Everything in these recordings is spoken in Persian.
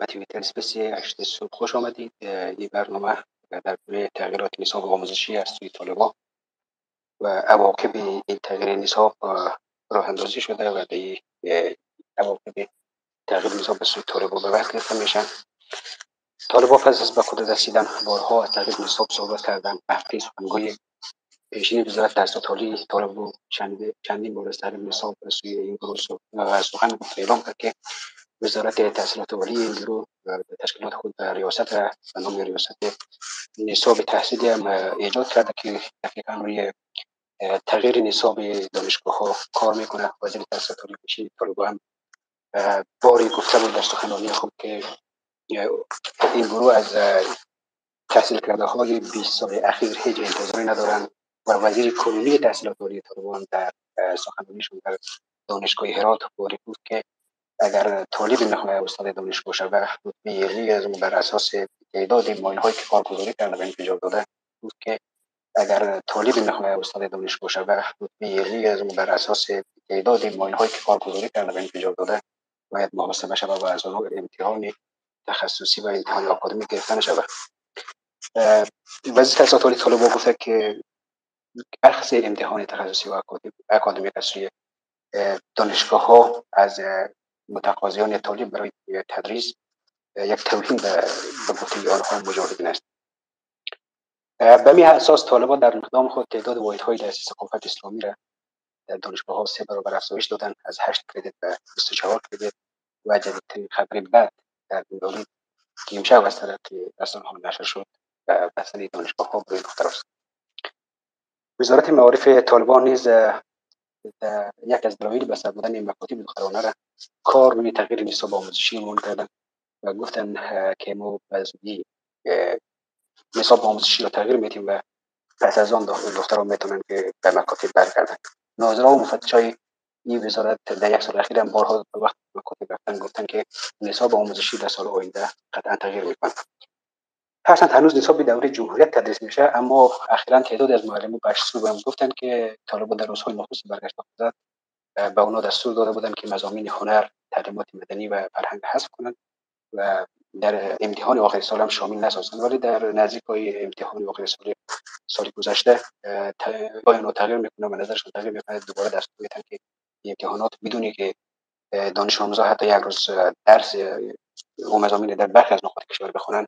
به Twitter Space هشت صبح خوش آمدید. این برنامه در تغییرات نصاب آموزشی از سوی طالبا و عواقب این تغییر نصاب راه اندازی شده و به عواقب تغییر نصاب به سوی طالبا به بحث گرفته میشن. طالبا پس از به قدرت رسیدن بارها از تغییر نصاب صحبت کردن هفته سخنگوی پیشین وزارت تحصیلات عالی طالب چندین بار از تغییر نصاب به سوی این گروه سخن اعلام کرد که وزارت تحصیلات عالی گروه به تشکیلات خود ریاست به نام ریاست نصاب تحصیلی هم ایجاد کرده که دقیقا روی تغییر نصاب دانشگاه ها کار می‌کنه. وزیر تحصیلات عالی پیشین طالب هم باری گفته بود در سخنرانی خود که این گروه از تحصیل کرده های 20 سال اخیر هیچ انتظاری ندارند و وزیر کنونی تحصیلات عالی طالبان در سخنرانیشون در دانشگاه هرات باری بود که اگر طالب نخواهی استاد دانشگاه شود رتبه یلی از بر اساس تعداد مایل هایی که کارگزاری کرده و انفجار داده بود که اگر طالب نخواهی استاد دانشگاه شود رتبه یلی از بر اساس تعداد مایل هایی که کارگزاری کرده و انفجار داده باید محاسبه شود و از آنها امتحان تخصصی و امتحان آکادمی گرفته نشود وزیر تحصیلات عالی طالب گفته که اخذ امتحان تخصصی و اکادمی از دانشگاه ها از متقاضیان طالب برای تدریس یک توهین به گفته آنها مجاهدین است. به می اساس طالبان در اقدام خود تعداد واحد های درسی ثقافت اسلامی را در دانشگاه ها سه برابر افزایش دادن. از 8 کردیت به 24 کردیت و جدیدترین خبر بعد در این که امشب از طرف رسانه ها نشر شد و بستن دانشگاه ها دختر است. وزارت معارف طالبان نیز یک از دلایل بسته بودن این مکاتب دخترانه را کار روی تغییر نصاب آموزشی عنوان کردن و گفتن که ما از نصاب آموزشی را تغییر میتیم و پس از آن دختران می‌تونن که به مکاتب برگردن ناظران و مفتشای این وزارت در یک سال اخیر هم بارها به وقت مکاتب رفتن گفتن که نصاب آموزشی در سال آینده قطعا تغییر می‌کنه هرچند هنوز نصاب دوره جمهوریت تدریس میشه اما اخیرا تعداد از معلمان به هم گفتن که طالبان در روزهای مخصوص برگشت خودت به اونا دستور داده بودن که مزامین هنر تعلیمات مدنی و فرهنگ حذف کنند و در امتحان آخر سال هم شامل نسازند ولی در نزدیک امتحان آخر سال سال گذشته با تغییر می‌کنه و نظرشون تغییر می‌کنه. دوباره دستور میدن که امتحانات بدونی که دانش آموزا حتی یک روز درس او مزامین در برخی از نقاط کشور بخونن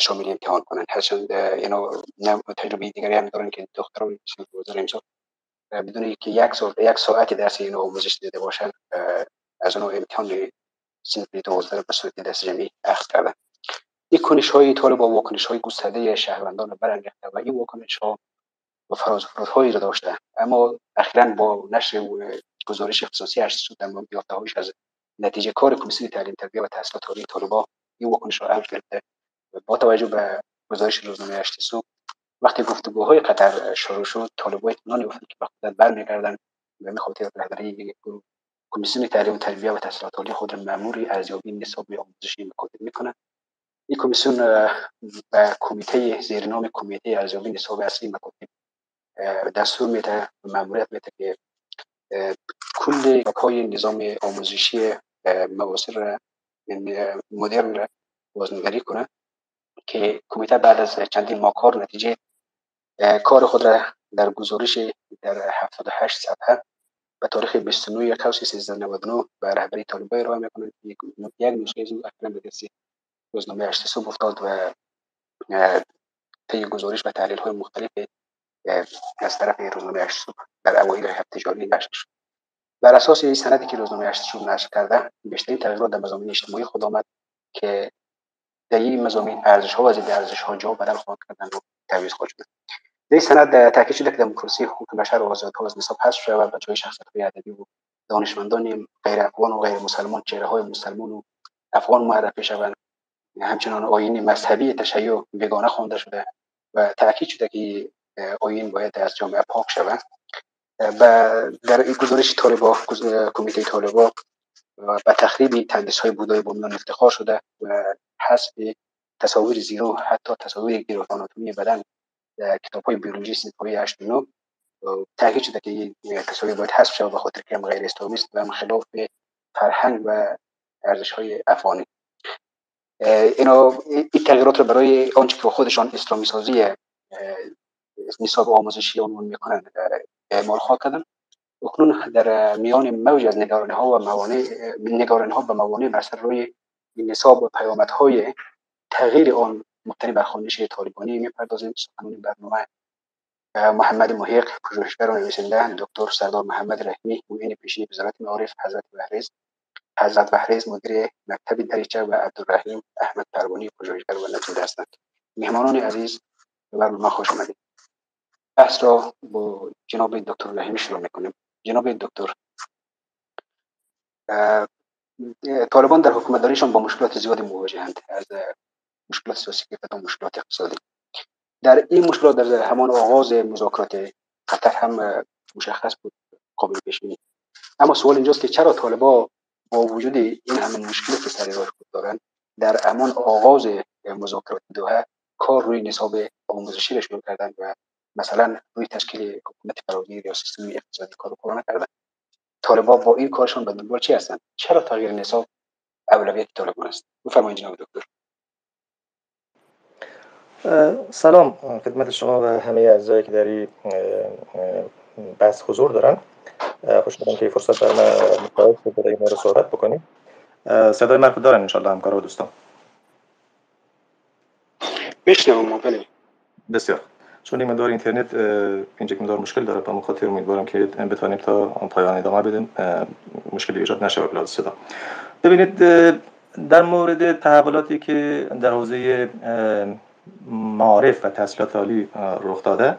شامل امتحان کنند هرچند اینا تجربه دیگری هم دارن که دختران وزیر امسال بدون که یک ساعت یک ساعت درس اینو آموزش دیده باشن از اونو امتحان سنفی دوازده به صورت دست جمعی اخذ کردن. این کنش های طالب با واکنش های گسترده شهروندان برانگیخته و این واکنش ها و فراز هایی را داشته. اما اخیرا با نشر گزارش اختصاصی هشت سود در یافته از نتیجه کار کمیسیون تعلیم تربیه و تحصیلات عالی طالبا این واکنش را عمل کرده. با توجه به گزارش روزنامه هشت صبح وقتی گفتگوهای قطر شروع شد طالبان اطمینان یافتند که به خودت برمیگردند و می خاطر رهبری کمیسیون تعلیم و تربیه و تحصیلات عالی خود مأمور ارزیابی نصاب آموزشی می‌کنه این کمیسیون به کمیته زیر نام کمیته ارزیابی نصاب اصلی مکاتب دستور میده مأموریت میده که کل های نظام آموزشی معاصر مدرن را بازنگری کنه. که کمیته بعد از چندین ماه کار نتیجه کار خود را در گزارش در 78 صفحه به تاریخ 29 اگست 1399 به رهبری طالبان ارائه می‌کنند. یک نسخه از اون به دست روزنامه هشت صبح افتاد و طی گزارش و تحلیل های مختلف از طرف روزنامه هشت در اوایل هفته جاری نشر شد. بر اساس این سندی که روزنامه هشت صبح نشر کرده بیشترین تغییرات در مضامین اجتماعی خود آمد که در این مضامین ارزش ها و ضد ارزش ها جا بدل خواهد کردن و تعویض خواهد شد در این سند تاکید شده که دموکراسی حقوق بشر و آزادی‌ها از نصاب حذف شود و جای شخصیت های ادبی و دانشمندان غیر افغان و غیر مسلمان چهره های مسلمان و افغان معرفی شوند. همچنان آیین مذهبی تشیع بیگانه خوانده شده و تاکید شده که آیین باید از جامعه پاک شود. در این گزارش طالبا کمیته طالبا و تخریب تندیس های بودای بومیان افتخار شده و حذف تصاویر زیرو حتی تصاویر گیروف بدن در کتاب های بیولوژی سنف های 8 9 تاکید شده که این تصاویر باید حذف شود به خاطر که هم غیر اسلامی و خلاف فرهنگ و ارزش های افغانی اینا این تغییرات رو برای آنچه که خودشان اسلامی سازی نصاب آموزشی عنوان می‌کنن اعمال خواه کردن اکنون در میان موج از نگرانی ها و موانع نگرانی ها به موانع بر روی نصاب و پیامت های تغییر آن مبتنی بر خوانش طالبانی می‌پردازیم. سخنان برنامه محمد محیق پژوهشگر و نویسنده دکتر سردار محمد رحمی معین پیشی وزارت معارف حضرت بهریز حضرت بهریز مدیر مکتب دریچه و عبدالرحیم احمد پروانی پژوهشگر و نجود هستند. مهمانان عزیز برنامه خوش آمدید. بحث را با جناب دکتر رحیمی شروع می‌کنیم. جناب دکتر طالبان در حکومت با مشکلات زیادی مواجهند از مشکلات سیاسی تا مشکلات اقتصادی. در این مشکلات در همان آغاز مذاکرات قطر هم مشخص بود قابل پیش اما سوال اینجاست که چرا طالبا با وجود این همه مشکلی که سر راه خود دارند در همان آغاز مذاکرات دوحه کار روی نصاب آموزشی را شروع کردن و مثلا روی تشکیل حکومت فراگیر یا سیستم اقتصادی کار کار نکردن. طالبا با این کارشون به دنبال چی هستند چرا تغییر نصاب اولویت طالبان است؟ بفرمایید جناب دکتر. سلام خدمت شما و همه اعضایی که در بحث حضور دارن. خوشحالم که فرصت در مقایسه در این رو صحبت بکنیم صدای من دارن انشالله همکار و دوستان. بشنوم بله. بسیار. چون این مدار اینترنت اینجا مدار مشکل داره با خاطر امیدوارم که بتونیم تا پایان ادامه بدیم مشکلی ایجاد نشه. به صدا. ببینید در مورد تحولاتی که در حوزه معارف و تحصیلات عالی رخ داده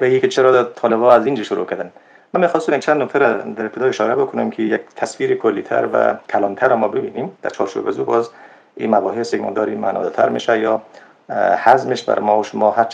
و یکی چرا طالبا از اینجا شروع کردن. من می‌خواستم چند نکته را در ابتدا اشاره بکنم که یک تصویر کلیتر و کلانتر ما ببینیم. در چارچوب وضوع باز این مباحث یک مقداری معنادتر میشه یا حزمش بر ما و شما هر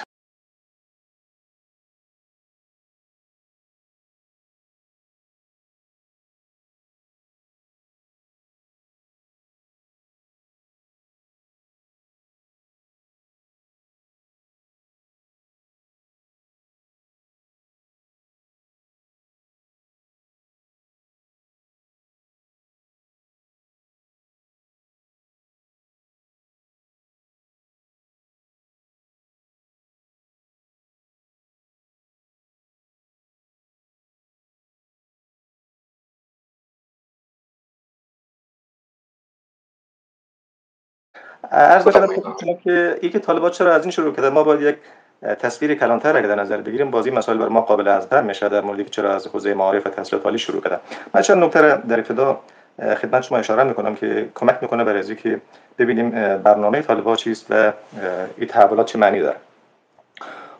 از که یکی طالبات چرا از این شروع کرده ما باید یک تصویر کلانتر اگر در نظر بگیریم بازی مسائل بر ما قابل هضم میشه در موردی که چرا از حوزه معارف و تحصیلات عالی شروع کرده من چند نکته در ابتدا خدمت شما اشاره می‌کنم که کمک می‌کنه برای که ببینیم برنامه طالبان چیست و این تحولات چه معنی داره.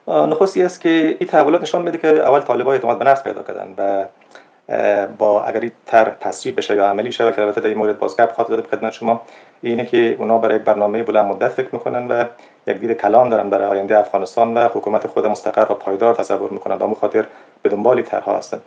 نخستی است که این تحولات نشان میده که اول طالبان اعتماد به نفس پیدا کردن و با اگر این تر تصویب بشه یا عملی شه که البته در این مورد بازگپ خاطر داده خدمت شما. اینه که اونا برای برنامه بلند مدت فکر می‌کنن و یک دید کلان دارن برای آینده افغانستان و حکومت خود مستقر و پایدار تصور می‌کنن و خاطر به دنبال طرحها هستند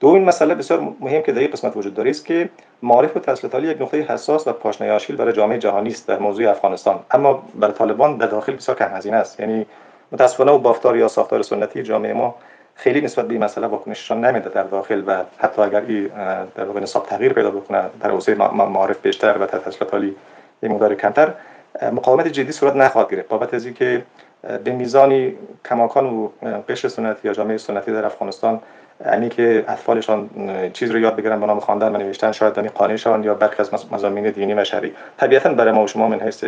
دومین مسئله بسیار مهم که در این قسمت وجود داره است که معارف و تحصیلات یک نقطه حساس و پاشنه آشیل برای جامعه جهانی است در موضوع افغانستان. اما برای طالبان در داخل بسیار کم هزینه است. یعنی متاسفانه و بافتار یا ساختار سنتی جامعه ما خیلی نسبت به این مسئله واکنششان نمیده در داخل و حتی اگر این در واقع نصاب تغییر پیدا بکنه در حوزه معارف بیشتر و تحصیلات این مقدار کمتر مقاومت جدی صورت نخواهد گرفت. بابت از اینکه به میزانی کماکان و قشر سنتی یا جامعه سنتی در افغانستان یعنی که اطفالشان چیز رو یاد بگیرن به نام خواندن و نوشتن شاید دانی قانع یا برخی از مضامین دینی و شرعی. طبیعتا برای ما و شما من حیث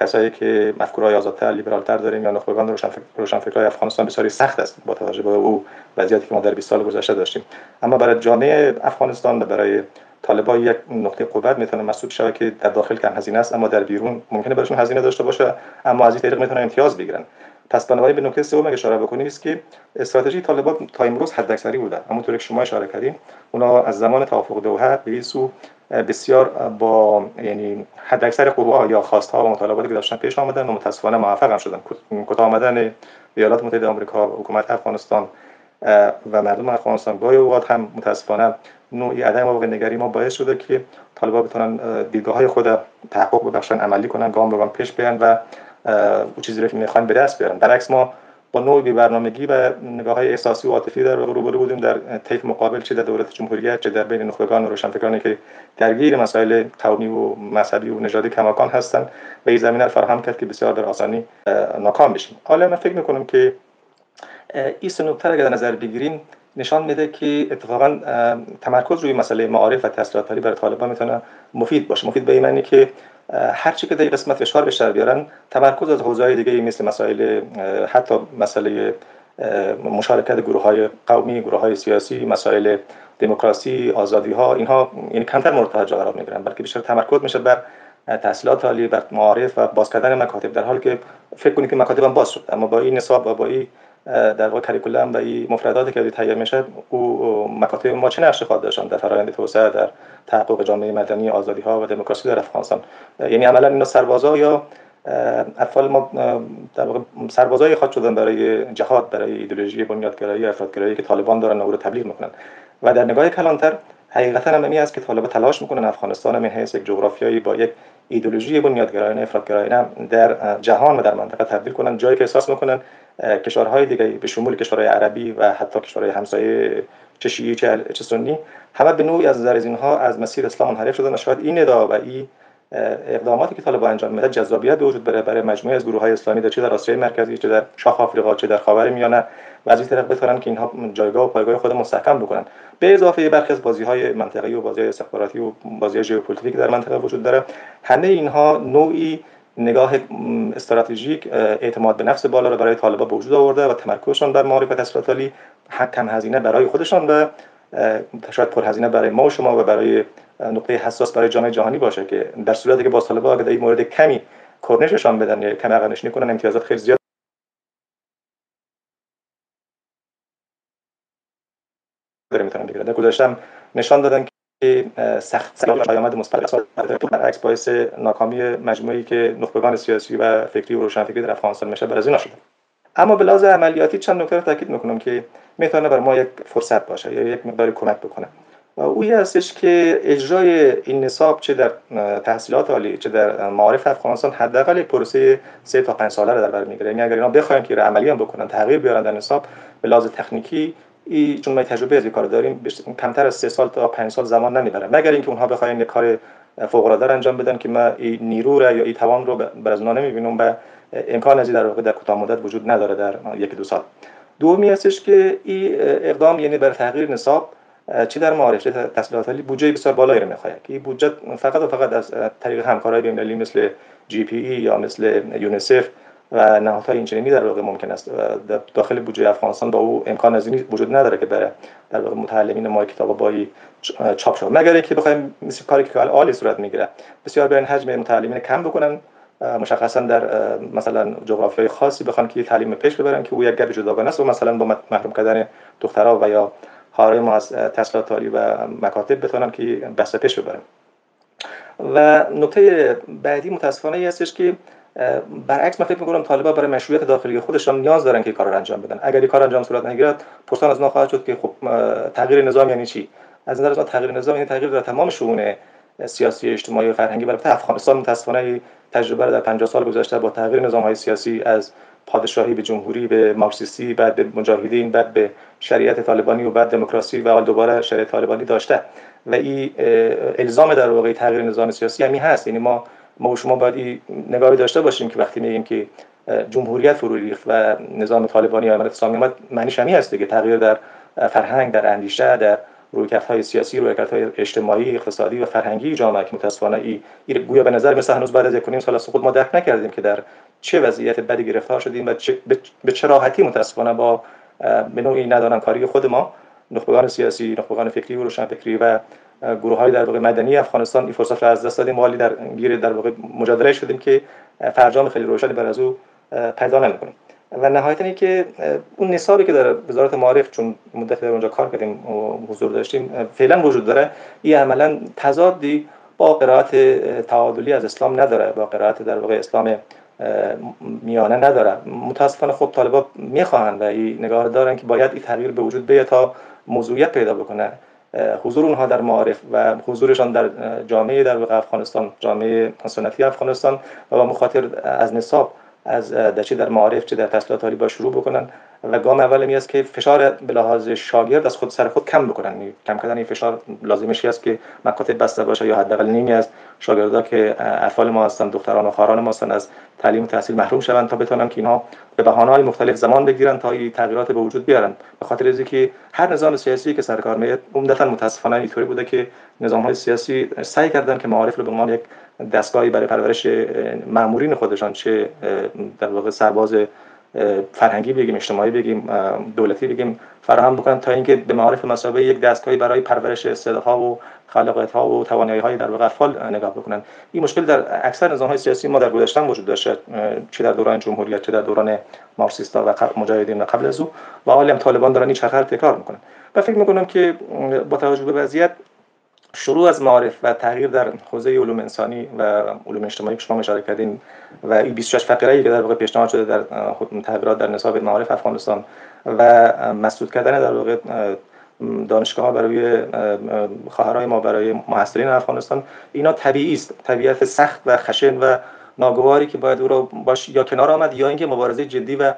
کسایی که مفکورهای آزادتر لیبرالتر داریم یا نخبگان روشن روشنفکرای افغانستان بسیاری سخت است با توجه به او وضعیتی که ما در 20 سال گذشته داشتیم. اما برای جامعه افغانستان و برای طالبا یک نقطه قوت می‌تونه مسعود شود که در داخل کم هزینه است اما در بیرون ممکنه براشون هزینه داشته باشه اما از این طریق می‌تونن امتیاز بگیرن. پس بنابراین به نکته سوم اشاره بکنیم است که استراتژی طالبان تا امروز حداکثری بوده. همونطور که شما اشاره کردین اونا از زمان توافق دوحه به سو بسیار با یعنی حداکثر قوا یا خواستها و مطالباتی که داشتن پیش آمدن و متاسفانه موفق هم شدن. کوتاه آمدن ایالات متحده آمریکا حکومت افغانستان و مردم افغانستان گاهی اوقات هم متاسفانه نوعی عدم واقع ما باعث شده که طالبان بتونن دیدگاه های خود تحقق ببخشن عملی کنن گام به گام پیش بیان و او چیزی رو که می‌خوان به دست بیارن. برعکس ما با نوع برنامگی و نگاه های احساسی و عاطفی در روبرو بودیم. در طیف مقابل چه در دولت جمهوریت چه در بین نخبگان و روشنفکرانی که درگیر مسائل قومی و مذهبی و نژادی کماکان هستند و این زمینه فراهم کرد که بسیار در آسانی ناکام بشیم. حالا من فکر می‌کنم که این سه نکته اگر نظر بگیریم نشان میده که اتفاقا تمرکز روی مسئله معارف و تحصیلات برای طالبان می‌تونه مفید باشه. مفید به معنی که هر چی که در قسمت فشار بیشتر بیارن تمرکز از حوزه دیگه مثل مسائل حتی مسئله مشارکت گروه های قومی گروه های سیاسی مسائل دموکراسی آزادی ها اینها یعنی کمتر مورد توجه قرار می‌گیرن بلکه بیشتر تمرکز میشه بر تحصیلات عالی بر معارف و باز کردن مکاتب در حالی که فکر کنید که مکاتب هم باز شد اما با این نصاب و با این در واقع کریکولم و این مفرداتی که تهیه میشه او مکاتب ما چه نقشی خواهد داشتن در فرآیند توسعه در تحقق جامعه مدنی آزادی ها و دموکراسی در افغانستان. یعنی عملا اینا سربازا یا اطفال ما در واقع سربازای خواهد شدن برای جهاد برای ایدئولوژی بنیادگرایی افرادگرایی که طالبان دارن او رو تبلیغ می‌کنن. و در نگاه کلانتر حقیقتا هم است که طالبان تلاش می‌کنن افغانستان من حیث یک جغرافیایی با یک ایدولوژی بنیادگرایانه افراطگرایانه در جهان و در منطقه تبدیل کنن. جایی که احساس می‌کنن کشورهای دیگه به شمول کشورهای عربی و حتی کشورهای همسایه چه شیعی چه سنی همه به نوعی از نظر اینها از مسیر اسلام منحرف شدن شاید این ندا و این اقداماتی که طالبان انجام میده جذابیت به وجود بره برای مجموعه از گروه های اسلامی در چه در آسیای مرکزی چه در شاخ آفریقا چه در خاور میانه و از این طرف بتونن که اینها جایگاه و پایگاه خود مستحکم بکنن. به اضافه برخی از بازی های منطقه‌ای و بازی های استخباراتی و بازی های ژئوپلیتیکی در منطقه وجود داره. همه اینها نوعی نگاه استراتژیک اعتماد به نفس بالا رو برای طالبان به وجود آورده و تمرکزشان بر معرفت اصلاحاتی کم هزینه برای خودشان و شاید پرهزینه برای ما و شما و برای نقطه حساس برای جامعه جهانی باشه که در صورتی که با طالبان اگه در این مورد کمی کرنششان بدن یا کمی عقب کنن امتیازات خیلی زیاد می‌تونن بگیرن. در گذشته نشان دادن که سخت پیامد مثبت برعکس باعث ناکامی مجموعی که نخبگان سیاسی و فکری و روشنفکری در افغانستان میشه بر از این اما به لحاظ عملیاتی چند نکته رو تاکید می‌کنم که می‌تونه بر ما یک فرصت باشه یا یک مقدار کمک بکنه. اوی هستش که اجرای این نصاب چه در تحصیلات عالی چه در معارف افغانستان حداقل یک پروسه سه تا پنج ساله رو در بر می‌گیره. یعنی اگر اینا بخوایم که عملی هم بکنن تغییر بیارن در نصاب به لحاظ تکنیکی ای چون ما تجربه از کار داریم کمتر از سه سال تا پنج سال زمان نمی‌بره مگر اینکه اونها بخواین کار فوق العاده انجام بدن که ما این نیرو رو یا این توان رو بر از نمی‌بینم و امکان از در واقع در کوتاه مدت وجود نداره در یک دو سال. دومی هستش که این اقدام یعنی بر تغییر نصاب چه در معارف چه عالی بودجه بسیار بالایی رو می‌خواد. که این بودجه فقط و فقط از طریق همکارای بین‌المللی مثل جی پی ای یا مثل یونیسف و نهادهای اینچنینی در واقع ممکن است داخل بودجه افغانستان با او امکان از وجود نداره که برای در واقع متعلمین ما کتاب بایی چاپ شود مگر اینکه بخوایم مثل کاری که عالی صورت می‌گیره. بسیار به حجم متعلمین کم بکنن. مشخصا در مثلا جغرافیای خاصی بخوان که تعلیم پیش ببرن که او یک گپ جداگانه است و مثلا با محروم کردن دخترها و یا حارم از تحصیلات عالی و مکاتب بتونن که بسته پیش ببرن. و نکته بعدی متاسفانه ای هستش که برعکس من فکر می‌کنم طالبا برای مشروعیت داخلی خودشان نیاز دارن که کار رو انجام بدن. اگر این کار انجام صورت نگیرد پرسان از ما خواهد شد که خب تغییر نظام یعنی چی؟ از نظر ما تغییر نظام یعنی تغییر در تمام شؤون سیاسی اجتماعی و فرهنگی. و افغانستان متاسفانه تجربه در 50 سال گذشته با تغییر نظام های سیاسی از پادشاهی به جمهوری به مارکسیستی بعد به مجاهدین بعد به شریعت طالبانی و بعد دموکراسی و حال دوباره شریعت طالبانی داشته. و این الزام در واقع تغییر نظام سیاسی همین هست. یعنی ما ما و شما باید نگاهی داشته باشیم که وقتی میگیم که جمهوریت فرو ریخت و نظام طالبانی یا امارت اسلامی اومد معنیش همین هست که تغییر در فرهنگ در اندیشه در های سیاسی های اجتماعی اقتصادی و فرهنگی جامعه که متاسفانه ای, ای گویا به نظر مثل هنوز بعد از یک سال سقوط ما درک نکردیم که در چه وضعیت بدی گرفتار شدیم و به چه راحتی متاسفانه با به نوعی ندانم کاری خود ما نخبگان سیاسی نخبگان فکری و روشنفکری و گروه های در واقع مدنی افغانستان این فرصت را از دست دادیم. مالی در گیر در واقع مجادله شدیم که فرجام خیلی روشنی بر از او پیدا نمی‌کنیم. و نهایتا که اون نصابی که در وزارت معارف چون مدت در اونجا کار کردیم و حضور داشتیم فعلا وجود داره. این عملا تضادی با قرائت تعادلی از اسلام نداره با قرائت در واقع اسلام میانه نداره. متاسفانه خب طالبا می‌خواهند و این نگاه دارن که باید این تغییر به وجود بیاد تا موضوعیت پیدا بکنه. حضور اونها در معارف و حضورشان در جامعه در واقع افغانستان جامعه سنتی افغانستان و با مخاطر از نصاب از در چه در معارف چه در تحصیلات عالی با شروع بکنن. و گام اول می است که فشار به لحاظ شاگرد از خود سر خود کم بکنن. یعنی کم کردن این فشار لازمشی است که مکاتب بسته باشه یا حداقل نیمی از شاگردا که اطفال ما هستن دختران و خواهران ما هستن از تعلیم و تحصیل محروم شوند تا بتونن که اینها به بهانه های مختلف زمان بگیرن تا این تغییرات به وجود بیارن. به خاطر اینکه هر نظام سیاسی که سر کار میاد عمدتا متاسفانه اینطوری بوده که نظام های سیاسی سعی کردن که معارف رو به عنوان یک دستگاهی برای پرورش مامورین خودشان چه در واقع سرباز فرهنگی بگیم اجتماعی بگیم دولتی بگیم فراهم بکنن تا اینکه به معارف مسابقه یک دستگاهی برای پرورش استعدادها و خلاقیت ها و توانایی های در واقع اطفال نگاه بکنن. این مشکل در اکثر نظام های سیاسی ما در گذشته وجود داشته چه در دوران جمهوریت چه در دوران مارکسیستا و مجاهدین قبل از او. و حالی هم طالبان دارن این چرخه تکرار می‌کنن. و فکر می‌کنم که با توجه به وضعیت شروع از معارف و تغییر در حوزه علوم انسانی و علوم اجتماعی که شما اشاره کردین و این 26 فقره که در واقع پیشنهاد شده در تغییرات در نصاب معارف افغانستان و مسدود کردن در واقع دانشگاه ها برای خواهرای ما برای محصلین افغانستان اینا طبیعی است. طبیعت سخت و خشن و ناگواری که باید او را باش یا کنار آمد یا اینکه مبارزه جدی و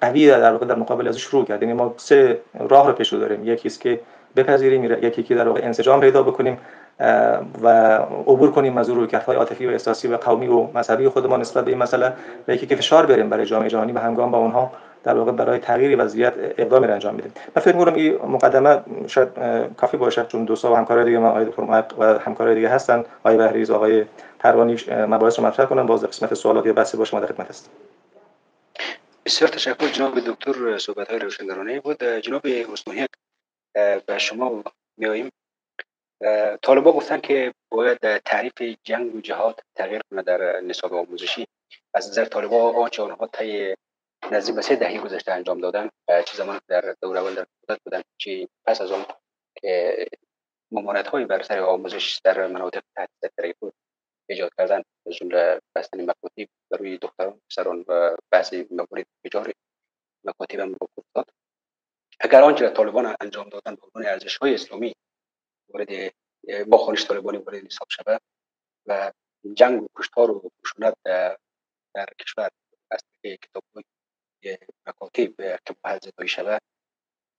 قوی در واقع در مقابل از شروع کرد. یعنی ما سه راه رو پیش رو داریم. یکی است که بپذیریم یکی که در واقع انسجام پیدا بکنیم و عبور کنیم از رویکردهای عاطفی و احساسی و قومی و مذهبی خودمان نسبت به این مسئله و یکی که فشار بریم برای جامعه جهانی و همگام با اونها در واقع برای تغییر وضعیت اقدامی را انجام بدیم من فکر می‌کنم این مقدمه شاید کافی باشه. چون دو و همکارای دیگه من آقای دکتر و همکارای دیگه هستن. آقای بهریز آقای پروانی مباحث رو مطرح کنن باز قسمت سوالات یا بحثی باشه ما در خدمت هستیم. بسیار تشکر جناب دکتر. صحبت های روشندرانه بود جناب عثمانی به شما میاییم طالبا گفتن که باید تعریف جنگ و جهاد تغییر کنه در نصاب آموزشی. از نظر طالبا آنچه آنها طی نزدیک به سه دهه گذشته انجام دادن چه زمان در دوره اول در قدرت بودن چه پس از آن که ممانعت های بر سر آموزش در مناطق تحت سیطره بود ایجاد کردن از جمله بستن مکاتب روی دختران پسران و بعضی موارد بجار مکاتب هم اگر آنچه طالبان انجام دادن به عنوان ارزش های اسلامی وارد با خانش طالبانی وارد حساب شود و جنگ و کشتار و خشونت در کشور از کتاب های مکاتب که محل زدایی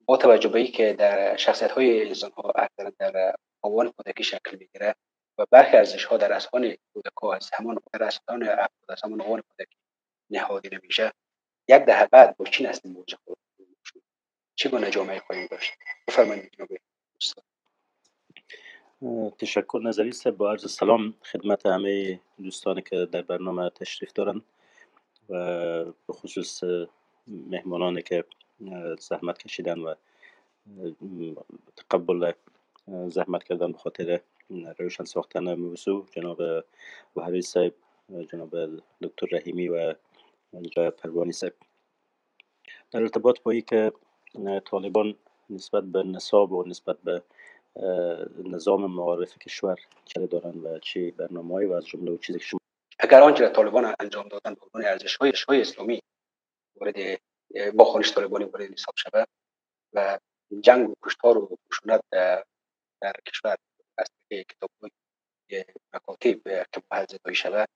با توجه به که در شخصیت های انسان ها اکثرا در آوان کودکی شکل می‌گیره و برخی ارزش ها در اسفان کودکا از همان در اسفان از همان آوان کودکی نهادی نمیشه یک دهه بعد با چین هستیم مواجه چگونه جامعه خواهیم داشت؟ بفرمایید جناب تشکر نظری صاحب با عرض سلام خدمت همه دوستانی که در برنامه تشریف دارن و به خصوص مهمانانی که زحمت کشیدن و تقبل زحمت کردن به خاطر روشن ساختن موضوع جناب وحری صاحب جناب دکتر رحیمی و جناب پروانی صاحب. در ارتباط با که طالبان نسبت به نصاب و نسبت به نظام معارف کشور چه دارن و چه برنامه و از جمله چیزی که شما اگر آنچه طالبان انجام دادن به عنوان ارزش های های اسلامی وارد با خانش طالبانی وارد حساب شود و جنگ و کشتار و خشونت در, در کشور از کتاب مکاتب که محل زدایی شود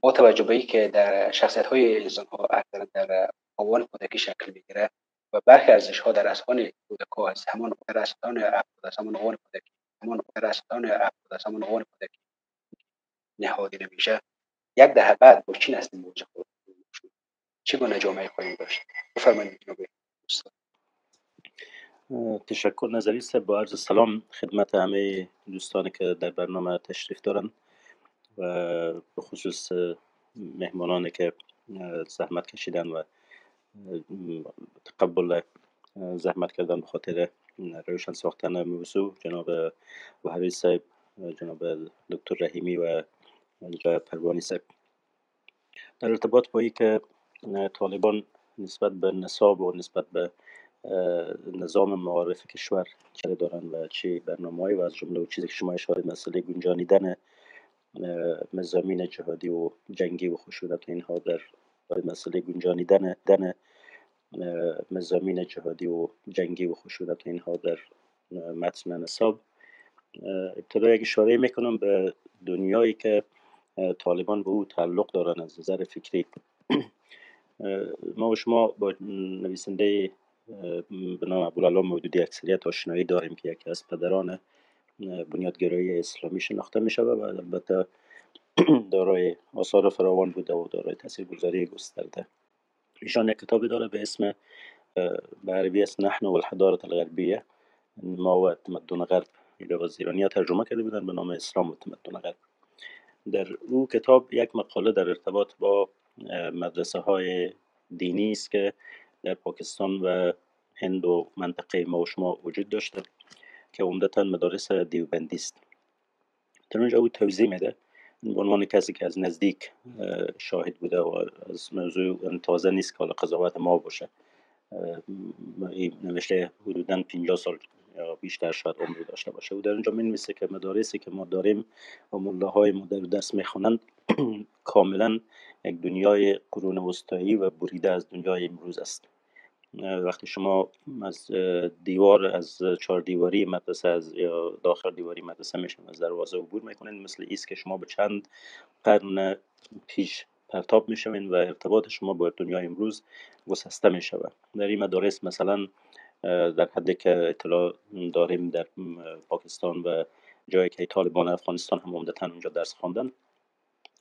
با توجه به که در شخصیت های انسان ها اکثرا در آوان کودکی شکل می‌گیره و برخی ارزش ها در اسخان کودکا از همان در اسخان از همان آوان کودکی همان در اسخان از همان آوان کودکی. نهادی نمیشه. یک دهه بعد با چین هستیم مواجه چگونه جامعه خواهیم داشت؟ بفرمایید جناب تشکر نظری صاحب. با عرض سلام خدمت همه دوستانی که در برنامه تشریف دارن و به خصوص مهمانانی که زحمت کشیدن و تقبل زحمت کردن به خاطر روشن ساختن موضوع. جناب وحری صاحب جناب دکتر رحیمی و جناب پروانی صاحب. در ارتباط با که طالبان نسبت به نصاب و نسبت به نظام معارف کشور چه دارن و چه برنامه و از جمله چیزی که شما اشاره مسئله گنجانیدن مزامین جهادی و جنگی و خشونت اینها در مسئله گنجانیدن دن مزامین جهادی و جنگی و خشونت اینها در متن نصاب. ابتدا یک اشاره می‌کنم به دنیایی که طالبان به او تعلق دارن از نظر فکری. ما و شما با نویسنده به نام ابوالعلا مودودی اکثریت آشنایی داریم که یکی از پدران بنیادگرایی اسلامی شناخته می شود و البته دارای آثار فراوان بوده و دارای تاثیرگذاری گسترده. ایشان یک کتابی داره به اسم به عربی است نحن و الحضارت الغربیه. ما و تمدن غرب و زیرانی ترجمه کرده بودن به نام اسلام و تمدن غرب. در او کتاب یک مقاله در ارتباط با مدرسه های دینی است که در پاکستان و هند و منطقه ما و شما وجود داشته که عمدتا مدارس دیوبندی است. در اونجا او توضیح میده به عنوان کسی که از نزدیک شاهد بوده و از موضوع تازه نیست که حالا قضاوت ما باشه. این نوشته حدودا 50 سال یا بیشتر شاید عمر داشته باشه. و در اینجا می که مدارسی که ما داریم و های ما در دست می‌خوانند کاملا یک دنیای قرون وسطایی و بریده از دنیای امروز است. وقتی شما از دیوار از چهار دیواری مدرسه از داخل دیواری مدرسه میشن از دروازه عبور می‌کنین مثل ایست که شما به چند قرن پیش پرتاب می‌شوین و ارتباط شما با دنیای امروز گسسته می‌شود. در این مدارس مثلا در حدی که اطلاع داریم در پاکستان و جایی که طالبان افغانستان هم عمدتا اونجا درس خواندن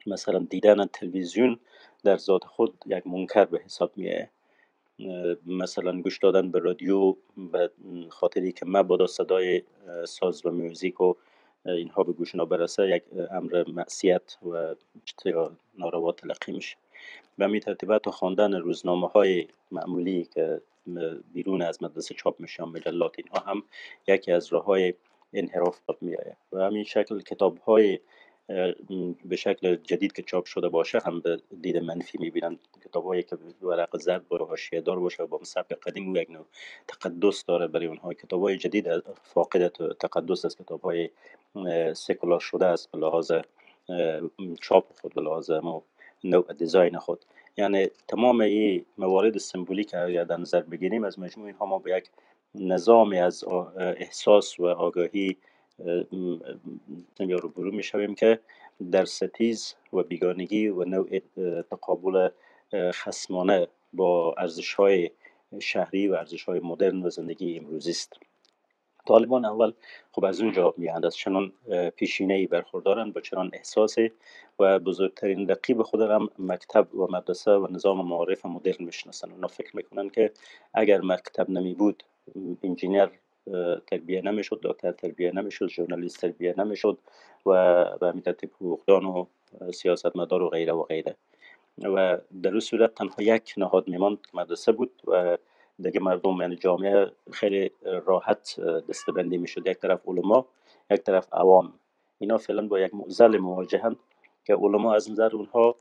مثلا دیدن تلویزیون در ذات خود یک منکر به حساب میه مثلا گوش دادن به رادیو به خاطری که مبادا صدای ساز و موزیک و اینها به گوش برسه یک امر معصیت و ناروا تلقی میشه. و می ترتیبه تا خواندن روزنامه های معمولی که بیرون از مدرسه چاپ میشن مجلات اینها هم یکی از راه های انحراف می آید و همین شکل کتاب های به شکل جدید که چاپ شده باشه هم به دید منفی می‌بینن. کتاب هایی که ورق زرد با حاشیه دار باشه با سبک قدیم یک نوع تقدس داره برای اونها. کتاب های جدید فاقد تقدس از کتاب های سکولار شده است به لحاظ چاپ خود به لحاظ نوع دیزاین خود. یعنی تمام این موارد سمبولیک که در نظر بگیریم از مجموع اینها ما به یک نظامی از احساس و آگاهی رو برو می که در ستیز و بیگانگی و نوع تقابل خسمانه با ارزش های شهری و ارزش های مدرن و زندگی امروزی است. طالبان اول خب از اونجا میاند از چنان پیشینه ای برخوردارن با چنان احساسی و بزرگترین رقیب خود هم مکتب و مدرسه و نظام معارف مدرن می‌شناسن اونا فکر می‌کنن که اگر مکتب نمی بود انجینیر تربیه نمی‌شد دکتر تربیه نمی‌شد ژورنالیست تربیه نمی‌شد و به همین ترتیب حقوقدان و سیاستمدار و غیره و غیره. و در صورت تنها یک نهاد میماند مدرسه بود و دیگه مردم یعنی جامعه خیلی راحت دستبندی می‌شد. یک طرف علما یک طرف عوام. اینا فعلا با یک معضل مواجهند که علما از نظر اونها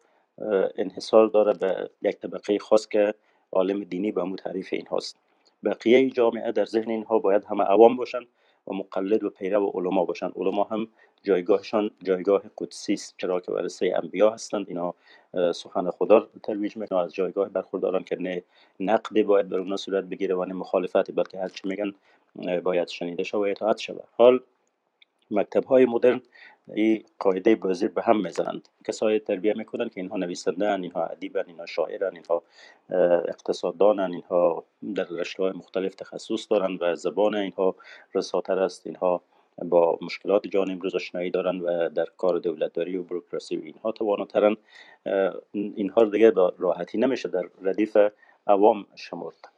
انحصار داره به یک طبقه خاص که عالم دینی به مو تعریف این هاست بقیه جامعه در ذهن اینها باید همه عوام باشند و مقلد و پیرو و علما باشند علما هم جایگاهشان جایگاه قدسی است چرا که ورثه انبیا هستند. اینا سخن خدا ترویج می‌کنن. از جایگاه برخوردارن که نه نقدی باید بر اونا صورت بگیره و نه مخالفتی بلکه هر چی میگن باید شنیده شود و اطاعت شود. حال مکتب های مدرن این قاعده بازی به هم می‌زنند. کسایی تربیه می‌کنن که اینها نویسنده اینها ادیبن اینها شاعرن اینها اقتصاددانن اینها در رشته های مختلف تخصص دارن و زبان اینها رساتر است. اینها با مشکلات جان امروز آشنایی دارن و در کار دولتداری و بروکراسی و اینها تواناترن اینها دیگه با راحتی نمیشه در ردیف عوام شمرد.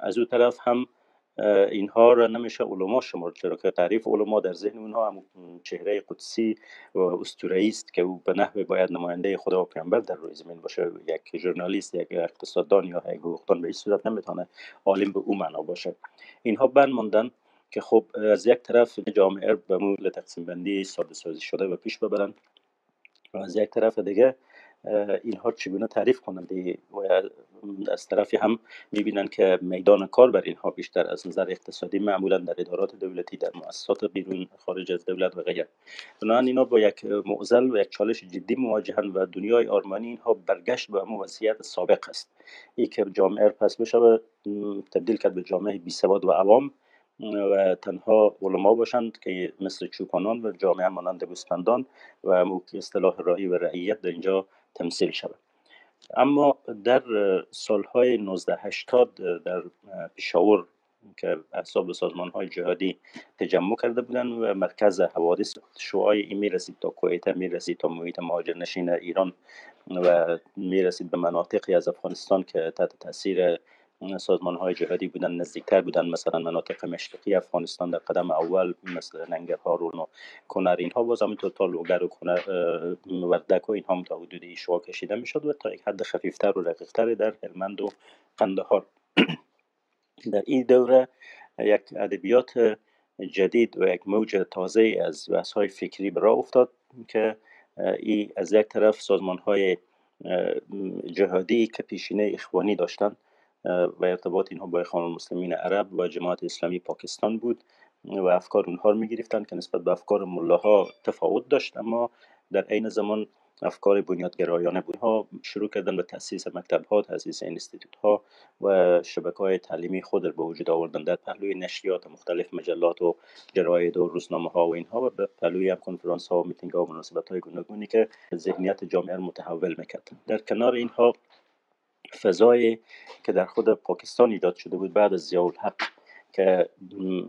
از او طرف هم اینها را نمیشه علما شمرد چرا که تعریف علما در ذهن اونها هم چهره قدسی و اسطوره‌ای است که او به نحوی باید نماینده خدا و پیامبر در روی زمین باشه. یک ژورنالیست یک اقتصاددان یا یک حقوقدان به این صورت نمی‌تونه عالم به او معنا باشه. اینها بند ماندن که خب از یک طرف جامعه به مول تقسیم بندی ساده سازی شده و پیش ببرند و از یک طرف دیگه اینها چگونه تعریف کنند؟ و از طرفی هم می‌بینند که میدان کار بر اینها بیشتر از نظر اقتصادی معمولا در ادارات دولتی در مؤسسات بیرون خارج از دولت و غیره. بنابراین اینا با یک معضل و یک چالش جدی مواجهند و دنیای آرمانی اینها برگشت به همون وضعیت سابق است. ای که جامعه پس بشه تبدیل کرد به جامعه بی و عوام و تنها علما باشند که مثل چوپانان و جامعه مانند گوسفندان و اصطلاح رایی و رعیت در اینجا تمثیل شود. اما در سالهای 1980 در پشاور که احساب سازمان های جهادی تجمع کرده بودند و مرکز حوادث شوهای این می رسید تا کویت می رسید تا محیط مهاجر نشین ایران و می رسید به مناطقی از افغانستان که تحت تاثیر سازمان های جهادی بودن نزدیکتر بودن مثلا مناطق مشرقی افغانستان در قدم اول مثل ننگرهار و کنر اینها باز همینطور تا لوگر و کنر وردک و اینها تا حدود ایشوا کشیده می‌شد و تا یک حد خفیفتر و رقیقتر در هلمند و قندهار. در این دوره یک ادبیات جدید و یک موج تازه از بحث های فکری به راه افتاد که ای از یک طرف سازمان های جهادی که پیشینه اخوانی داشتند و ارتباط اینها با اخوان المسلمین عرب و جماعت اسلامی پاکستان بود و افکار اونها رو می‌گرفتن که نسبت به افکار ملاها تفاوت داشت. اما در عین زمان افکار بنیادگرایانه بود. ها شروع کردن به تاسیس مکتب ها تاسیس اینستیتوت ها و شبکه های تعلیمی خود را به وجود آوردن. در پهلوی نشریات مختلف مجلات و جراید و روزنامه ها و اینها و به پهلوی هم کنفرانس ها و میتینگ ها و مناسبت های گوناگونی که ذهنیت جامعه را متحول می‌کرد در کنار اینها فضای که در خود پاکستان ایجاد شده بود بعد از ضیاء الحق که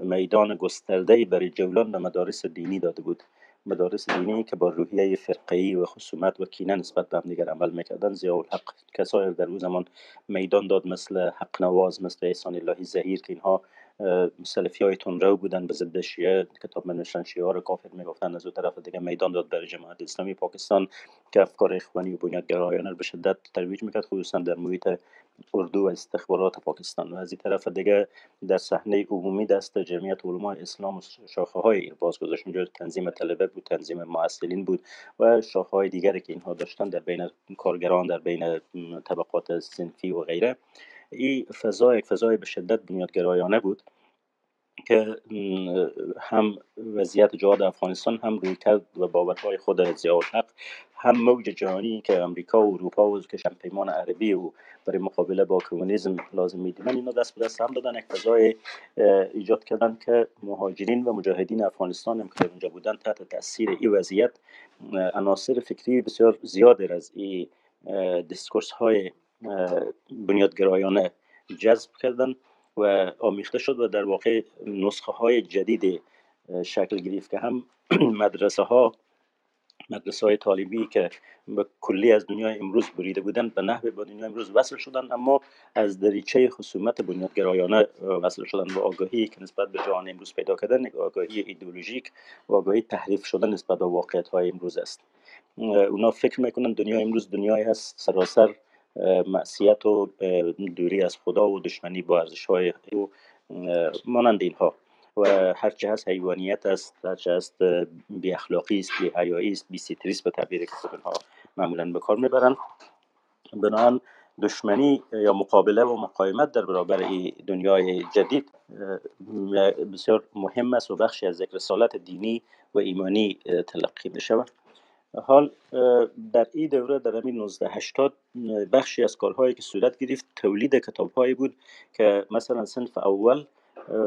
میدان گسترده برای جولان به مدارس دینی داده بود. مدارس دینی که با روحیه فرقه‌ای و خصومت و کینه نسبت به همدیگر عمل می‌کردن. ضیاء الحق کسایی در اون زمان میدان داد مثل حق نواز مثل احسان الهی زهیر که اینها سلفی های تندرو بودن به ضد شیعه. کتاب منوشتن شیعه رو کافر می‌گفتن. از اون طرف دیگه میدان داد برای جماعت اسلامی. پاکستان که افکار اخوانی و بنیادگرایانه به شدت ترویج می‌کرد خصوصا در محیط اردو و استخبارات پاکستان. و از این طرف دیگه در صحنه عمومی دست جمعیت علماء اسلام و شاخه های باز گذاشت اونجا تنظیم طلبه بود تنظیم معسلین بود و شاخه های دیگری که اینها داشتن در بین کارگران در بین طبقات سنفی و غیره. این فضا یک فضای به شدت بنیادگرایانه بود که هم وضعیت جهاد افغانستان هم روی و باورهای خود ضیاء الحق هم موج جهانی که امریکا و اروپا و که پیمان عربی و برای مقابله با کمونیسم لازم می‌دیدن اینا دست به دست هم دادن یک فضای ایجاد کردن که مهاجرین و مجاهدین افغانستان هم که اونجا بودن تحت تاثیر این وضعیت عناصر فکری بسیار زیادی از این discourse های بنیادگرایانه جذب کردن و آمیخته شد و در واقع نسخه های جدید شکل گرفت که هم مدرسه ها مدرسه های طالبی که به کلی از دنیای امروز بریده بودن به نحو با دنیای امروز وصل شدن اما از دریچه خصومت بنیادگرایانه وصل شدن و آگاهی که نسبت به جهان امروز پیدا کردن آگاهی ایدئولوژیک و آگاهی تحریف شدن نسبت به واقعیت های امروز است. اونا فکر می‌کنن دنیا امروز دنیای هست سراسر معصیت و دوری از خدا و دشمنی با ارزش های مانند اینها. و هرچه هست حیوانیت است هرچه هست بی اخلاقی است بی حیایی است بی سیتریست به تعبیر که ها معمولا به کار می‌برن. بنابراین دشمنی یا مقابله و مقاومت در برابر این دنیای جدید بسیار مهم است و بخشی از یک رسالت دینی و ایمانی تلقی می شود حال در این دوره در همین 1980 بخشی از کارهایی که صورت گرفت تولید کتابهایی بود که مثلا صنف اول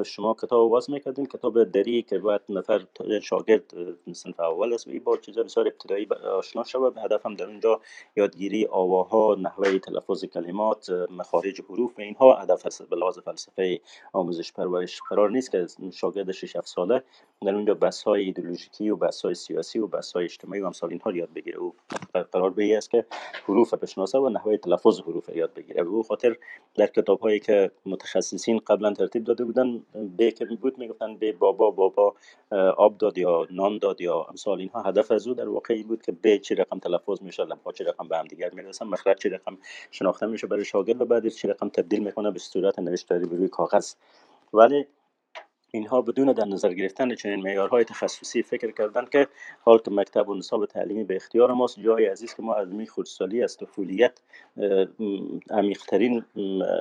شما کتاب باز می‌کردین کتاب دری که باید نفر شاگرد صنف اول است و این با چیز بسیار ابتدایی آشنا شود. هدف هم در اونجا یادگیری آواها نحوه تلفظ کلمات مخارج حروف اینها هدف هست به لحاظ فلسفه آموزش پرورش قرار نیست که شاگرد 6 7 ساله در اونجا بحث های ایدئولوژیکی و بحث های سیاسی و بحث های اجتماعی و امثال اینها یاد بگیره. او قرار به است که حروف بشناسه و نحوه تلفظ حروف یاد بگیره. و خاطر در کتاب هایی که متخصصین قبلا ترتیب داده بودن به که بود می‌گفتن به بابا بابا آب داد یا نان داد یا امثال اینها هدف از او در واقع این بود که به چه رقم تلفظ میشه لبها چه رقم به هم دیگر می‌رسن مخرج چه رقم شناخته میشه برای شاگرد و بعد چه رقم تبدیل می‌کنه به صورت نوشتاری روی کاغذ. ولی اینها بدون در نظر گرفتن چنین معیارهای تخصصی فکر کردن که حال که مکتب و نصاب تعلیمی به اختیار ماست. جای عزیز که ما از می خودسالی از طفولیت عمیقترین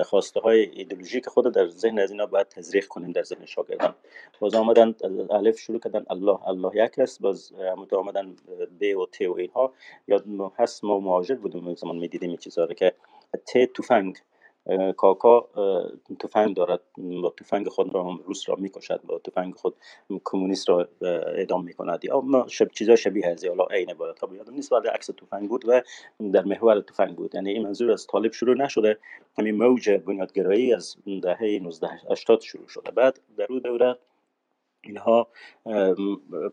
خواسته های ایدئولوژیک خود در ذهن از اینا باید تزریق کنیم در ذهن شاگردان. باز آمدن الف شروع کردن الله الله یک است. باز آمدن ب و ت و اینها یاد هست ما مهاجر بودیم زمان می‌دیدیم این چیزها که ت توفنگ کاکا تفنگ دارد با تفنگ خود را روس را می‌کشد با تفنگ خود کمونیست را اعدام می‌کند. یا شب چیزا شبیه از حالا عین عبارت ها یادم نیست ولی عکس تفنگ بود و در محور تفنگ بود. یعنی این منظور از طالب شروع نشده همین موج بنیادگرایی از دهه 1980 شروع شده. بعد در او دوره اینها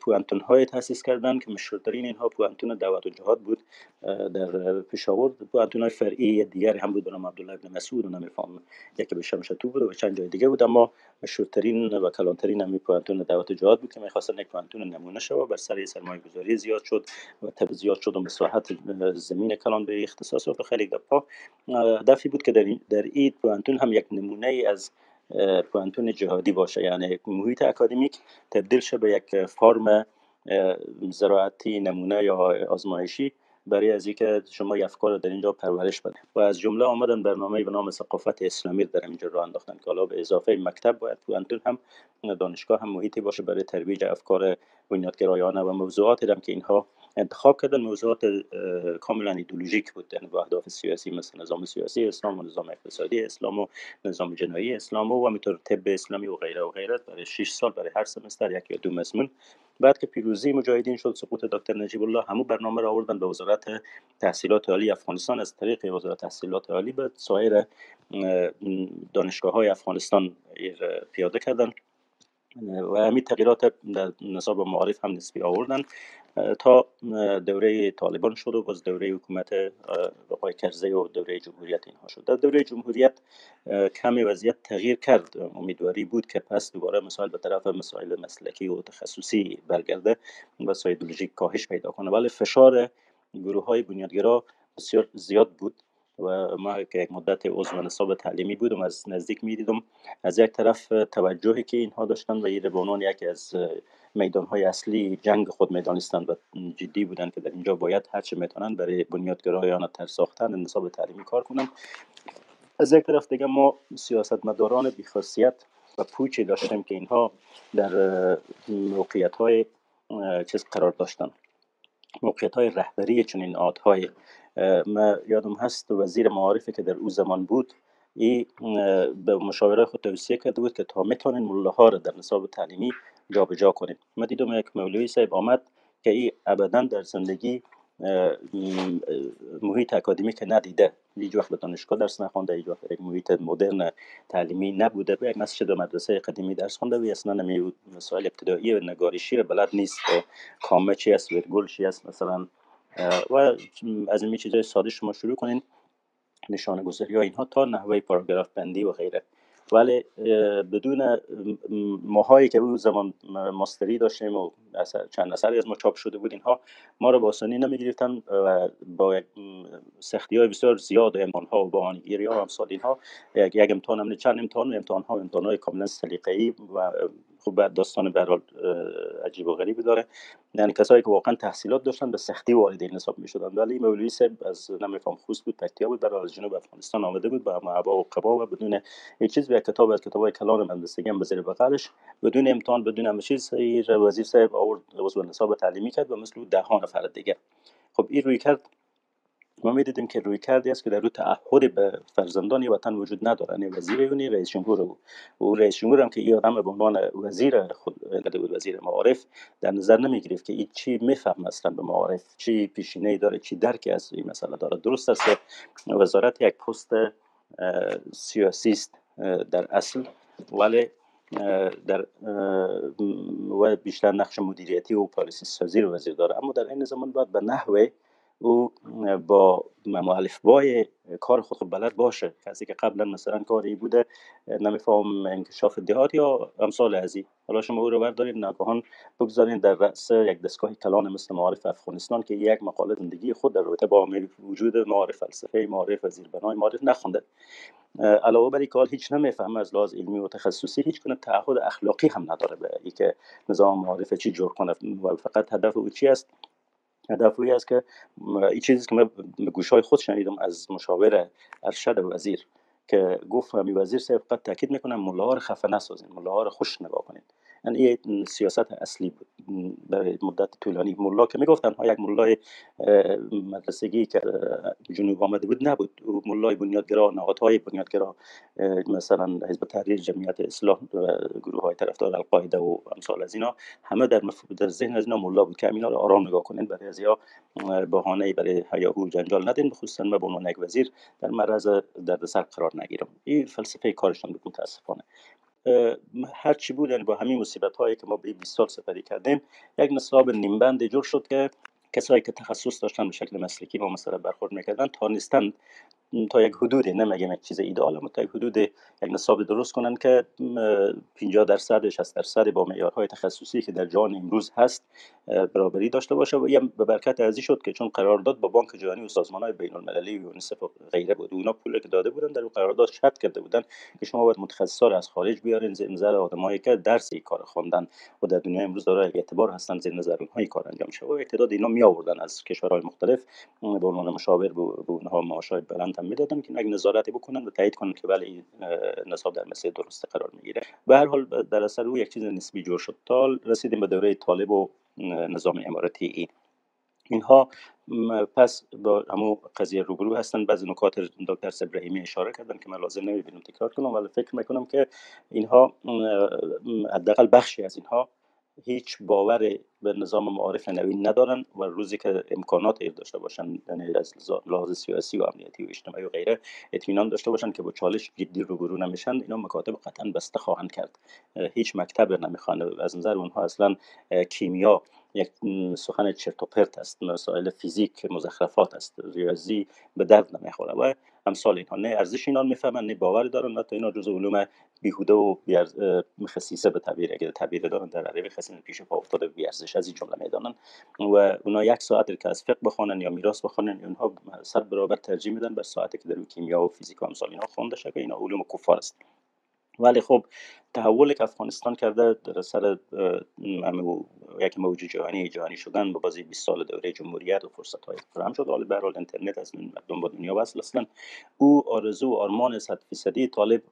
پوانتون های تاسیس کردند که مشهورترین اینها پوانتون دعوت و جهاد بود در پشاور پوانتون های فرعی دیگر هم بود به نام عبدالله ابن مسعود و نمیفهم یکی به شمشتو بود و چند جای دیگه بود. اما مشهورترین و کلانترین همین پوانتون دعوت و جهاد بود که می‌خواستن یک پوانتون نمونه شود بر سر سرمایه گذاری زیاد شد و تب زیاد شد و مساحت زمین کلان به اختصاص و خیلی گپا دفی بود که در, در این پوانتون هم یک نمونه از پوانتون جهادی باشه. یعنی محیط اکادمیک تبدیل شه به یک فرم زراعتی نمونه یا آزمایشی برای از اینکه شما افکار در اینجا پرورش بده و از جمله آمدن برنامه به نام ثقافت اسلامی در اینجا راه انداختن که حالا به اضافه مکتب باید پوانتون هم دانشگاه هم محیطی باشه برای ترویج افکار بنیادگرایانه و موضوعاتی هم که اینها انتخاب کردن موضوعات کاملا ایدولوژیک بود. یعنی با اهداف سیاسی مثل نظام سیاسی اسلام و نظام اقتصادی اسلام و نظام جنایی اسلام و همینطور طب اسلامی و غیره و غیره. برای 6 سال برای هر سمستر یک یا دو مضمون بعد که پیروزی مجاهدین شد سقوط دکتر نجیب الله همو برنامه را آوردن به وزارت تحصیلات عالی افغانستان. از طریق وزارت تحصیلات عالی به سایر دانشگاه های افغانستان پیاده کردن. و همین تغییرات در نصاب معارف هم نسبی آوردن تا دوره طالبان شد و باز دوره حکومت آقای کرزی و دوره جمهوریت اینها شد. در دوره جمهوریت کمی وضعیت تغییر کرد. امیدواری بود که پس دوباره مسائل به طرف مسائل مسلکی و تخصصی برگرده و سایدولوژیک کاهش پیدا کنه. ولی فشار گروه های بنیادگرا بسیار زیاد بود. و ما که یک مدت عضو نصاب تعلیمی بودم از نزدیک می‌دیدم. از یک طرف توجهی که اینها داشتن و به عنوان یکی از میدان های اصلی جنگ خود می‌دانستند و جدی بودند که در اینجا باید هرچه می‌تونن برای بنیادگرایان تر ساختن نصاب تعلیمی کار کنند از یک طرف دیگه ما سیاستمداران بیخاصیت و پوچی داشتیم که اینها در موقعیت های چیز قرار داشتن. موقعیت های رهبری چنین های ما یادم هست وزیر معارفه که در او زمان بود ای به مشاوره خود توصیه کرده بود که تا می‌تونین مله ها را در نصاب تعلیمی جابجا جا کنیم ما دیدم یک مولوی صاحب آمد که ای ابدا در زندگی محیط اکادمی که ندیده هیچ وقت به دانشگاه درس نخونده هیچ وقت یک محیط مدرن تعلیمی نبوده به یک مسجد و مدرسه قدیمی درس خونده و اصلا نمی مسائل ابتدایی و نگارشی رو بلد نیست. کامه چی است ورگل چی است مثلا و از این چیزای ساده شما شروع کنین. نشانه گذاری ها اینها تا نحوه پاراگراف بندی و غیره. ولی بدون ماهایی که او زمان ماستری داشتیم و چند اثری از ما چاپ شده بود اینها ما رو با آسانی نمی‌گرفتن و با سختی های بسیار زیاد امتحان ها و بهانه‌گیری ها و امثال اینها یک امتحان هم چند امتحان و امتحان ها امتحان های کاملا سلیقه‌ای و خب داستان به عجیب و غریبی داره. یعنی کسایی که واقعا تحصیلات داشتن به سختی وارد این نصاب می‌شدن. ولی مولوی صاحب از نمیفهم خوست بود پکتیا بود برای از جنوب افغانستان آمده بود با معبا و قبا و بدون هیچ چیز. یک کتاب از کتاب کلان مهندسی هم به بغلش. بدون امتحان بدون همه چیز وزیر صاحب آورد عضو نصاب تعلیمی کرد و مثل ده ها نفر دیگه. خب این روی کرد. ما می‌دیدیم که روی کردی است که در روی تعهد به فرزندان وطن وجود نداره. یعنی وزیر یونی رئیس جمهور او. و رئیس جمهور هم که این آدم به عنوان وزیر خود بود وزیر معارف در نظر نمی گرفت که این چی میفهم اصلا به معارف. چی پیشینه داره چی درکی از این مسئله داره. درست است وزارت یک پست سیاسی است در اصل. ولی در و بیشتر نقش مدیریتی و پالیسی سازی رو وزیر داره. اما در این زمان باید به نحوه او با بای کار خود بلد باشه. کسی که قبلا مثلا کاری بوده نمیفهم انکشاف دهات یا امثال ازی. حالا شما او رو بردارید ناگهان بگذارید در رأس یک دستگاه کلان مثل معارف افغانستان که یک مقاله زندگی خود در رابطه با وجود معارف فلسفه معارف زیربنای معارف نخونده. علاوه بر کار هیچ نمی‌فهمه از لحاظ علمی و تخصصی هیچ کنه تعهد اخلاقی هم نداره به اینکه نظام معارف چی جور کنه و فقط هدف او چی است؟ هدف است که این چیزی که من به گوش های خود شنیدم از مشاور ارشد وزیر که گفت همی وزیر صاحب فقط تاکید می‌کنم ملا رو خفه نسازین ملا رو خوش نگاه کنید این سیاست اصلی بود. برای مدت طولانی. ملا که می‌گفتن ها یک ملای مدرسگی که جنوب آمده بود نبود. ملای بنیادگرا نهادهای بنیادگرا مثلا حزب تحریر جمعیت اصلاح گروه های طرفدار القاعده و امثال از اینا همه در, در ذهن از اینا ملا بود که اینا رو آرام نگاه کنین. برای از بهانه برای هیاهو جنجال ندین. خصوصا من به عنوان یک وزیر در معرض دردسر قرار نگیرم. این فلسفه کارشان بود متاسفانه. هر چی بود یعنی با همین مصیبت هایی که ما به 20 سال سپری کردیم یک نصاب نیمبند جور شد که کسایی که تخصص داشتن به شکل مسلکی با مسئله برخورد می‌کردن تانستند تا یک حدودی نمیگم یک چیز ایدئال اما تا یک حدود یک نصاب درست کنن که 50 درصد 60 درصد با معیارهای تخصصی که در جهان امروز هست برابری داشته باشه. و به برکت ازی شد که چون قرارداد با بانک جهانی و سازمان های بین المللی و یونیسف و غیره بود اونا پول که داده بودن در اون قرارداد شرط کرده بودن که شما باید متخصصا از خارج بیارین زیر نظر آدمایی که درس کار خوندن و در دنیا امروز دارای اعتبار هستن زیر نظر اونها کار انجام شده و اعتداد اینا می آوردن از کشورهای مختلف به عنوان مشاور به اونها معاشای بلند هم می‌دادن که یک نظارتی بکنن و تایید کنن که بله این نصاب در مسیر درست قرار می‌گیره. به هر حال در اثر او یک چیز نسبی جور شد. تا رسیدیم به دوره طالب و نظام اماراتی ای اینها پس با همو قضیه روبرو هستن. بعضی نکات دکتر ابراهیمی اشاره کردن که من لازم نمی‌بینم تکرار کنم ولی فکر می‌کنم که اینها حداقل بخشی از اینها هیچ باور به نظام معارف نوین ندارن و روزی که امکانات ایر داشته باشن یعنی از لحاظ سیاسی و امنیتی و اجتماعی و غیره اطمینان داشته باشن که با چالش جدی روبرو نمیشن. اینا مکاتب قطعا بسته خواهند کرد. هیچ مکتب نمی‌خوان. از نظر اونها اصلا کیمیا یک سخن چرت و پرت است مسائل فیزیک مزخرفات است ریاضی به درد نمی‌خوره و امثال اینها. نه ارزش اینا می‌فهمن نه باور دارن نه تا اینا جزء علوم بیهوده و خصیصه به تعبیر. اگر تعبیر دارن در عربی خصیصه پیش پا افتاده بی ارزش از این جمله می‌دانن. و اونا یک ساعت که از فقه بخونن یا میراث بخونن اونها صد برابر ترجیح میدن بر ساعتی که در کیمیا و فیزیک و امثال اینها خونده شده اینا علوم کفار است. ولی خب تحول که افغانستان کرده در سر یک موج جهانی جهانی شدن با بازی 20 سال دوره جمهوریت و فرصت های فراهم شد. حالا به اینترنت از مردم با دنیا وصل اصلا او آرزو و آرمان 100 فیصدی طالب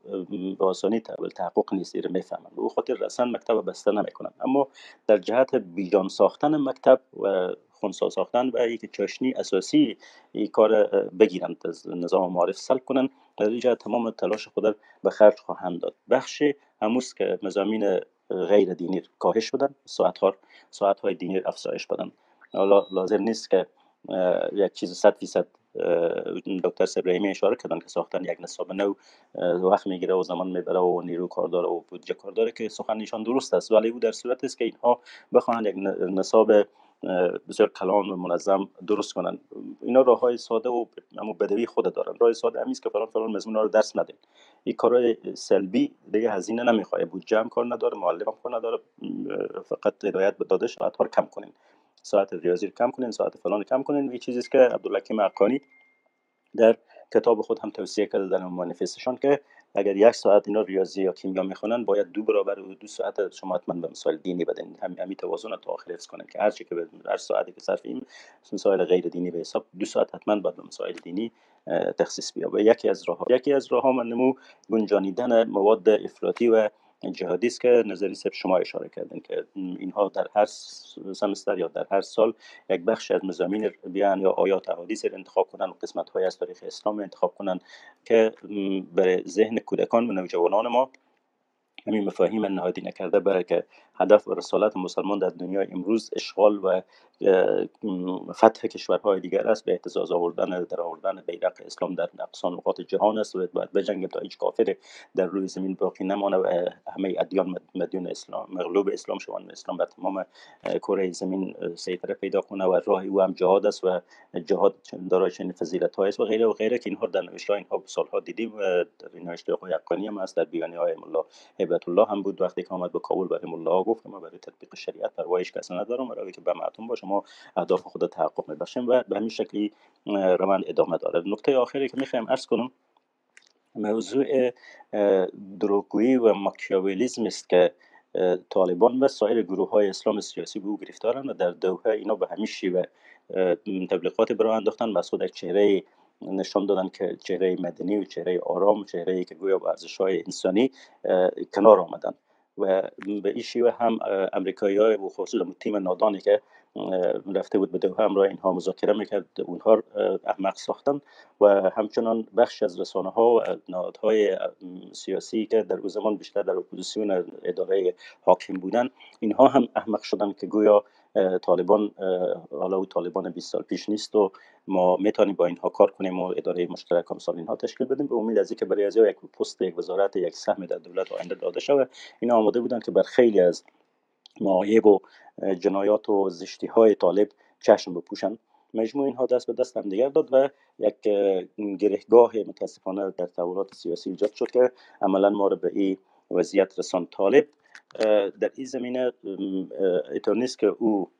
به آسانی تحقق نیست. رو می‌فهمن او خاطر رسن مکتب بسته نمی‌کنن اما در جهت بیجان ساختن مکتب و خونسا ساختن و یک چاشنی اساسی این کار بگیرند از نظام معارف سلب کنند در اینجا تمام تلاش خود به خرج خواهند داد. بخش هموس که مزامین غیر دینی کاهش بدن ساعت ها ساعت های دینی افزایش بدن. حالا لازم نیست که یک چیز صد فیصد دکتر ابراهیمی اشاره کردن که ساختن یک نصاب نو وقت می‌گیره و زمان می‌بره و نیرو کار داره و بودجه کار داره که سخن ایشان درست است. ولی او در صورت است که اینها بخواهند یک نصاب بسیار کلان و منظم درست کنن. اینا راه های ساده و اما بدوی خود دارن. راه ساده همیست که فلان فلان مضمون رو درس ندین. این کارهای سلبی دیگه هزینه نمی‌خواد بودجه هم کار نداره معلم هم کار نداره. فقط هدایت به داده ساعت ها کم کنین. ساعت ریاضی رو کم کنین ساعت فلان کم کنین. این چیزی که عبدالحکیم مقانی در کتاب خود هم توصیه کرده در مانیفستشان که اگر یک ساعت اینا ریاضی یا کیمیا می‌خونن باید دو برابر و دو ساعت شما حتما به مسائل دینی بدین هم همین توازن تا آخر حفظ کنن که هرچی که هر ساعتی که صرف این مسائل غیر دینی به حساب دو ساعت حتما باید به مسائل دینی تخصیص بیا و یکی از راه یکی از راه ها من نمو گنجانیدن مواد افراطی و جهادی است که نظری سب شما اشاره کردن که اینها در هر سمستر یا در هر سال یک بخش از مزامین بیان یا آیات احادیث رو انتخاب کنن و قسمت های از تاریخ اسلام انتخاب کنن که برای ذهن کودکان و نوجوانان ما همین مفاهیم نهادی نکرده برای که هدف و رسالت مسلمان در دنیای امروز اشغال و فتح کشورهای دیگر است. به اعتزاز آوردن در آوردن بیرق اسلام در اقصا نقاط جهان است و باید بجنگیم تا هیچ کافر در روی زمین باقی نمانه و همه ادیان مدیون اسلام مغلوب اسلام شوند. اسلام بر تمام کره زمین سیطره پیدا کنه و راه او هم جهاد است و جهاد دارای چنین فضیلت است و غیره و غیره که اینها در نوشته اینها سالها دیدیم و در نوشته آقای حقانی هم است در بیانیه های ملا الله هم بود. وقتی که آمد به کابل برای ملا گفت ما برای تطبیق شریعت پروایش کسی ندارم برای که به معتوم باشه ما اهداف خود تحقق میبخشیم و به همین شکلی روند ادامه داره. نکته آخری که می‌خوایم ارز کنم موضوع دروگویی و ماکیاویلیزم است که طالبان و سایر گروه های اسلام سیاسی به او گرفتارن و در دوحه اینا به همین شیوه تبلیغات برای انداختن. و خود یک چهره نشان دادن که چهره مدنی و چهره آرام چهره که گویا با ارزش های انسانی کنار آمدن. و به این شیوه هم امریکایی های و خصوصا تیم نادانی که رفته بود به دوحه همراه اینها مذاکره می‌کرد اونها احمق ساختن و همچنان بخش از رسانه ها و نهادهای سیاسی که در او زمان بیشتر در اپوزیسیون اداره حاکم بودن اینها هم احمق شدن که گویا طالبان حالا او طالبان 20 سال پیش نیست و ما می‌تونیم با اینها کار کنیم و اداره مشترک امثال اینها تشکیل بدیم به امید از اینکه برای از یک پست یک وزارت یک سهم در دولت آینده داده شود. اینا آماده بودن که بر خیلی از معایب و جنایات و زشتی های طالب چشم بپوشن مجموع اینها دست به دست هم دیگر داد و یک گرهگاه متاسفانه در تحولات سیاسی ایجاد شد که عملا ما رو به این وضعیت رسان طالب در این زمینه اینطور نیست که او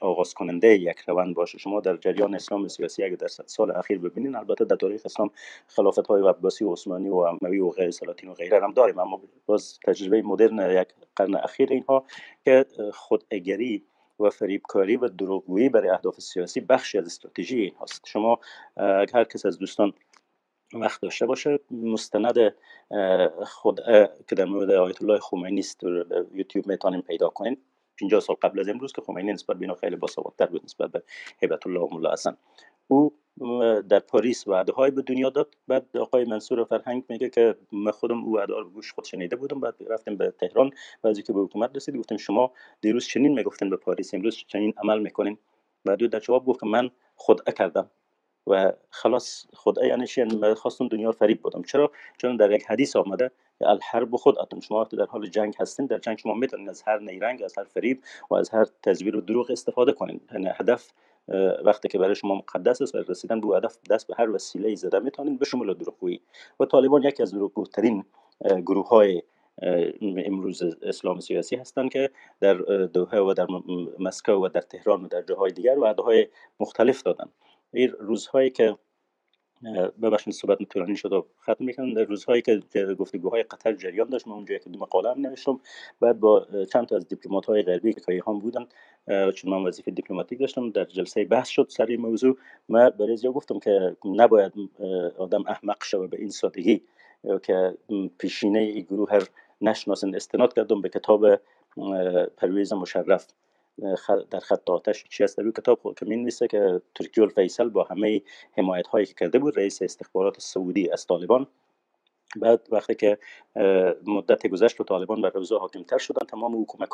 آغاز کننده یک روند باشه. شما در جریان اسلام سیاسی اگر در سال اخیر ببینید البته در تاریخ اسلام خلافت های عباسی و عثمانی و اموی و غیر سلاطین و غیره هم داریم. اما باز تجربه مدرن یک قرن اخیر اینها که خوداگری و فریبکاری و دروغگویی برای اهداف سیاسی بخشی از استراتژی این هست شما هر کس از دوستان وقت داشته باشه. مستند خود که در مورد آیت الله خمینی است یوتیوب می‌تونیم پیدا کنین 50 سال قبل از امروز که خمینی نسبت به خیلی باسوادتر بود نسبت به هیبت الله و ملا حسن. او در پاریس وعده های به دنیا داد. بعد آقای منصور فرهنگ میگه که من خودم او وعده رو گوش خود شنیده بودم. بعد رفتیم به تهران. بعد که به حکومت رسید گفتیم شما دیروز چنین می‌گفتن به پاریس. امروز چنین عمل می‌کنین. بعد در جواب گفت من خود کردم. و خلاص خود یعنی من خواستم دنیا فریب بودم چرا؟ چون در یک حدیث آمده الحرب خود اتم شما وقتی در حال جنگ هستین در جنگ شما می‌تونید از هر نیرنگ از هر فریب و از هر تزویر و دروغ استفاده کنین. یعنی هدف وقتی که برای شما مقدس است و رسیدن به هدف دست به هر وسیله زده می‌تونین به شمول دروغگویی. و طالبان یکی از دروغگوترین گروه های امروز اسلام سیاسی هستند که در دوحه و در مسکو و در تهران و در جاهای دیگر وعده های مختلف دادن. این روزهایی که ببخشید صحبت طولانی شد و ختم می‌کنم. در روزهایی که گفتگوهای قطر جریان داشت من اونجا که دو مقاله هم نوشتم. بعد با چند تا از دیپلمات های غربی که هم بودن چون من وظیفه دیپلماتیک داشتم در جلسه بحث شد سر این موضوع. من برای گفتم که نباید آدم احمق شوه به این سادگی که پیشینه این گروه هر نشناسن استناد کردم به کتاب پرویز مشرف. در خط آتش چی در روی کتاب خود که می که ترکی الفیصل با همه حمایت هایی که کرده بود رئیس استخبارات سعودی از طالبان. بعد وقتی که مدت گذشت و طالبان بر روزا حاکم تر شدن تمام او کمک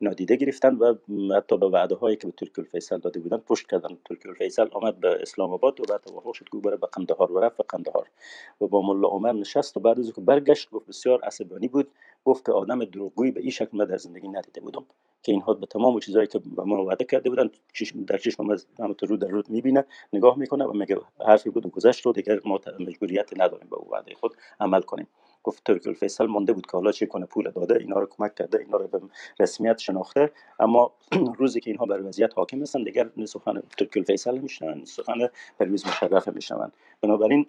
نادیده گرفتن و حتی به وعده هایی که به ترکی الفیصل داده بودن پشت کردن. ترکی الفیصل آمد به اسلام آباد و بعد توافق شد که بره به قندهار و رفت به قندهار. و با ملا عمر نشست و بعد از که برگشت گفت بسیار عصبانی بود. گفت که آدم دروغگویی به این شکل من در زندگی ندیده بودم. که اینها به تمام چیزهایی که به ما وعده کرده بودن در چشم ما رو در رو می‌بینه نگاه می‌کنه و میگه حرفی بود گذشت رو دیگر ما مجبوریت نداریم به وعده خود عمل کنیم. گفت ترک الفیصل مونده بود که حالا چه کنه پول داده اینا رو کمک کرده اینا رو به رسمیت شناخته. اما روزی که اینها بر وضعیت حاکم هستن دیگر سخن ترک الفیصل میشنن سخن پرویز مشرف میشنون. بنابراین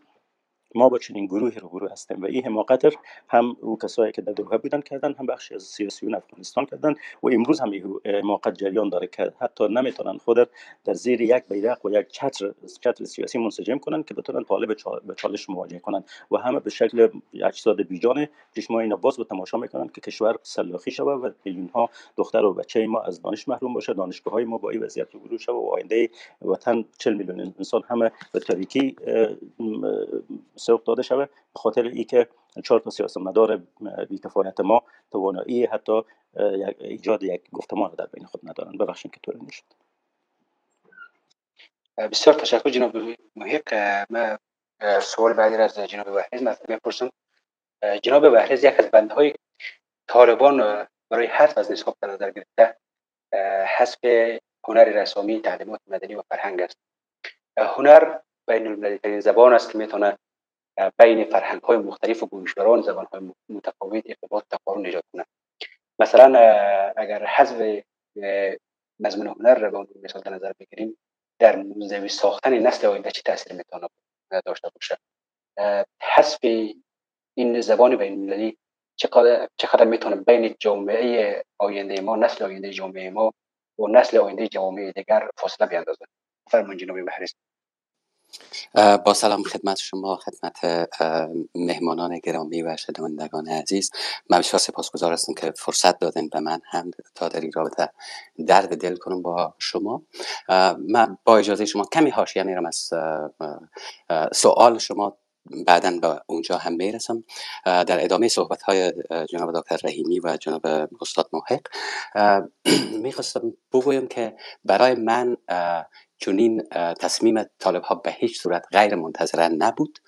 ما با چنین گروهی رو گروه هستیم و این حماقت هم او کسایی که در دوحه بودن کردن هم بخشی از سیاسیون افغانستان کردن و امروز هم حماقت جریان داره که حتی نمی‌تونن خود در زیر یک بیرق و یک چتر چتر سیاسی منسجم کنن که بتونن طالب به چالش مواجه کنن و همه به شکل اجساد بیجان چشم اینا باز به تماشا می‌کنن که کشور سلاخی شود و میلیون ها دختر و بچه ما از دانش محروم باشه دانشگاه های ما با این وضعیت روبرو شود و آینده وطن 40 میلیون انسان همه به تاریکی سوق داده شود به خاطر اینکه چهار تا سیاستمدار بیکفایت ما توانایی حتی ایجاد یک گفتمان در بین خود ندارن. ببخشید که طور نشد بسیار تشکر جناب محق. من سوال بعدی از جناب مطلب می‌پرسم. جناب وحیز یک از بنده های طالبان برای حذف از نصاب در نظر گرفته حذف هنر رسامی تعلیمات مدنی و فرهنگ است. هنر بین المللی زبان است که می‌تونه بین فرهنگ های مختلف و گویشوران زبان های متفاوت ارتباط تقارن ایجاد کنند مثلا اگر حذف مضمون هنر را به مثال در نظر بگیریم در موزوی ساختن نسل آینده چه تاثیر می‌تونه داشته باشه؟ حذف این زبان بین المللی چقدر می‌تونه بین جامعه آینده ما نسل آینده جامعه ما و نسل آینده جامعه دیگر فاصله بیاندازه فرمان جنوبی محرس با سلام خدمت شما خدمت مهمانان گرامی و شنوندگان عزیز. من بسیار سپاسگزار هستم که فرصت دادن به من هم تا در این رابطه درد دل کنم با شما. من با اجازه شما کمی حاشیه میرم از سوال شما بعدا به اونجا هم می‌رسم. در ادامه صحبت های جناب دکتر رحیمی و جناب استاد محق می‌خواستم بگویم که برای من چنین تصمیم طالب ها به هیچ صورت غیر منتظره نبود.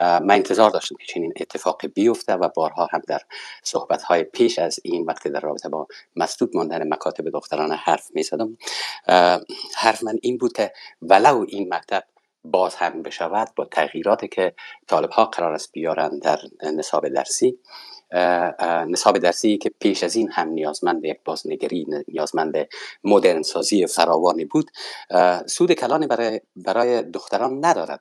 من انتظار داشتم که چنین اتفاق بیفته و بارها هم در صحبت های پیش از این وقتی در رابطه با مسدود ماندن مکاتب دختران حرف می زدم حرف من این بود که ولو این مکتب باز هم بشود با تغییراتی که طالب ها قرار است بیارن در نصاب درسی نصاب درسی که پیش از این هم نیازمند یک بازنگری نیازمند مدرن سازی فراوانی بود سود کلانی برای, برای دختران ندارد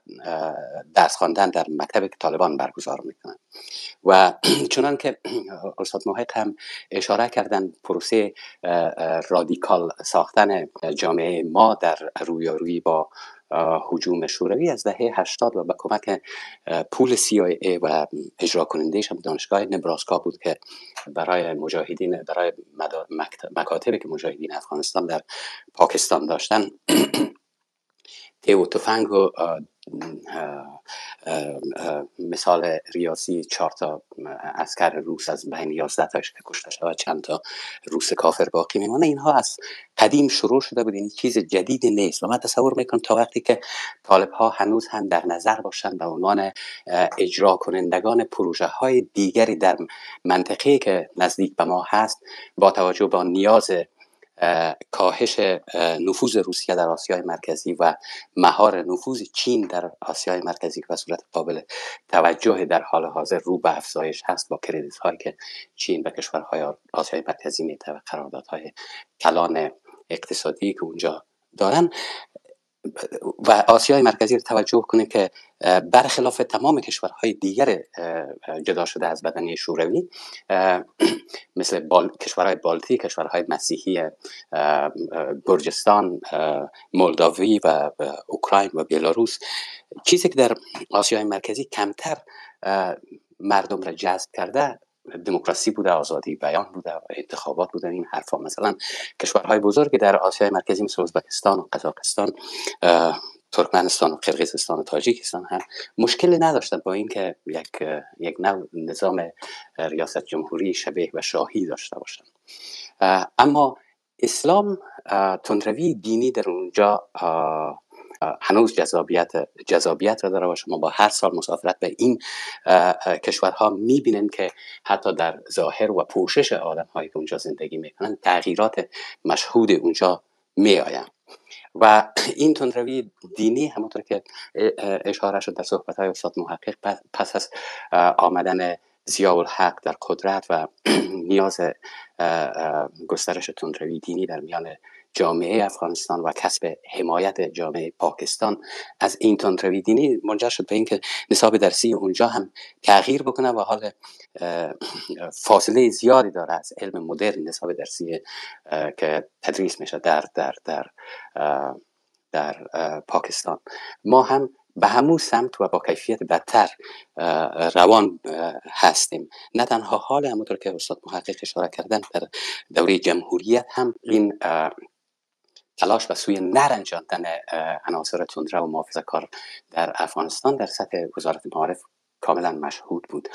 درس خواندن در مکتب که طالبان برگزار می‌کنند. و چنان که استاد محق هم اشاره کردن پروسه رادیکال ساختن جامعه ما در رویارویی با حجوم شوروی از دهه 80 و به کمک پول CIA و اجرا کنندهش هم دانشگاه نبراسکا بود که برای مجاهدین برای مکاتبی که مجاهدین افغانستان در پاکستان داشتن. تیو تفنگ و مثال ریاضی چهار تا اسکر روس از بین که کشته شود چند تا روس کافر باقی میمانه. اینها از قدیم شروع شده بود این چیز جدید نیست. و من تصور می‌کنم تا وقتی که طالب ها هنوز هم در نظر باشند به عنوان اجرا کنندگان پروژه های دیگری در منطقه که نزدیک به ما هست با توجه به نیاز کاهش نفوذ روسیه در آسیای مرکزی و مهار نفوذ چین در آسیای مرکزی که به صورت قابل توجه در حال حاضر رو به افزایش هست با کردیت هایی که چین به کشورهای آسیای مرکزی میده و قراردادهای کلان اقتصادی که اونجا دارن. و آسیای مرکزی رو توجه کنیم که برخلاف تمام کشورهای دیگر جدا شده از بدنی شوروی مثل بال... کشورهای بالتی کشورهای مسیحی گرجستان مولداوی و اوکراین و بیلاروس. چیزی که در آسیای مرکزی کمتر مردم را جذب کرده دموکراسی بوده آزادی بیان بوده انتخابات بوده این حرفا. مثلا کشورهای بزرگی در آسیای مرکزی مثل ازبکستان و قزاقستان ترکمنستان و قرقیزستان و تاجیکستان هم مشکلی نداشتن با اینکه یک یک نوع نظام ریاست جمهوری شبیه و شاهی داشته باشند اما اسلام تندروی دینی در اونجا هنوز جذابیت جذابیت را داره و شما با هر سال مسافرت به این کشورها می‌بینن که حتی در ظاهر و پوشش آدم هایی که اونجا زندگی می‌کنن تغییرات مشهود اونجا میآیند. و این تندروی دینی همونطور که اشاره شد در صحبت های استاد محقق پس از آمدن زیاء الحق در قدرت و نیاز گسترش تندروی دینی در میان جامعه افغانستان و کسب حمایت جامعه پاکستان از این تندروی دینی منجر شد به اینکه نصاب درسی اونجا هم تغییر بکنه و حال فاصله زیادی داره از علم مدرن نصاب درسی که تدریس میشه در در در در پاکستان. ما هم به همون سمت و با کیفیت بدتر روان هستیم. نه تنها حال همونطور که استاد محقق اشاره کردن در دوره جمهوریت هم این تلاش به سوی نرنجاندن عناصر تندره و محافظه کار در افغانستان در سطح وزارت معارف کاملا مشهود بود.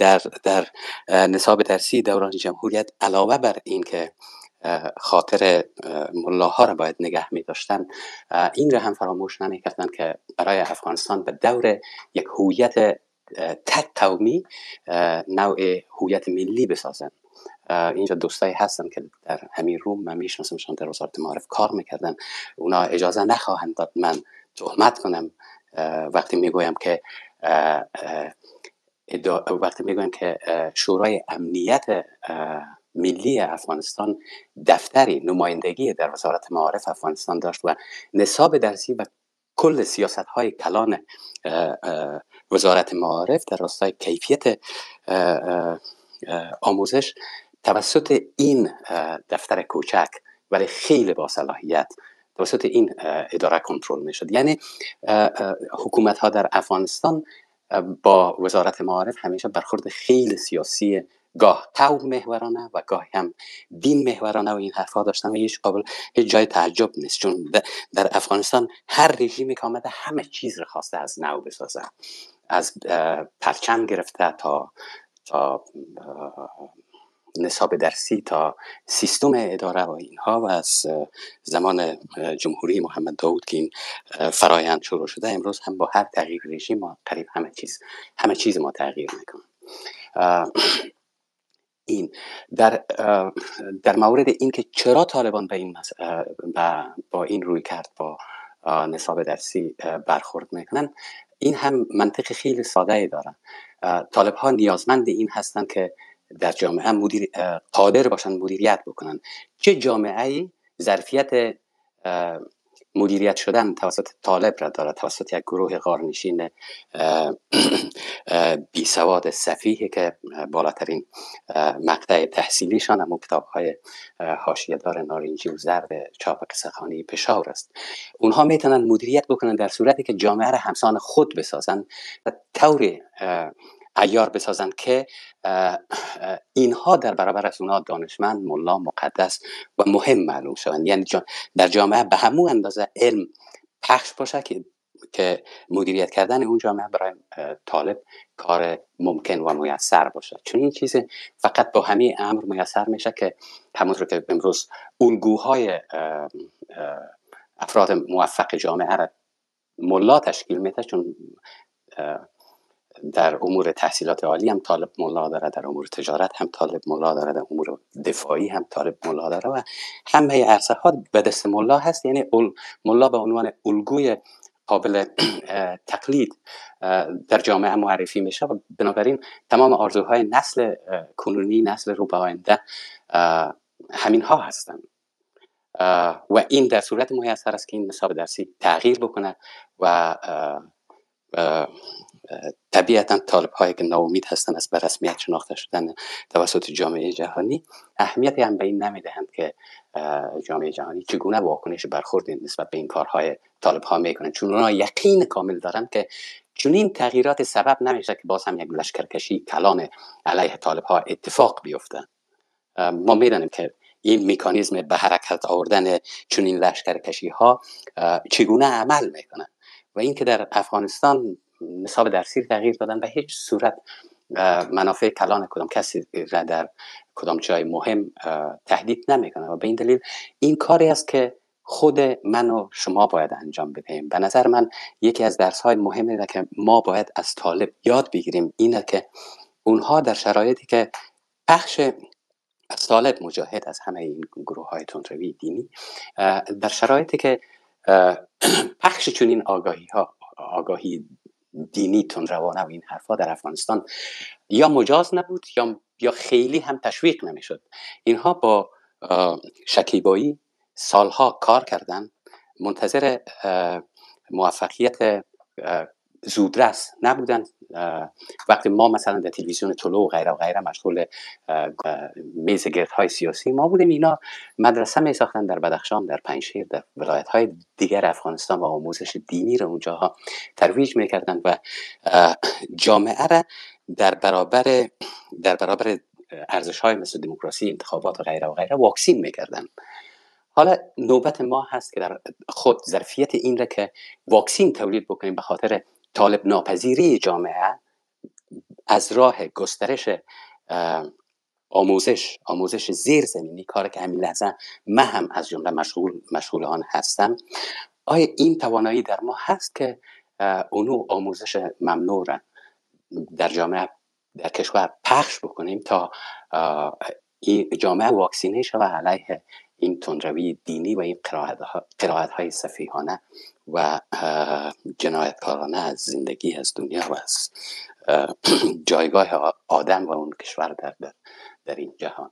در, در نصاب درسی دوران جمهوریت علاوه بر این که خاطر ملاها را باید نگه می داشتن این را هم فراموش نمی که برای افغانستان به دور یک هویت تک قومی نوع هویت ملی بسازن اینجا دوستایی هستن که در همین روم من میشناسمشان در وزارت معارف کار می‌کردن. اونا اجازه نخواهند داد من تهمت کنم. وقتی می‌گویم که وقتی می‌گویم که شورای امنیت ملی افغانستان دفتری نمایندگی در وزارت معارف افغانستان داشت و نصاب درسی و کل سیاست های کلان وزارت معارف در راستای کیفیت آموزش توسط این دفتر کوچک ولی خیلی با صلاحیت توسط این اداره کنترل می‌شد. یعنی حکومت ها در افغانستان با وزارت معارف همیشه برخورد خیلی سیاسی گاه قوم محورانه و گاه هم دین محورانه و این حرفها داشتن و هیچ قابل هیچ جای تعجب نیست. چون در افغانستان هر رژیمی که آمده همه چیز رو خواسته از نو بسازه. از پرچم گرفته تا تا نصاب درسی تا سیستم اداره و اینها و از زمان جمهوری محمد داود که این فرایند شروع شده امروز هم با هر تغییر رژیم ما قریب همه چیز همه چیز ما تغییر می‌کنه. این در در مورد اینکه چرا طالبان به این با این روی کرد با نصاب درسی برخورد می‌کنن این هم منطق خیلی ساده ای دارن طالب ها نیازمند این هستند که در جامعه مدیر قادر باشن مدیریت بکنن. چه جامعه ای ظرفیت مدیریت شدن توسط طالب را دارد؟ توسط یک گروه غارنشین بی سواد صفیحی که بالاترین مقطع تحصیلیشان همون کتاب های حاشیه دار نارنجی و زرد چاپ قصخانی پشاور است. اونها می‌تونن مدیریت بکنن در صورتی که جامعه را همسان خود بسازن و طور ایار بسازند که اینها در برابر از اونها دانشمند ملا مقدس و مهم معلوم شوند. یعنی در جامعه به همون اندازه علم پخش باشه که که مدیریت کردن اون جامعه برای طالب کار ممکن و میسر باشه چون این چیز فقط با همه امر میسر میشه که همونطور که امروز الگوهای افراد موفق جامعه را ملا تشکیل میده چون در امور تحصیلات عالی هم طالب ملا داره در امور تجارت هم طالب ملا داره در امور دفاعی هم طالب ملا داره و همه عرصه ها به دست ملا هست. یعنی ملا به عنوان الگوی قابل تقلید در جامعه معرفی میشه و بنابراین تمام آرزوهای نسل کنونی نسل رو به آینده همین ها هستند و این در صورت میسر است که این نصاب درسی تغییر بکنه و طبیعتا طالب هایی که ناامید هستند از برسمیت شناخته شدن توسط جامعه جهانی اهمیتی هم به این نمی‌دهند که جامعه جهانی چگونه واکنش برخورد نسبت به این کارهای طالب ها می‌کنند چون اونا یقین کامل دارند که چون این تغییرات سبب نمیشه که باز هم یک لشکرکشی کلان علیه طالب ها اتفاق بیفته. ما می‌دانیم که این میکانیزم به حرکت آوردن چنین لشکرکشی ها چگونه عمل می‌کنه. و اینکه در افغانستان نصاب درسی تغییر دادن و هیچ صورت منافع کلان کدام کسی را در کدام جای مهم تهدید نمی‌کنه. و به این دلیل این کاری است که خود من و شما باید انجام بدهیم. به نظر من یکی از درس های مهمی که ما باید از طالب یاد بگیریم اینه که اونها در شرایطی که پخش از طالب مجاهد از همه این گروه های تندروی دینی در شرایطی که پخش چنین آگاهی ها آگاهی دینی تون روانه و این حرفا در افغانستان یا مجاز نبود یا یا خیلی هم تشویق نمی‌شد. اینها با شکیبایی سالها کار کردن. منتظر موفقیت زودرس نبودن. وقتی ما مثلا در تلویزیون طلوع و غیره و غیره مشغول میز های سیاسی ما بودیم اینا مدرسه می ساختن در بدخشان در پنجشیر در ولایت های دیگر افغانستان و آموزش دینی رو اونجاها ترویج می‌کردن و جامعه را در برابر در برابر ارزش های مثل دموکراسی انتخابات و غیره و غیره واکسین می‌کردن. حالا نوبت ما هست که در خود ظرفیت این را که واکسین تولید بکنیم به خاطر طالب ناپذیری جامعه از راه گسترش آموزش آموزش زیر زمینی کار که همین لحظه من هم از جمله مشغول مشغول آن هستم. آیا این توانایی در ما هست که اونو آموزش ممنوع در جامعه در کشور پخش بکنیم تا جامعه واکسینه و علیه این تندروی دینی و این قرائت های صفیحانه و جنایتکارانه از زندگی از دنیا و از جایگاه آدم و اون کشور در, در, در این جهان.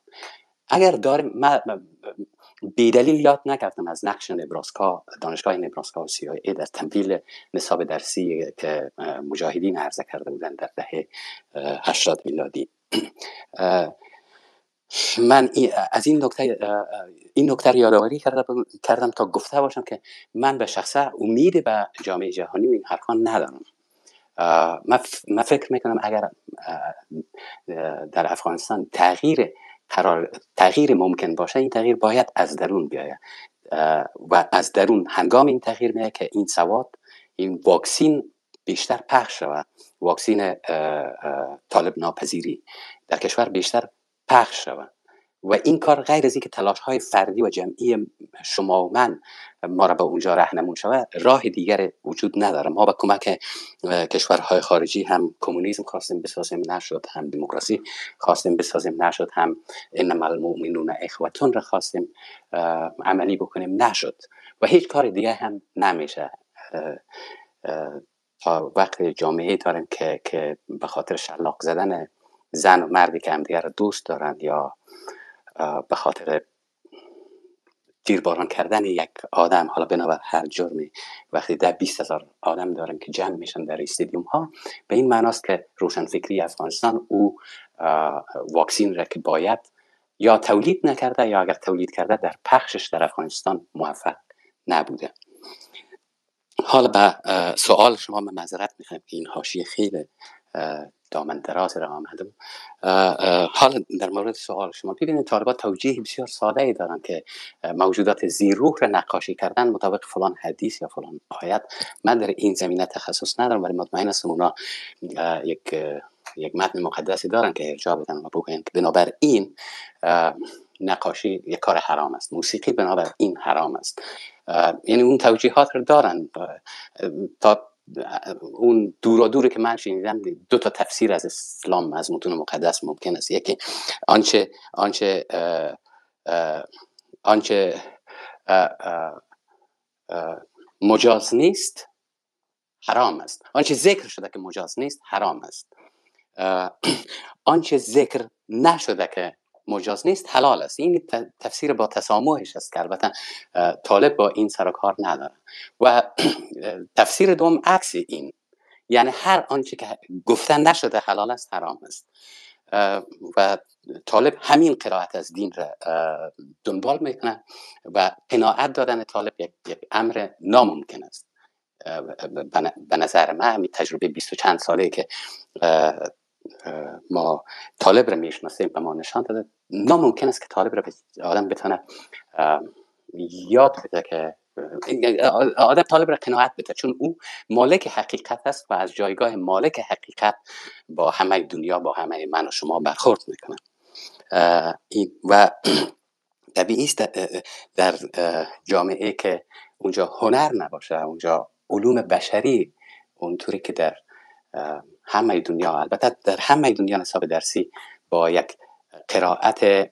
اگر داریم من بیدلیل یاد نکردم از نقش نبراسکا دانشگاه نبراسکا و سی در تمویل نصاب درسی که مجاهدین عرضه کرده بودن در دهه 80 میلادی. من از این نکته این نکته یادآوری کردم تا گفته باشم که من به شخصه امید به جامعه جهانی و این حرفان ندارم. من فکر می‌کنم اگر در افغانستان تغییر قرار تغییر ممکن باشه این تغییر باید از درون بیاید. و از درون هنگام این تغییر میاد که این سواد این واکسین بیشتر پخش شود. واکسین طالب ناپذیری در کشور بیشتر پخش شود و این کار غیر از اینکه تلاش های فردی و جمعی شما و من ما را به اونجا رهنمون شود راه دیگر وجود نداره ما به کمک کشورهای خارجی هم کمونیسم خواستیم بسازیم نشد هم دموکراسی خواستیم بسازیم نشد هم انما المؤمنون اخوتون را خواستیم عملی بکنیم نشد. و هیچ کار دیگه هم نمیشه. تا وقت جامعه داریم که که به خاطر شلاق زدن زن و مردی که همدیگر دوست دارند یا به خاطر تیرباران کردن یک آدم حالا بنابر هر جرمی وقتی ده بیست هزار آدم دارن که جمع میشن در استیدیوم ها به این معناست که روشنفکری افغانستان او واکسین را که باید یا تولید نکرده یا اگر تولید کرده در پخشش در افغانستان موفق نبوده. حالا به سوال شما من معذرت می‌خوایم که این حاشیه خیلی دامن دراز را آمدم حالا در مورد سوال شما ببینید طالبات توجیه بسیار ساده ای دارن که موجودات زیروح را نقاشی کردن مطابق فلان حدیث یا فلان آیت. من در این زمینه تخصص ندارم ولی مطمئن هستم اونا یک یک متن مقدسی دارن که ارجاع بدن و بگوین که بنابر این نقاشی یک کار حرام است. موسیقی بنابر این حرام است. یعنی اون توجیهات رو دارن. تا اون دورا دوری که من شنیدم دو تا تفسیر از اسلام از متون مقدس ممکن است. یکی آنچه آنچه آنچه مجاز نیست حرام است. آنچه ذکر شده که مجاز نیست حرام است. آنچه ذکر نشده که مجاز نیست حلال است. این تفسیر با تسامحش است که البته طالب با این سر کار نداره. و تفسیر دوم عکس این. یعنی هر آنچه که گفتن نشده حلال است حرام است. و طالب همین قرائت از دین را دنبال می‌کنه و قناعت دادن طالب یک, امر ناممکن است. به نظر من همین تجربه بیست و چند ساله که ما طالب را می‌شناسیم به ما نشان داده. ناممکن است که طالب را آدم بتونه یاد بده که آدم طالب را قناعت بده. چون او مالک حقیقت است و از جایگاه مالک حقیقت با همه دنیا با همه من و شما برخورد می‌کنه. و طبیعی است در جامعه که اونجا هنر نباشه اونجا علوم بشری اونطوری که در همه دنیا البته در همه دنیا نصاب درسی با یک قرائت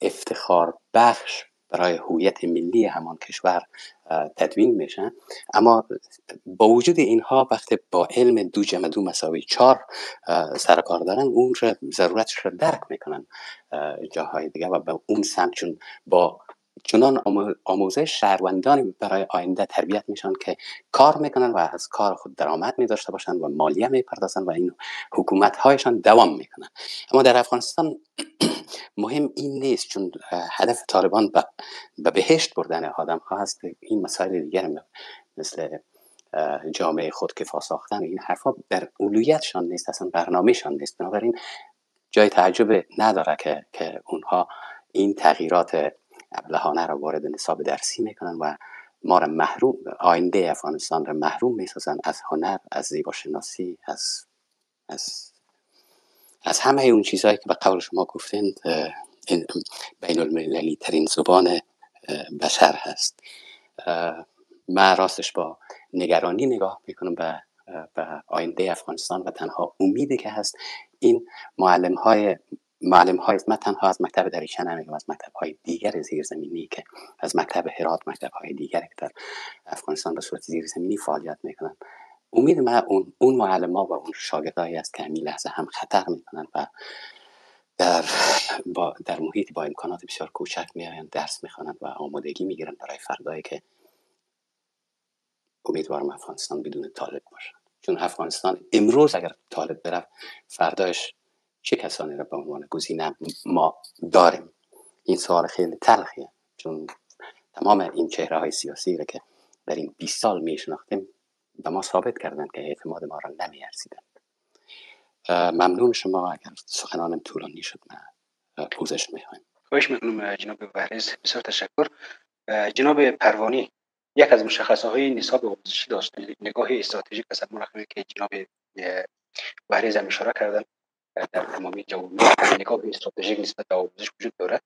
افتخار بخش برای هویت ملی همان کشور تدوین میشن اما با وجود اینها وقتی با علم دو جمع دو مساوی چار سرکار دارن اون ضرورتش را درک می‌کنن جاهای دیگه و به اون سمت چون با چنان آموزش شهروندانی برای آینده تربیت میشن که کار می‌کنن و از کار خود درآمد می داشته باشن و مالیه می‌پردازن و این حکومت هایشان دوام می‌کنن. اما در افغانستان مهم این نیست چون هدف طالبان به بهشت بردن آدم ها هست. این مسائل دیگر مثل جامعه خود کفا ساختن این حرفا در اولویتشان نیست اصلا برنامهشان نیست. بنابراین جای تعجب نداره که, که اونها این تغییرات ابلهانه را وارد نصاب درسی می‌کنن و ما را محروم آینده افغانستان را محروم می‌سازن از هنر از زیباشناسی از از از همه اون چیزهایی که به قول شما گفتین بین المللی ترین زبان بشر هست. من راستش با نگرانی نگاه می‌کنم به به آینده افغانستان و تنها امیدی که هست این معلم های معلم های من تنها از مکتب دریچه نمیگم از مکتب های دیگر زیرزمینی که از مکتب هرات مکتب های دیگر که در افغانستان به صورت زیرزمینی فعالیت می‌کنن. امید من اون, اون معلم ها و اون شاگردایی است که همین لحظه هم خطر می‌کنن و در, با در محیط با امکانات بسیار کوچک میآیند درس می‌خوانند و آمادگی می‌گیرن برای فردایی که امیدوارم افغانستان بدون طالب باشد چون افغانستان امروز اگر طالب بره فردایش چه کسانی را به عنوان گزینه ما داریم؟ این سوال خیلی تلخیه چون تمام این چهره های سیاسی را که در این 20 سال میشناختیم به ما ثابت کردند که اعتماد ما را نمیارزیدند. ممنون شما اگر سخنانم طولانی شد من پوزش می‌خوایم. خواهش می‌کنم جناب وحرز بسیار تشکر. جناب پروانی یک از مشخصه های نصاب آموزشی داشت نگاه استراتژیک از مرخبه که جناب وحرز هم اشاره کردن تمامی جوابی نگاه استراتژیک نسبت به آموزش وجود داره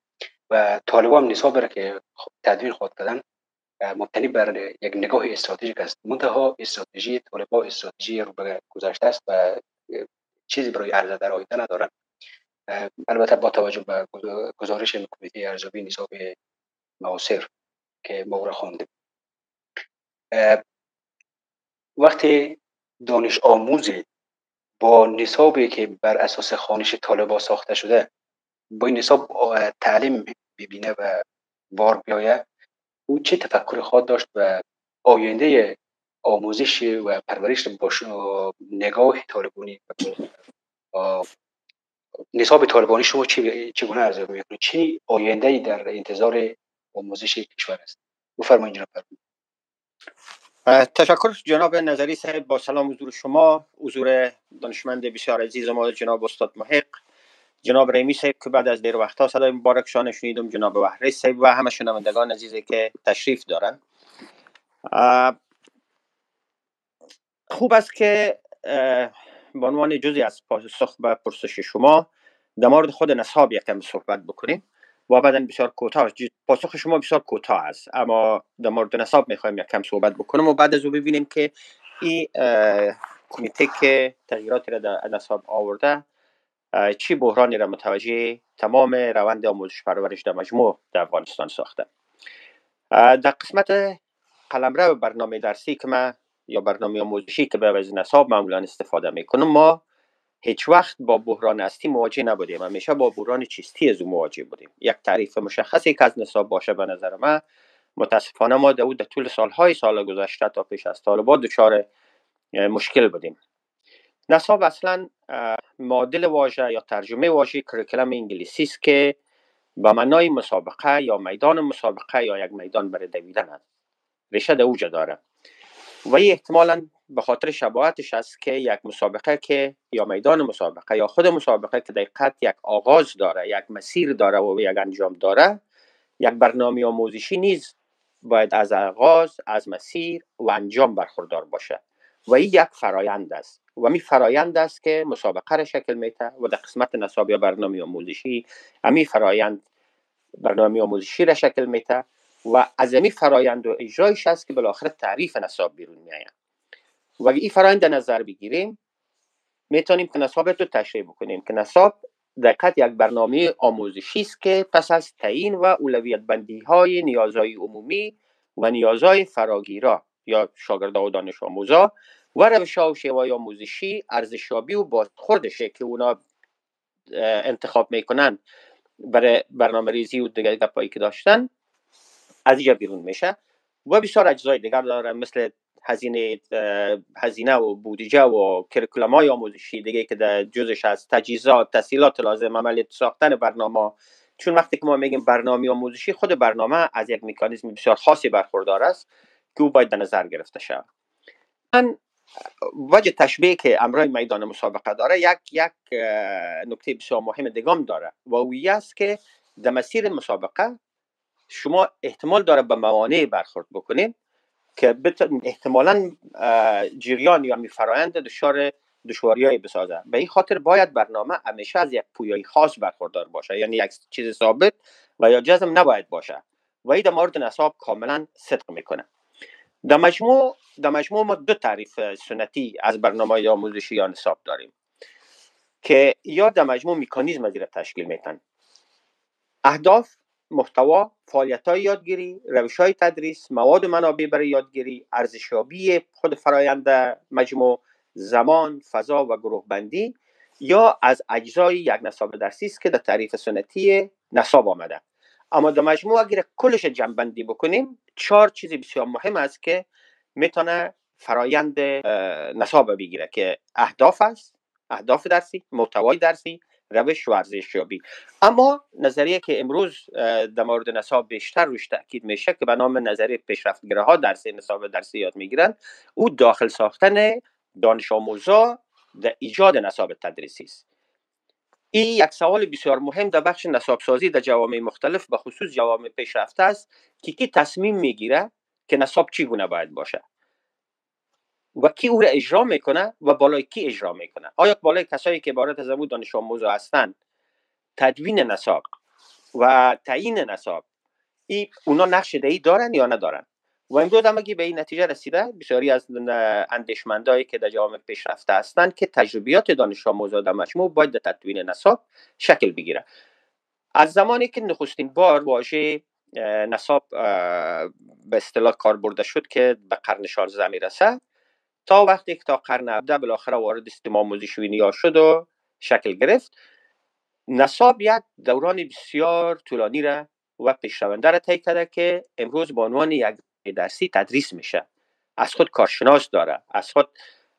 و طالبان نصاب که تدوین خود کردن مبتنی بر یک نگاه استراتژیک است. منتها استراتژی طالبان استراتژی رو به گذشته است و چیزی برای عرضه در آینده ندارن. البته با توجه به گزارش کمیته ارزیابی نصاب معاصر که ما را خواندیم. وقتی دانش آموزی با نصابی که بر اساس خانش طالبا ساخته شده با این نصاب تعلیم ببینه و بار بیایه او چه تفکر خواهد داشت و آینده آموزش و پرورش با نگاه طالبانی نصاب طالبانی شما چگونه ارزیابی می‌کنید چه آینده در انتظار آموزش کشور است؟ بفرمایید جناب تشکر جناب نظری صاحب با سلام حضور شما. حضور دانشمند بسیار عزیز ما جناب استاد محق. جناب ریمی صاحب که بعد از دیر وقتها صدای مبارکشان شنیدم جناب وحری صاحب و همه شنوندگان عزیزی که تشریف دارن. خوب است که به عنوان جزی از پاسخ به پرسش شما در مورد خود نصاب یکم صحبت بکنیم. و بعدا بسیار کوتاه. پاسخ شما بسیار کوتاه است. اما در مورد نصاب می‌خوایم یک کم صحبت بکنیم و بعد از او ببینیم که این کمیته که تغییراتی را در نصاب آورده چی بحرانی را متوجه تمام روند آموزش پرورش در مجموع در افغانستان ساخته. در قسمت قلمرو برنامه درسی که ما یا برنامه آموزشی که به وزن نصاب معمولا استفاده می‌کنم ما هیچ وقت با بحران هستی مواجه نبودیم. همیشه با بحران چیستی از مواجه بودیم. یک تعریف مشخصی که از نصاب باشه به نظر من. متاسفانه ما در طول سالهای سال گذشته تا پیش از طالبات دچار مشکل بودیم. نصاب اصلا معادل واژه یا ترجمه واژه کریکلم انگلیسی است که به معنای مسابقه یا میدان مسابقه یا یک میدان برای دویدن است. ریشه در اوجا داره. و احتمالا به خاطر شباهتش است که یک مسابقه که یا میدان مسابقه یا خود مسابقه که دقیقت یک آغاز داره یک مسیر داره و یک انجام داره یک برنامه آموزشی نیز باید از آغاز از مسیر و انجام برخوردار باشه. و این یک فرایند است. و می فرایند است که مسابقه را شکل میته و در قسمت نصاب یا برنامه آموزشی امی فرایند برنامه آموزشی را شکل میته و از فرایند و اجرایش است که بالاخره تعریف نصاب بیرون میآید و این فرایند در نظر بگیریم می‌تونیم که نصاب رو تشریح بکنیم که نصاب دقت یک برنامه آموزشی است که پس از تعیین و اولویت بندی های نیازهای عمومی و نیازهای فراگیرا یا شاگردا و دانش آموزا و روش و شیوه آموزشی ارزشیابی و بازخوردشه که اونا انتخاب می‌کنن برای برنامه ریزی و دیگه گپایی که داشتن از اینجا بیرون میشه. و بسیار اجزای دیگر داره مثل هزینه هزینه و بودجه و کرکولم های آموزشی دیگه که در جزش از تجهیزات تسهیلات لازم عمل ساختن برنامه. چون وقتی که ما میگیم برنامه آموزشی خود برنامه از یک مکانیزم بسیار خاصی برخوردار است که او باید در نظر گرفته شود من وجه تشبیه که امرای میدان مسابقه داره یک یک نکته بسیار مهم دیگم داره. و اوی است که در مسیر مسابقه شما احتمال داره به موانع برخورد بکنید که احتمالا جریان یا میفرایند دچار دشواری های بسازه. به این خاطر باید برنامه همیشه از یک پویایی خاص برخوردار باشه. یعنی یک چیز ثابت و یا جزم نباید باشه. و این در مورد نصاب کاملا صدق می‌کنه. در مجموع در مجموع ما دو تعریف سنتی از برنامه آموزشی یا نصاب داریم که یا در مجموع میکانیزم از تشکیل میتن اهداف محتوا فعالیت های یادگیری روش های تدریس مواد و منابع برای یادگیری ارزشیابی خود فرایند مجموع زمان فضا و گروه بندی یا از اجزای یک نصاب درسی است که در تعریف سنتی نصاب آمده. اما در مجموع اگر کلش جنبندی بکنیم چهار چیزی بسیار مهم است که می‌تونه فرایند نصاب بگیره که اهداف است اهداف درسی محتوای درسی روش ورزشیابی. اما نظریه که امروز در مورد نصاب بیشتر روش تاکید میشه که به نام نظریه پیشرفتگره ها درسی نصاب درسی یاد می‌گیرن او داخل ساختن دانش آموزا در ایجاد نصاب تدریسی است. این یک سوال بسیار مهم در بخش نصاب سازی در جوامع مختلف به خصوص جوامع پیشرفته است که کی تصمیم می‌گیره که نصاب چگونه باید باشه. و کی او را اجرا می‌کنه و بالای کی اجرا می‌کنه؟ آیا بالای کسایی که عبارت از دانش آموز هستند تدوین نصاب و تعیین نصاب ای اونا نقش دهی دارن یا ندارن؟ و امروز هم به این نتیجه رسیده بسیاری از اندیشمندایی که در جامعه پیشرفته هستند که تجربیات دانش آموزا در مجموع باید در تدوین نصاب شکل بگیره. از زمانی که نخستین بار واژه نصاب به اصطلاح کار برده شد که به قرن 16 می‌رسه تا وقتی که تا قرن 17 بالاخره وارد سیستم آموزشی شوینی شد و شکل گرفت نصاب یک دوران بسیار طولانی را و پیشرونده را طی کرده که امروز به عنوان یک درسی تدریس میشه. از خود کارشناس داره از خود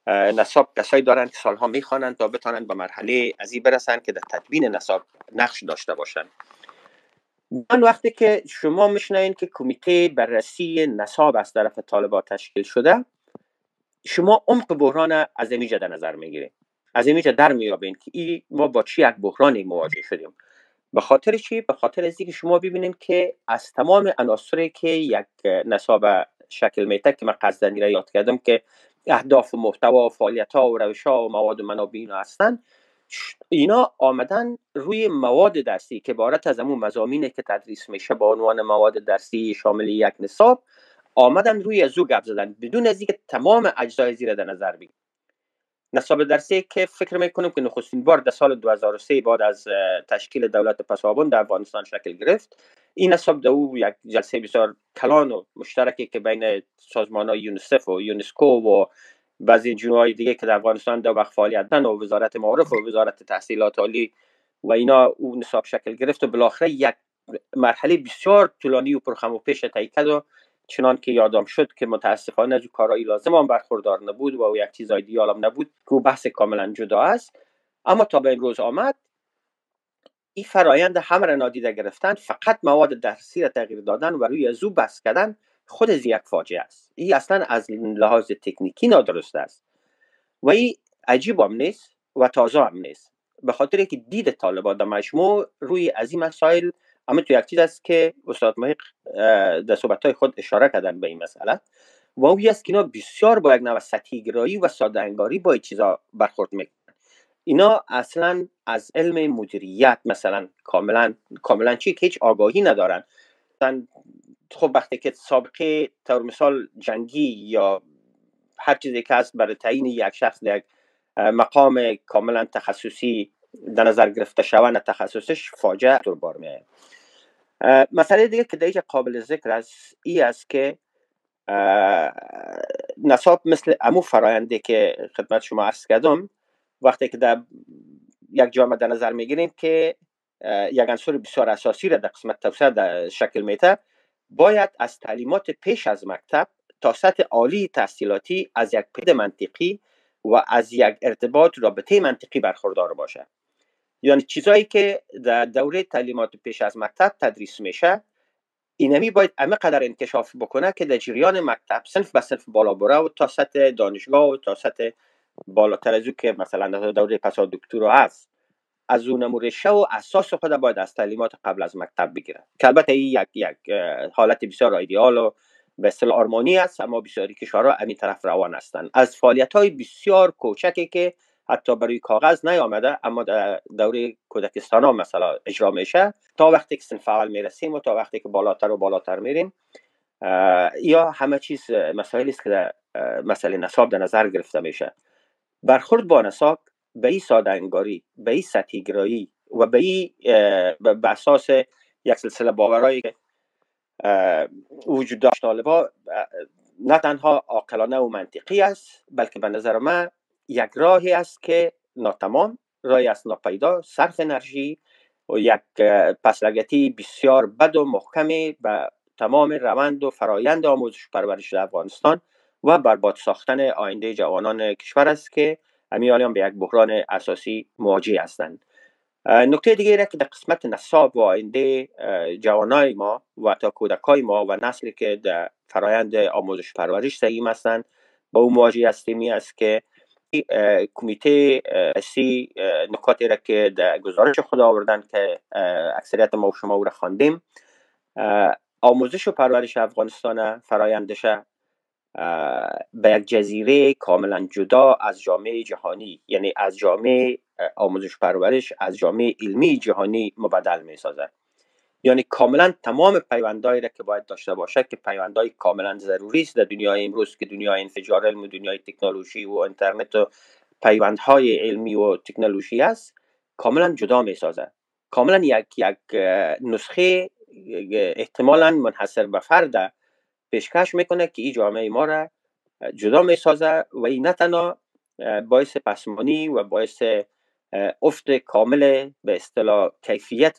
نصاب کسایی دارن که سالها می‌خوانند تا بتانند به مرحله ازی برسند که در تدوین نصاب نقش داشته باشند. من وقتی که شما میشنین که کمیته بررسی نصاب از طرف طالبات تشکیل شده شما عمق بحران از اینجا در نظر می‌گیرید از اینجا در میابین که ای ما با چی یک بحرانی مواجه شدیم. به خاطر چی؟ به خاطر از که شما ببینید که از تمام عناصری که یک نصاب شکل میته که من قصدنی را یاد کردم که اهداف و محتوا و فعالیت ها و روش ها و مواد و منابع اینا هستن اینا آمدن روی مواد درسی که عبارت از همون مزامینه که تدریس میشه با عنوان مواد درسی شامل یک نصاب آمدن روی از او گپ زدن. بدون از اینکه تمام اجزای زیر در نظر بگیرن. نصاب درسی که فکر می‌کنم که نخستین بار در سال 2003 بعد از تشکیل دولت پسابون در افغانستان شکل گرفت. این نصاب در او یک جلسه بسیار کلان و مشترکی که بین سازمان های یونسف و یونسکو و بعضی جنوهای دیگه که در افغانستان در وقت فعالیت و وزارت معارف و وزارت تحصیلات عالی و اینا او نصاب شکل گرفت و بالاخره یک مرحله بسیار طولانی و پرخم و پیش تایید و چنان که یادم شد که متاسفانه از کارایی لازم هم برخوردار نبود و یک چیزای دیالم نبود که بحث کاملا جدا است. اما تا به امروز آمد این فرایند همه را نادیده گرفتن فقط مواد درسی را تغییر دادن و روی زو بس کردن خود از یک فاجعه است. این اصلا از لحاظ تکنیکی نادرست است. و این عجیب هم نیست و تازه هم نیست. به خاطر که دید طالبان در مجموع روی از این مسائل اما تو یک چیز است که استاد محق در صحبت های خود اشاره کردن به این مسئله. و اوی است که اینا بسیار با یک نوع سطحی گرایی و ساده انگاری با این چیزا برخورد می‌کنن. اینا اصلا از علم مدیریت مثلا کاملا کاملا چی؟ که هیچ آگاهی ندارن. خب وقتی که سابقه طور مثال جنگی یا هر چیزی که هست برای تعیین یک شخص یک مقام کاملا تخصصی در نظر گرفته شون تخصصش فاجعه طور بار میه مسئله دیگه که دیگه قابل ذکر است ای است که نصاب مثل امو فراینده که خدمت شما عرض کردم وقتی که در یک جامعه در نظر می‌گیریم که یک عنصر بسیار اساسی را در قسمت توسعه در شکل میته باید از تعلیمات پیش از مکتب تا سطح عالی تحصیلاتی از یک پید منطقی و از یک ارتباط رابطه منطقی برخوردار باشه. یعنی چیزایی که در دوره تعلیمات پیش از مکتب تدریس میشه اینمی باید همه قدر انکشاف بکنه که در جریان مکتب صنف به صنف بالا بره و تا سطح دانشگاه و تا سطح بالاتر از که مثلا دوره پسا دکتر هست از اون نمورشه و اساس خود باید از تعلیمات قبل از مکتب بگیره. که البته این یک, یک حالت بسیار ایدئال و به آرمانی است اما بسیاری کشورها همین طرف روان هستند از فعالیت های بسیار کوچکی که حتی برای کاغذ نیامده اما در دوره کودکستان ها مثلا اجرا میشه. تا وقتی که سنف اول می‌رسیم و تا وقتی که بالاتر و بالاتر میریم یا همه چیز مسائلی است که در مسئله نصاب در نظر گرفته میشه. برخورد با نصاب به این ساده انگاری به این سطحی گرایی و به این به اساس یک سلسله باورایی که وجود داشت طالبا نه تنها عاقلانه و منطقی است بلکه به نظر من یک راهی است که ناتمام راهی است ناپیدا صرف انرژی و یک پسلگتی بسیار بد و محکمی به تمام روند و فرایند آموزش پرورش افغانستان و برباد ساختن آینده جوانان کشور است که همین هم به یک بحران اساسی مواجه هستند. نکته دیگه که در قسمت نصاب و آینده جوانای ما و تا کودکای ما و نسلی که در فرایند آموزش پرورش سعیم هستند با اون مواجه هستیم است که کمیته سی نکاتی را که در گزارش خود آوردن که اکثریت ما و شما او را خواندیم. آموزش و پرورش افغانستان فرایندش به یک جزیره کاملا جدا از جامعه جهانی یعنی از جامعه آموزش پرورش از جامعه علمی جهانی مبدل می سازد یعنی کاملا تمام پیوندهایی را که باید داشته باشد که پیوندهای کاملا ضروری است در دنیای امروز که دنیای انفجار علم و دنیای تکنولوژی و اینترنت و پیوندهای علمی و تکنولوژی است کاملا جدا می سازد کاملا یک یک نسخه احتمالا منحصر به فرد پیشکش می‌کنه که این جامعه ما را جدا می سازه و این نه تنها باعث پسمانی و باعث افت کامل به اصطلاح کیفیت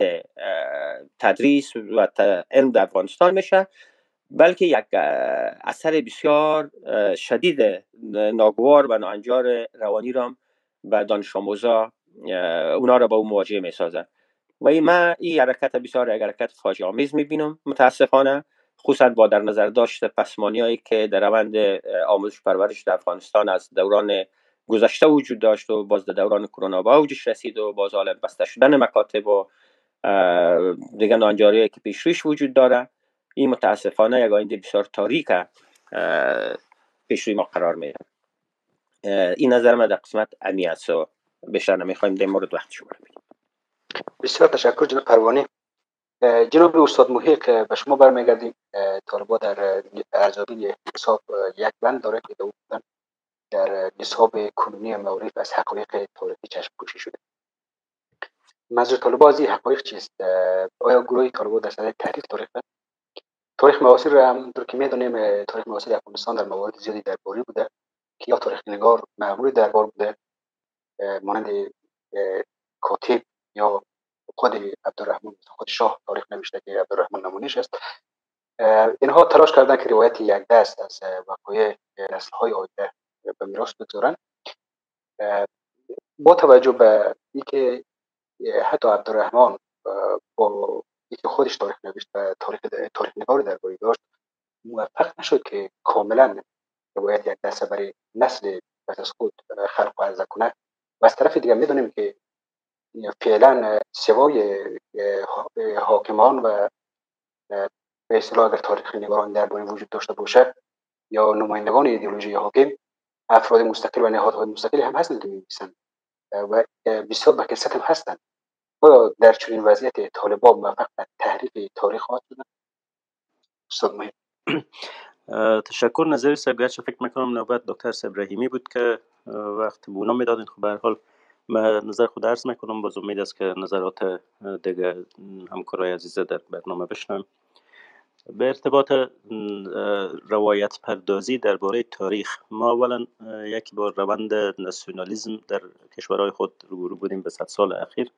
تدریس و علم در افغانستان میشه. بلکه یک اثر بسیار شدید ناگوار و ناانجار روانی را به دانش آموزا اونا را با اون مواجه می سازن و این من این حرکت بسیار یک حرکت فاجعه آمیز می‌بینم. متاسفانه خصوصا با در نظر داشت پسمانی هایی که در روند آموزش پرورش در افغانستان از دوران گذشته وجود داشت و باز در دوران کرونا با اوجش رسید و باز حالا بسته شدن مکاتب و دیگه نانجاری که پیش وجود داره. این متاسفانه یک آینده بسیار تاریک پیش روی ما قرار میده این نظر ما در قسمت امی است و بیشتر نمی‌خوایم در مورد وقت شما بگیم. بسیار تشکر جناب پروانی. جناب استاد محیق به شما برمیگردیم. طالبا در ارزیابی حساب یک بند داره که در نصاب کنونی معارف از حقایق تاریخی چشم پوشی شده. منظور طالبا از این حقایق چیست؟ آیا گروه طالبا در صدر تحریف تاریخ تاریخ معاصر همونطور که می‌دونیم تاریخ معاصر افغانستان در موارد زیادی درباری بوده که یا تاریخ نگار معمول دربار بوده مانند کاتب یا خود عبدالرحمن خود شاه تاریخ نوشته که عبدالرحمن نمونیش است. اینها تلاش کردن که روایت یک دست از وقایع نسل های آینده به میراث بگذارن با توجه به اینکه حتی عبدالرحمن با اینکه خودش تاریخ نوشت و تاریخ تاریخ نگار درباره داشت موفق نشد که کاملا روایت یک دسته برای نسل پس از خود خلق و عرضه کنه و از طرف دیگر می‌دونیم که فعلا سوای حاکمان و به اصطلاح اگر تاریخ نگاران درباره وجود داشته باشه یا نمایندگان ایدئولوژی حاکم افراد مستقل و نهادهای مستقلی هم هستند که می‌نویسند. و بسیار با هم هستند. آیا در چنین وضعیت طالبان موفق به تحریف تاریخ خواهد شدن استاد مهم. تشکر. نظر صاحب فکر می‌کنم نوبت دکتر سبراهیمی بود که وقت بونا می‌دادین. خب به حال نظر خود عرض می‌کنم. باز امید است که نظرات دیگه همکارای عزیزه در برنامه بشنم به ارتباط روایت پردازی درباره تاریخ ما اولا یکی با روند ناسیونالیزم در کشورهای خود روبرو بودیم به صد سال اخیر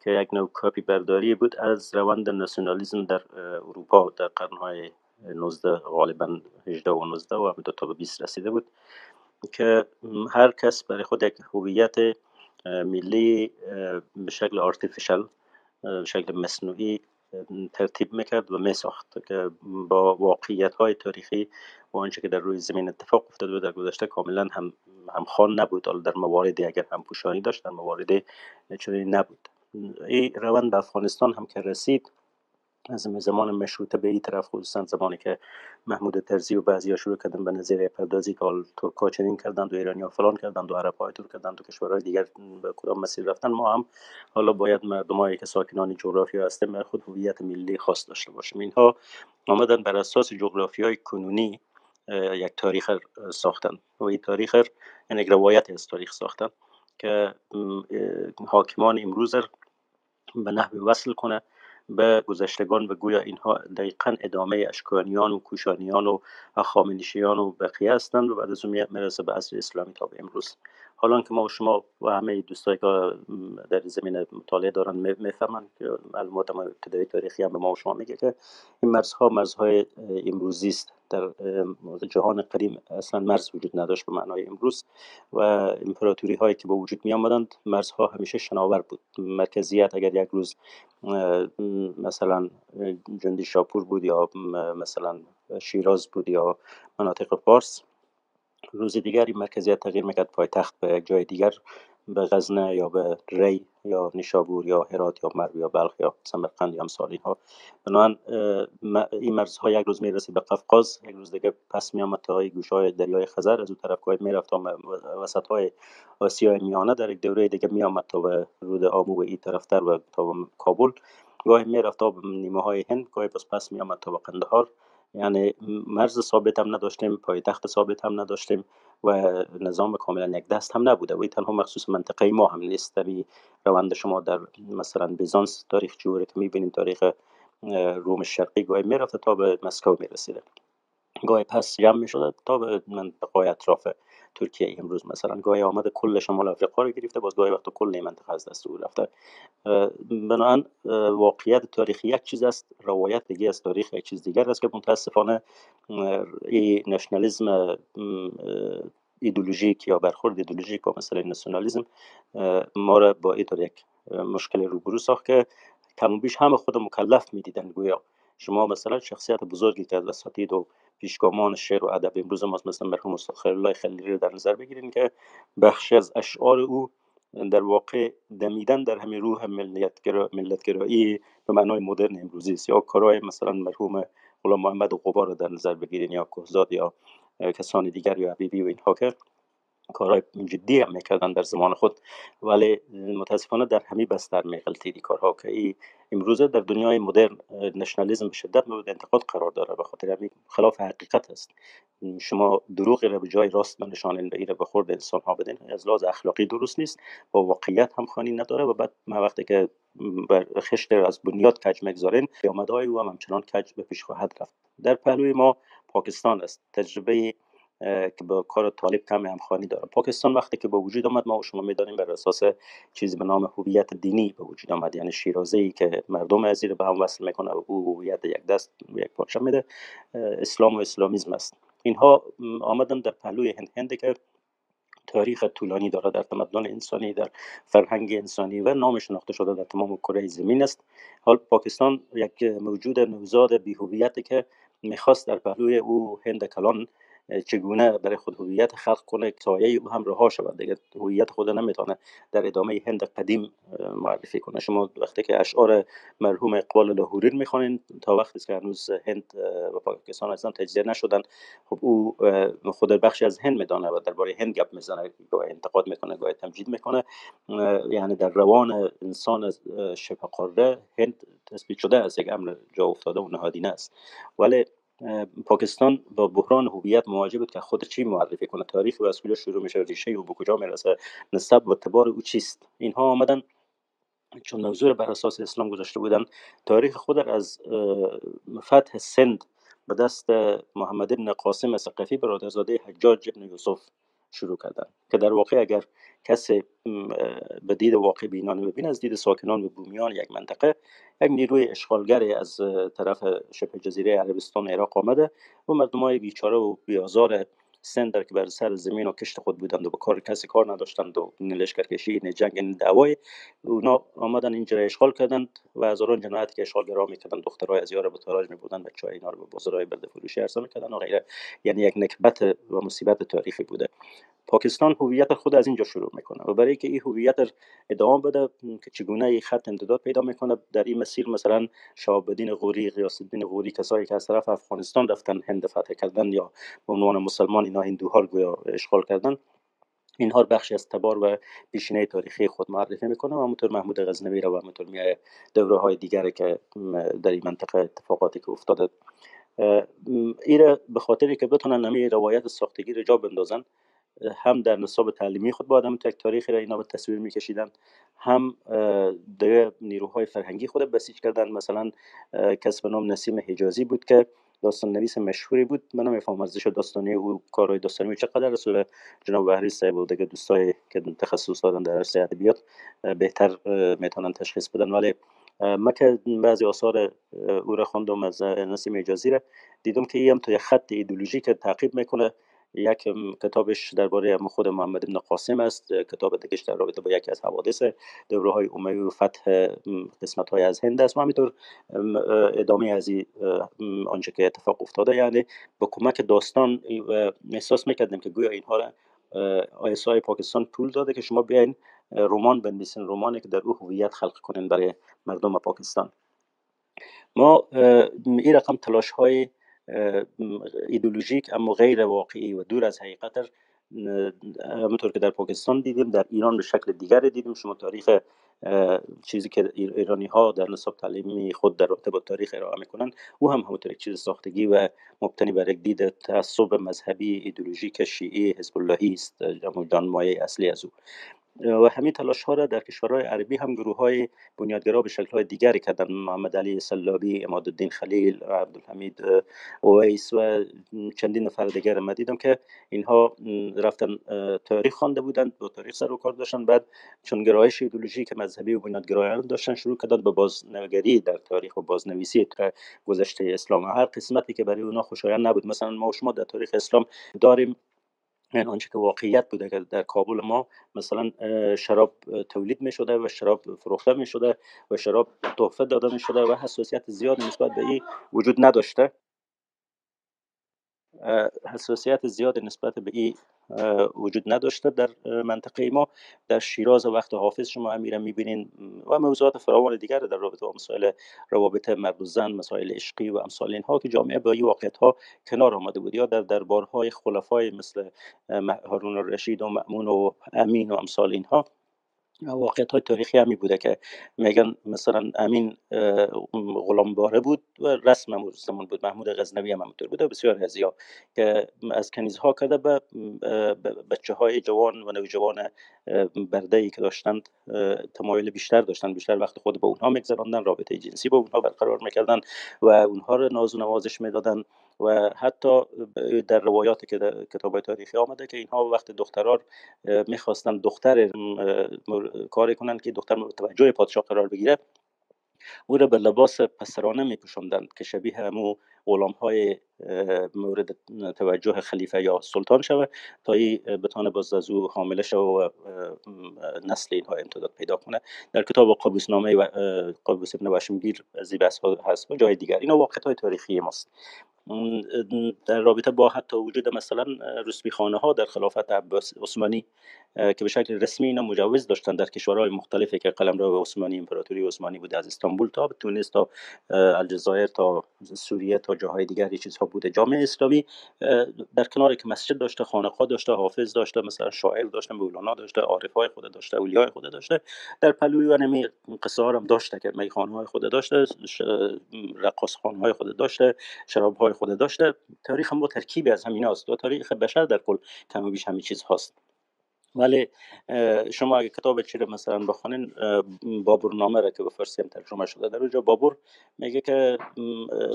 که یک نوع کاپی برداری بود از روند ناسیونالیزم در اروپا در قرنهای 19 غالبا 18 و 19 و تا به 20 رسیده بود که هر کس برای خود یک هویت ملی به شکل artificial شکل مصنوعی ترتیب می‌کرد و میساخت که با واقعیت های تاریخی و آنچه که در روی زمین اتفاق افتاده بود در گذشته کاملا هم هم خان نبود. حالا در مواردی اگر هم پوشانی داشت در مواردی چنین نبود. این روند به افغانستان هم که رسید از زمان مشروطه به این طرف خصوصا زمانی که محمود ترزی و بعضی شروع کردن به نظریه پردازی که ترکا چنین کردند و ایرانی فلان کردند و عرب های تور کردند و کشورهای دیگر به کدام مسیر رفتن ما هم حالا باید مردمایی که ساکنان جغرافیا هستیم خود هویت ملی خاص داشته باشیم. اینها آمدن بر اساس جغرافی های کنونی یک تاریخ ساختن. و این تاریخ یعنی روایت از تاریخ ساختن که حاکمان امروز به نحو وصل کنه. به گذشتگان و گویا اینها دقیقا ادامه اشکانیان و کوشانیان و خامنشیان و بقیه هستند و بعد از اون می‌رسه به عصر اسلامی تا به امروز. حالا که ما و شما و همه دوستایی که در زمین مطالعه دارن می‌فهمن که معلومات ابتدایی تاریخی هم به ما و شما میگه که این مرزها مرزهای امروزی است. در جهان قدیم اصلا مرز وجود نداشت به معنای امروز و امپراتوری هایی که به وجود می آمدند مرزها همیشه شناور بود. مرکزیت اگر یک روز مثلا جندی شاپور بود یا مثلا شیراز بود یا مناطق فارس روز دیگری مرکزیت تغییر می‌کرد. پایتخت به یک جای دیگر به غزنه یا به ری یا نیشابور یا هرات یا مرو یا بلخ یا سمرقند یا امثال اینها. بنابراین این مرزها یک روز می‌رسید به قفقاز. یک روز دیگه پس میامد تا گوش های دریای خزر. از اون طرف گاهی می‌رفت تا وسط های آسیای میانه در یک دوره دیگه میامد تا به رود آمو و این طرفتر و تا کابل. گاهی می‌رفت تا به نیمه های هند. گاهی پس پس میامد تا به قندهار. یعنی مرز ثابت هم نداشتیم پایتخت ثابت هم نداشتیم و نظام کاملا یک دست هم نبوده و تنها مخصوص منطقه ما هم نیست. روند شما در مثلا بیزانس تاریخ جوره که می‌بینیم تاریخ روم شرقی گاهی می‌رفته تا به مسکو می‌رسیده. گاهی پس جمع می‌شده تا به منطقه اطراف ترکیه امروز. مثلا گاهی آمده کل شمال افریقا رو گرفته باز گاهی وقت کل منطقه از دست او رفته. بنابراین واقعیت تاریخی یک چیز است روایت دیگه از تاریخ یک چیز دیگر است که متاسفانه این نشنالیزم ایدولوژیک یا برخورد ایدولوژیک با مسئله ناسیونالیسم ما را با این یک مشکل روبرو ساخت که کم بیش همه خود مکلف می‌دیدن گویا. شما مثلا شخصیت بزرگی که از اساتید و پیشگامان شعر و ادب امروز ماست مثل مرحوم الله خلیلی رو در نظر بگیریم که بخشی از اشعار او در واقع دمیدن در همین روح ملتگرایی به معنای مدرن امروزی است. یا کارهای مثلا مرحوم غلام محمد غبار رو در نظر بگیرین یا کوهزاد یا کسان دیگر یا حبیبی و اینها که کارهای جدی هم می‌کردن در زمان خود. ولی متاسفانه در همین بستر میغلطید کارها که ای امروزه در دنیای مدرن نشنالیزم به شدت مورد انتقاد قرار داره به خاطر همین خلاف حقیقت است. شما دروغ را به جای راست بنشانین به به خورد انسان ها بدین از لحاظ اخلاقی درست نیست با واقعیت هم خانی نداره و بعد ما وقتی که بر خشت از بنیاد کج مگذارین پیامدهای او هم همچنان کج به پیش خواهد رفت. در پهلوی ما پاکستان است. تجربه که با کار طالب کم همخوانی داره پاکستان وقتی که به وجود آمد ما و شما می‌دانیم بر اساس چیزی به نام هویت دینی به وجود آمد. یعنی شیرازه ای که مردم از زیر به هم وصل می‌کنه و او هویت یک دست یک پارچه میده. اسلام و اسلامیزم است. اینها آمدن در پهلوی هند. هند که تاریخ طولانی داره در تمدن انسانی در فرهنگ انسانی و نام شناخته شده در تمام کره زمین است. حال پاکستان یک موجود نوزاد بیهویتی که می‌خواست در پهلوی او هند کلان چگونه برای خود هویت خلق کنه سایه او هم رها شود. دیگه هویت خود نمی‌تونه در ادامه هند قدیم معرفی کنه. شما وقتی که اشعار مرحوم اقبال لاهوری رو می‌خوانید تا وقتی که هنوز هند و پاکستان اصلا تجزیه نشدن خب او خود بخشی از هند میدانه و درباره هند گپ می‌زنه گاه انتقاد می‌کنه گاه تمجید می‌کنه. یعنی در روان انسان شبه هند تثبیت شده از یک امر جا افتاده و نهادینه است. ولی پاکستان با بحران هویت مواجه بود که خود چی معرفی کنه؟ تاریخ و از کجا شروع میشه؟ ریشه او به کجا می‌رسه؟ نسب و تبار او چیست؟ اینها آمدن چون موضوع بر اساس اسلام گذاشته بودن. تاریخ خود از فتح سند به دست محمد ابن قاسم ثقفی برادرزاده حجاج ابن یوسف شروع کردن. که در واقع اگر کسی به دید واقع بینانه ببین از دید ساکنان و بومیان یک منطقه یک نیروی اشغالگری از طرف شبه جزیره عربستان عراق آمده و مردم های بیچاره و بیازار سند در که بر سر زمین و کشت خود بودند و به کار کسی کار نداشتند و لشکرکشی نه جنگ نه دعوای اونا آمدن اینجا اشغال کردند و از آن جنایتی که اشغالگرا می‌کردند دخترای از یار به تاراج میبردند بچهای اینا رو به بازارهای برده فروشی ارسال می‌کردند و غیره. یعنی یک نکبت و مصیبت تاریخی بوده. پاکستان هویت خود از اینجا شروع می‌کنه و برای که این هویت ادامه بده که چگونه این خط امتداد پیدا می‌کنه در این مسیر مثلا شهاب غوری غیاس الدین غوری کسایی که از طرف افغانستان رفتن هند فتح کردن یا به عنوان مسلمان اینا هندوها رو اشغال کردن اینها بخشی از تبار و پیشینه تاریخی خود معرفی می‌کنه و همونطور محمود غزنوی رو و همونطور میای دوره های دیگری که در این منطقه اتفاقاتی که افتاده. ایره به خاطری که بتونن نمی روایت ساختگی رو جا بندازن هم در نصاب تعلیمی خود با آدم تک تاریخی را اینا به تصویر میکشیدن هم در نیروهای فرهنگی خود بسیج کردن. مثلا کس به نام نسیم حجازی بود که داستان نویس مشهوری بود. من نمیفهم ارزش داستانی او کارهای داستانی چقدر رسول جناب بهری صاحب و دیگه دوستای که تخصص دارن در عرصه ادبیات بهتر می‌تونن تشخیص بدن. ولی من که بعضی آثار او را خواندم از نسیم اجازی را دیدم که این هم توی خط ایدولوژیک تعقیب می‌کنه. یک کتابش درباره خود محمد ابن قاسم است. کتاب دیگهش در رابطه با یکی از حوادث دوره های امیوی و فتح قسمت های از هند است. و همینطور ادامه از آنچه که اتفاق افتاده. یعنی با کمک داستان احساس می‌کردیم که گویا اینها را آیسای پاکستان پول داده که شما بیاین رمان بنویسین. رمانی که در او هویت خلق کنین برای مردم پاکستان. ما این رقم تلاش های ایدولوژیک اما غیر واقعی و دور از حقیقت همونطور که در پاکستان دیدیم در ایران به شکل دیگر دیدیم. شما تاریخ چیزی که ایرانی ها در نصاب تعلیمی خود در رابطه با تاریخ ارائه می‌کنن او هم همونطور یک چیز ساختگی و مبتنی بر یک دید تعصب مذهبی ایدولوژیک شیعی حزب اللهی است مایه اصلی از او. و همین تلاش ها را در کشورهای عربی هم گروه های بنیادگرا به شکل های دیگری کردن. محمد علی سلابی اماد الدین خلیل عبدالحمید اویس و چندین نفر دیگر ما دیدم که اینها رفتن تاریخ خوانده بودند با تاریخ سر و کار داشتن. بعد چون گرایش که مذهبی و بنیادگرایانه داشتن شروع کردن به بازنگری در تاریخ و بازنویسی گذشته اسلام. هر قسمتی که برای اونا خوشایند نبود. مثلا ما و شما در تاریخ اسلام داریم این آنچه که واقعیت بوده که در کابل ما مثلا شراب تولید می شده و شراب فروخته می شده و شراب تحفه داده می شده و حساسیت زیاد نسبت به این وجود نداشته. حساسیت زیاد نسبت به این وجود نداشته در منطقه ما. در شیراز وقت حافظ شما امیرا می‌بینین و موضوعات فراوان دیگر در رابطه با مسائل روابط مرد و زن مسائل عشقی و امثال اینها که جامعه با این واقعیت ها کنار آمده بود یا در دربارهای خلفای مثل هارون الرشید و مأمون و امین و امثال اینها. واقعیت های تاریخی همی بوده که میگن مثلا امین غلامباره بود و رسم هم زمان بود محمود غزنوی هم همونطور بوده بسیار از که از کنیزها کرده به بچه های جوان و نوجوان برده ای که داشتند تمایل بیشتر داشتن بیشتر وقت خود با اونها میگذراندن رابطه جنسی با اونها برقرار می‌کردن و اونها رو ناز و نوازش می‌دادن. و حتی در روایاتی که در کتاب تاریخی آمده که اینها وقت دخترار می‌خواستن دختر کاری کنند که دختر توجه پادشاه قرار بگیره او را به لباس پسرانه می که شبیه همو غلام های مورد توجه خلیفه یا سلطان شود تا ای بتانه باز از او حامله شود و نسل اینها امتداد پیدا کنه. در کتاب قابوس نامه و قابوس ابن وشمگیر از این بحث هست و جای دیگر. اینا واقعیت های تاریخی ماست. در رابطه با حتی وجود مثلا رسمی خانه ها در خلافت عثمانی که به شکل رسمی اینا مجوز داشتن در کشورهای مختلفی که قلمرو عثمانی امپراتوری عثمانی بوده از استانبول تا تونس تا الجزایر تا سوریه تا جاهای دیگر چیزها بوده. جامعه اسلامی در کنار که مسجد داشته خانقاه داشته حافظ داشته مثلا شاعر داشته مولانا داشته عارفای خود داشته اولیای خود داشته در پلوی و نمی قصار هم داشته که میخانه خود داشته خانه های خود داشته شراب های خود داشته. تاریخ هم با ترکیبی از همین است و تاریخ بشر در کل کم بیش همین چیز هاست. ولی شما اگه کتاب چی رو مثلا بخونین بابور نامه را که به فارسی هم ترجمه شده در اونجا بابور میگه که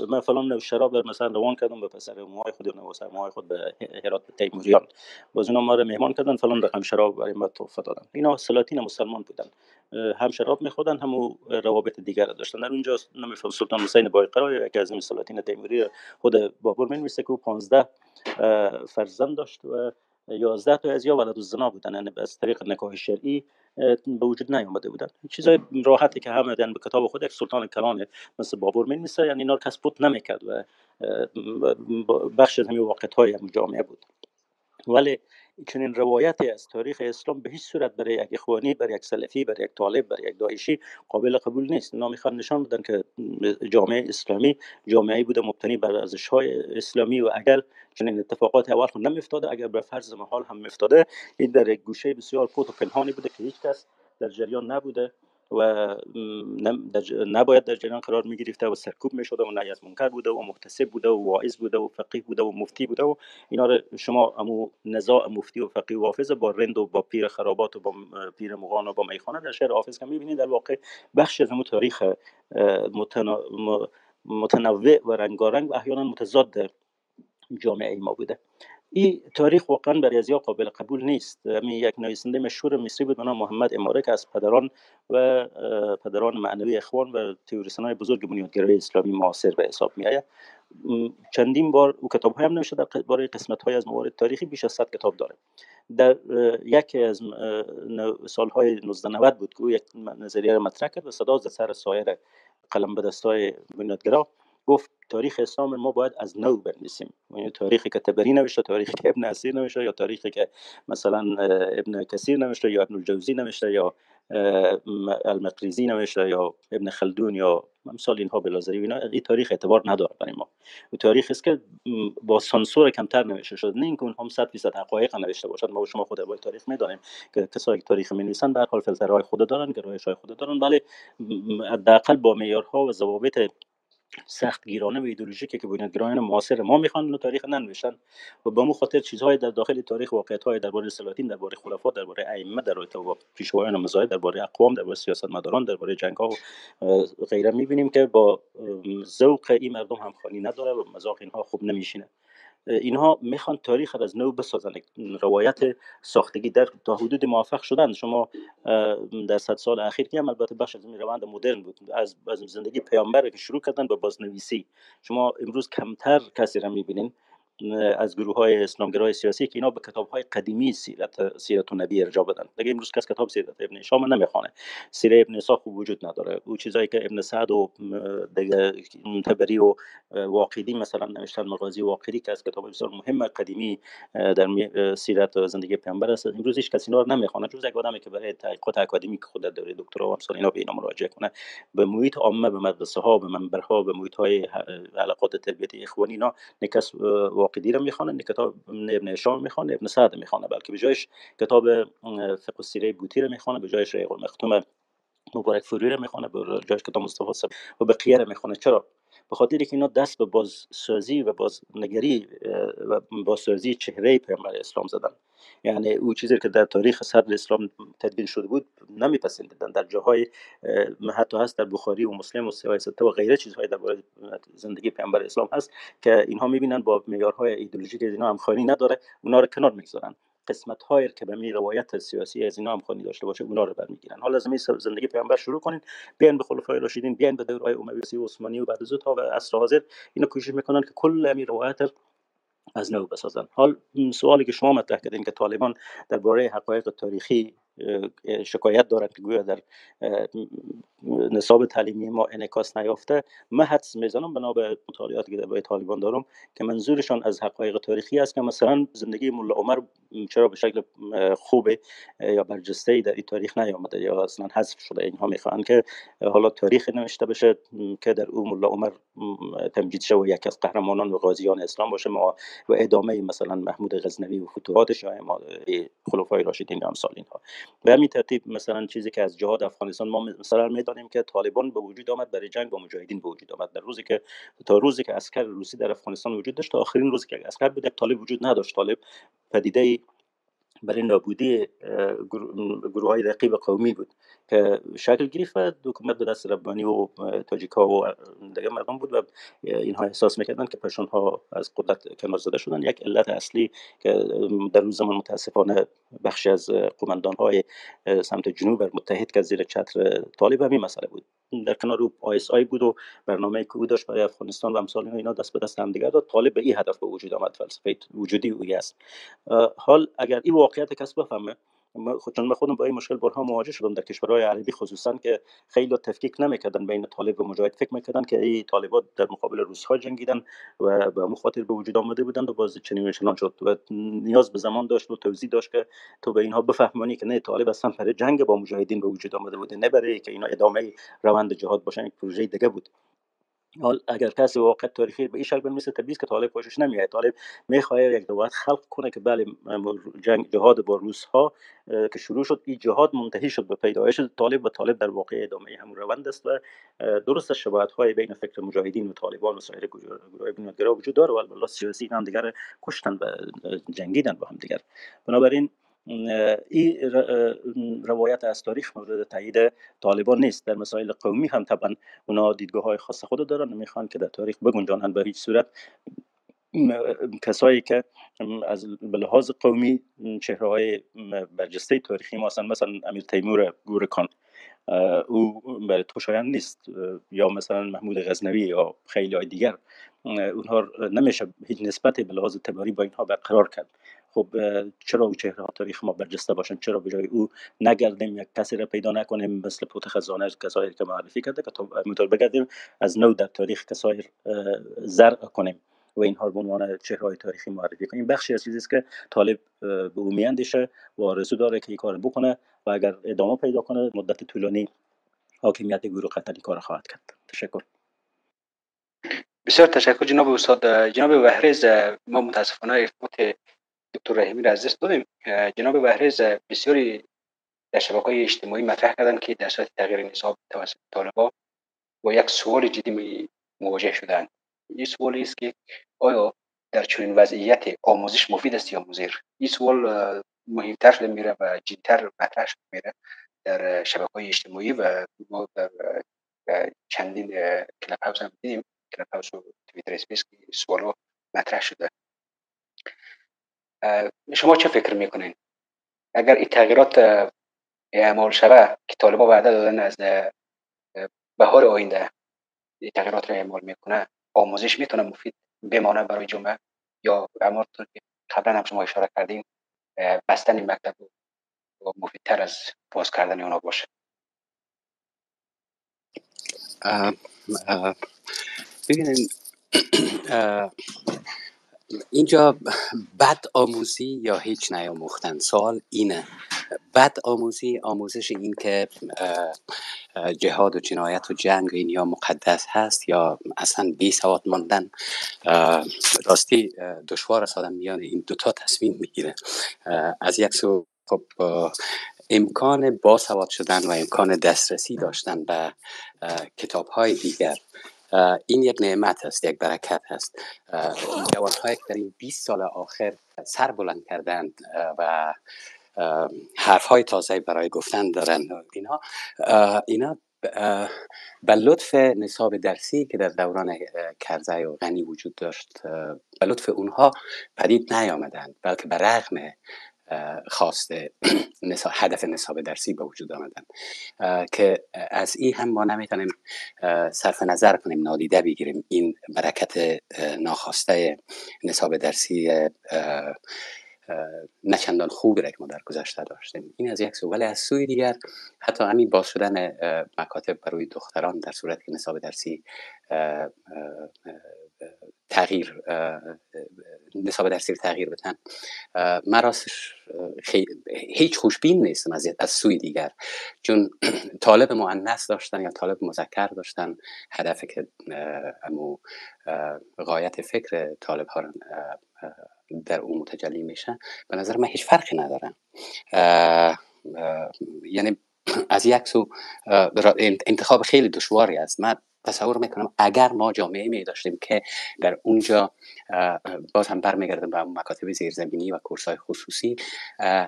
من فلان شراب در مثلا روان کردم به پسر موهای خود و موهای خود به هرات به تیموریان. باز اینا ما رو مهمان کردن فلان رقم شراب برای ما تحفه دادن. اینا سلاطین مسلمان بودن. هم شراب میخوردن هم روابط دیگر داشتن. در اونجا نمیفهم سلطان حسین بایقرا یکی از سلاطین تیموری خود بابور می‌نویسه که 15 فرزند داشت و 11 تا از یا ولد الزنا بودن یعنی از طریق نکاح شرعی به وجود نیامده بودن. چیزای راحتی که همه به کتاب خود یک سلطان کلان مثل بابور می‌نویسه یعنی اینا کس نمی‌کرد و بخش همین واقعیت های جامعه بود. ولی چنین روایتی از تاریخ اسلام به هیچ صورت برای یک اخوانی برای یک سلفی برای یک طالب برای یک داعشی قابل قبول نیست. اینا می‌خوان نشان بدن که جامعه اسلامی جامعه بوده مبتنی بر ارزش های اسلامی و اگر چنین اتفاقات اول خود نمیفتاده اگر به فرض محال هم میفتاده این در یک گوشه بسیار پوت و پنهانی بوده که هیچ کس در جریان نبوده. و نباید در جریان قرار می گرفته و سرکوب می شده و نهی از منکر بوده و محتسب بوده و واعظ بوده و فقیه بوده و مفتی بوده و اینا رو شما امو نزاع مفتی و فقیه و حافظ با رند و با پیر خرابات و با پیر مغان و با میخانه در شهر حافظ که می‌بینید در واقع بخش از امو تاریخ متنوع و رنگارنگ و احیانا متضاد جامعه ما بوده. این تاریخ واقعا برای ازیا قابل قبول نیست. می یک نویسنده مشهور مصری بود نام محمد اماره که از پدران و پدران معنوی اخوان و تئوریسین های بزرگ بنیادگرای اسلامی معاصر به حساب می آید چندین بار او کتاب هم نوشته در باره قسمت های از موارد تاریخی بیش از 100 کتاب داره. در یکی از سالهای 1990 بود که او یک نظریه مطرح کرد و صدا از سر سایر قلم به دستای بنیادگرا گفت تاریخ اسلام ما باید از نو بنویسیم. یعنی تاریخی که تبری نوشته تاریخی که ابن اسیر نوشته یا تاریخی که مثلا ابن کثیر نوشته یا ابن الجوزی نوشته یا المقریزی نوشته یا ابن خلدون یا امثال اینها بلازری اینا این تاریخ اعتبار نداره برای ما. و تاریخ است که با سانسور کمتر نوشته شده. نه اینکه اونها 100 درصد حقایق نوشته باشد ما و شما خود با تاریخ می‌دانیم که کسایی که تاریخ می نویسن به حال فلترهای خود دارن گرایش های خود دارن. ولی حداقل با معیارها و ضوابط سخت گیرانه و ایدولوژیکی که بنیادگرایان معاصر ما می‌خوان تاریخ ننوشتن و به مو خاطر چیزهای در داخل تاریخ واقعیت های درباره سلاطین درباره خلفا درباره ائمه در پیشوایان مذاهب درباره اقوام درباره سیاستمداران درباره جنگ ها و غیره می‌بینیم که با ذوق این مردم همخوانی نداره و مذاق اینها خوب نمیشینه. اینها می‌خوان تاریخ از نو بسازن. روایت ساختگی در تا حدود موفق شدن. شما در صد سال اخیر که هم البته بخش از این روند مدرن بود. از, از زندگی پیامبر که شروع کردن به بازنویسی. شما امروز کمتر کسی را می‌بینین. از گروه های اسلامگرای سیاسی که اینا به کتاب های قدیمی سیرت سیرت و نبی ارجاع بدن. دیگه امروز کس کتاب سیرت ابن هشام نمی‌خوانه سیره ابن خوب وجود نداره. او چیزایی که ابن سعد و تبری و واقعی مثلا نوشتن مغازی واقعی که از کتاب بسیار مهم قدیمی در سیرت زندگی پیامبر است. امروز هیچ کسی اینا رو نمی‌خوانه جز یک آدمی که برای تحقیقات اکادمیک خود داره دکترا و امثال اینا به اینا مراجعه کنه به محیط عامه به مدرسه ها به منبرها به محیط های علاقات تربیتی اخوانی اینا نکس واقدی رو می‌خوانه کتاب ابن هشام می‌خوانه ابن سعد می‌خوانه بلکه به جایش کتاب فقه السیره بوتی رو می‌خوانه به جایش ریق المختوم مبارک فوری رو می‌خوانه به جایش کتاب مصطفی و بقیه رو می‌خوانه چرا؟ به خاطر که اینا دست به بازسازی و بازنگری و بازسازی چهره پیامبر اسلام زدن. یعنی او چیزی که در تاریخ صدر اسلام تدوین شده بود نمیپسندیدن. در جاهای حتی هست در بخاری و مسلم و سوای و غیره چیزهای در زندگی پیامبر اسلام هست که اینها می‌بینن با معیارهای ایدئولوژیک اینا همخوانی نداره. اونا رو کنار می‌گذارن. قسمت هایی که به می روایت سیاسی از اینا هم خونی داشته باشه اونا رو برمیگیرن. حالا از زندگی پیامبر شروع کنین بیان به خلفای راشدین بیان به دورهای اموی و عثمانی و بعد از تا و عصر حاضر اینا کوشش می‌کنن که کل امی روایت از نو بسازن. حال سوالی که شما مطرح کردین که طالبان درباره حقایق تاریخی شکایت دارد که گویا در نصاب تعلیمی ما انعکاس نیافته. من حدس می‌زنم بنا به مطالعاتی که درباره طالبان دارم که منظورشان از حقایق تاریخی است که مثلا زندگی ملا عمر چرا به شکل خوب یا برجسته در این تاریخ نیامده یا اصلا حذف شده اینها می‌خوان که حالا تاریخ نوشته بشه که در او ملا عمر تمجید شده و یک از قهرمانان و غازیان اسلام باشه. ما و ادامه مثلا محمود غزنوی و فتوحاتش یا خلفای راشدین یا امثال اینها. به همین ترتیب مثلا چیزی که از جهاد افغانستان ما مثلا می‌دانیم که طالبان به وجود آمد برای جنگ با مجاهدین به وجود آمد. در روزی که تا روزی که اسکر روسی در افغانستان وجود داشت تا آخرین روزی که اسکر بود طالب وجود نداشت. طالب پدیده برای نابودی گروه های رقیب قومی بود که شکل گرفت و حکومت به دست ربانی و تاجیکا و دیگه مردم بود و اینها احساس می‌کردن که پشون ها از قدرت کنار زده شدن. یک علت اصلی که در روز زمان متاسفانه بخشی از قماندان های سمت جنوب متحد که زیر چتر طالب همین مسئله بود. در کنار او آیس آی بود و برنامه که او داشت برای افغانستان و امثال اینا دست به دست هم دیگر داد. طالب به این هدف به وجود آمد. فلسفه وجودی اوی است. حال اگر این واقعیت کس بفهمه. چون من خودم با این مشکل بارها مواجه شدم در کشورهای عربی خصوصا که خیلی تفکیک نمی‌کردن بین طالب و مجاهد. فکر می‌کردن که این طالبات در مقابل روس ها جنگیدن و به همون خاطر به وجود آمده بودند و باز چنین چنان شد. و نیاز به زمان داشت و توضیح داشت که تو به اینها بفهمانی که نه طالب اصلا برای جنگ با مجاهدین به وجود آمده بوده نه برای که اینا ادامه روند جهاد باشن یک پروژه دیگه بود. حال اگر کسی واقع تاریخی به این شکل مثل تبلیغ که طالب خوشش نمیاد طالب می‌خواد یک دوات خلق کنه که بله جنگ جهاد با روس ها که شروع شد این جهاد منتهی شد به پیدایش طالب و طالب در واقع ادامه همون روند است و درست شباهت های بین فکر مجاهدین و طالبان و سایر گروه بنیادگرا وجود داره و الله سیاسی هم دیگر کشتن و جنگیدن با هم دیگر. بنابراین این روایت از تاریخ مورد تایید طالبان نیست. در مسائل قومی هم طبعا اونا دیدگاه های خاص خود دارن می‌خوان که در تاریخ بگنجانند به هیچ صورت. کسایی که از لحاظ قومی چهره های برجسته تاریخی ما هستند مثلا امیر تیمور گورکان او برای توشایند نیست. یا مثلا محمود غزنوی یا خیلی های دیگر اونها نمیشه هیچ نسبتی به لحاظ تباری با اینها برقرار کرد. خب چرا او چهره تاریخ ما برجسته باشن؟ چرا به جای او نگردیم؟ یک کسی را پیدا نکنیم مثل پوت خزانه کسایی که معرفی کرده که تو بگردیم از نو در تاریخ کسای زرع کنیم و اینها به عنوان چهره تاریخی معرفی کنیم. بخشی از چیزی است که طالب به او میاندیشه و آرزو داره که این کار بکنه و اگر ادامه پیدا کنه مدت طولانی حاکمیت گروه قتلی کار خواهد کرد. تشکر. بسیار تشکر جناب استاد جناب وحرز. ما متاسفانه ارتباط دکتر رحیمی را از دست دادیم. جناب وحرز بسیاری در شبکه های اجتماعی مطرح کردن که در صورت تغییر نصاب توسط طالبا با یک سوال جدی مواجه شدند. این سوال است که آیا در چنین وضعیت آموزش مفید است یا مضر؟ این سوال مهمتر شده میره و جدیتر مطرح شده میره در شبکه های اجتماعی و ما در چندین Clubhouse هم دیدیم. Clubhouse و Twitter Space که سوال مطرح شده. شما چه فکر می‌کنین؟ اگر این تغییرات اعمال شوه که طالبا وعده دادن از بهار آینده این تغییرات را اعمال می‌کنه آموزش می‌تونه مفید بمانه برای جمعه؟ یا همانطور که قبلا هم شما اشاره کردین بستن این مکتب مفیدتر از باز کردن اونا باشه؟ ببینید اینجا بد آموزی یا هیچ نیاموختن؟ سوال اینه. بد آموزی آموزش این که جهاد و جنایت و جنگ این یا مقدس هست یا اصلا بی سواد ماندن. راستی دشوار است آدم میان این دوتا تصمیم می‌گیره. از یک سو خب امکان باسواد شدن و امکان دسترسی داشتن به کتاب های دیگر این یک نعمت است یک برکت است جوانهایی که در این 20 سال آخر سر بلند کردند و حرف های تازه برای گفتن دارند اینا اینا به لطف نصاب درسی که در دوران کرزی و غنی وجود داشت به لطف اونها پدید نیامدند بلکه به رغم خواست هدف نصاب درسی به وجود آمدن. که از این هم ما نمی‌تونیم صرف نظر کنیم نادیده بگیریم این برکت ناخواسته نصاب درسی نه چندان خوب را که ما در گذشته داشتیم. این از یک سو. ولی از سوی دیگر حتی همین باز شدن مکاتب برای دختران در صورت که نصاب درسی تغییر نصاب درسی تغییر بدن. من هیچ خوشبین نیستم از, از سوی دیگر. چون طالب مؤنث داشتن یا طالب مذکر داشتن هدف که امو غایت فکر طالب ها در اون متجلی میشه به نظر من هیچ فرقی ندارن یعنی از یک سو انتخاب خیلی دشواری است. من تصور می‌کنم اگر ما جامعه می داشتیم که در اونجا باز هم برمیگردم به مکاتب زیرزمینی و کورس های خصوصی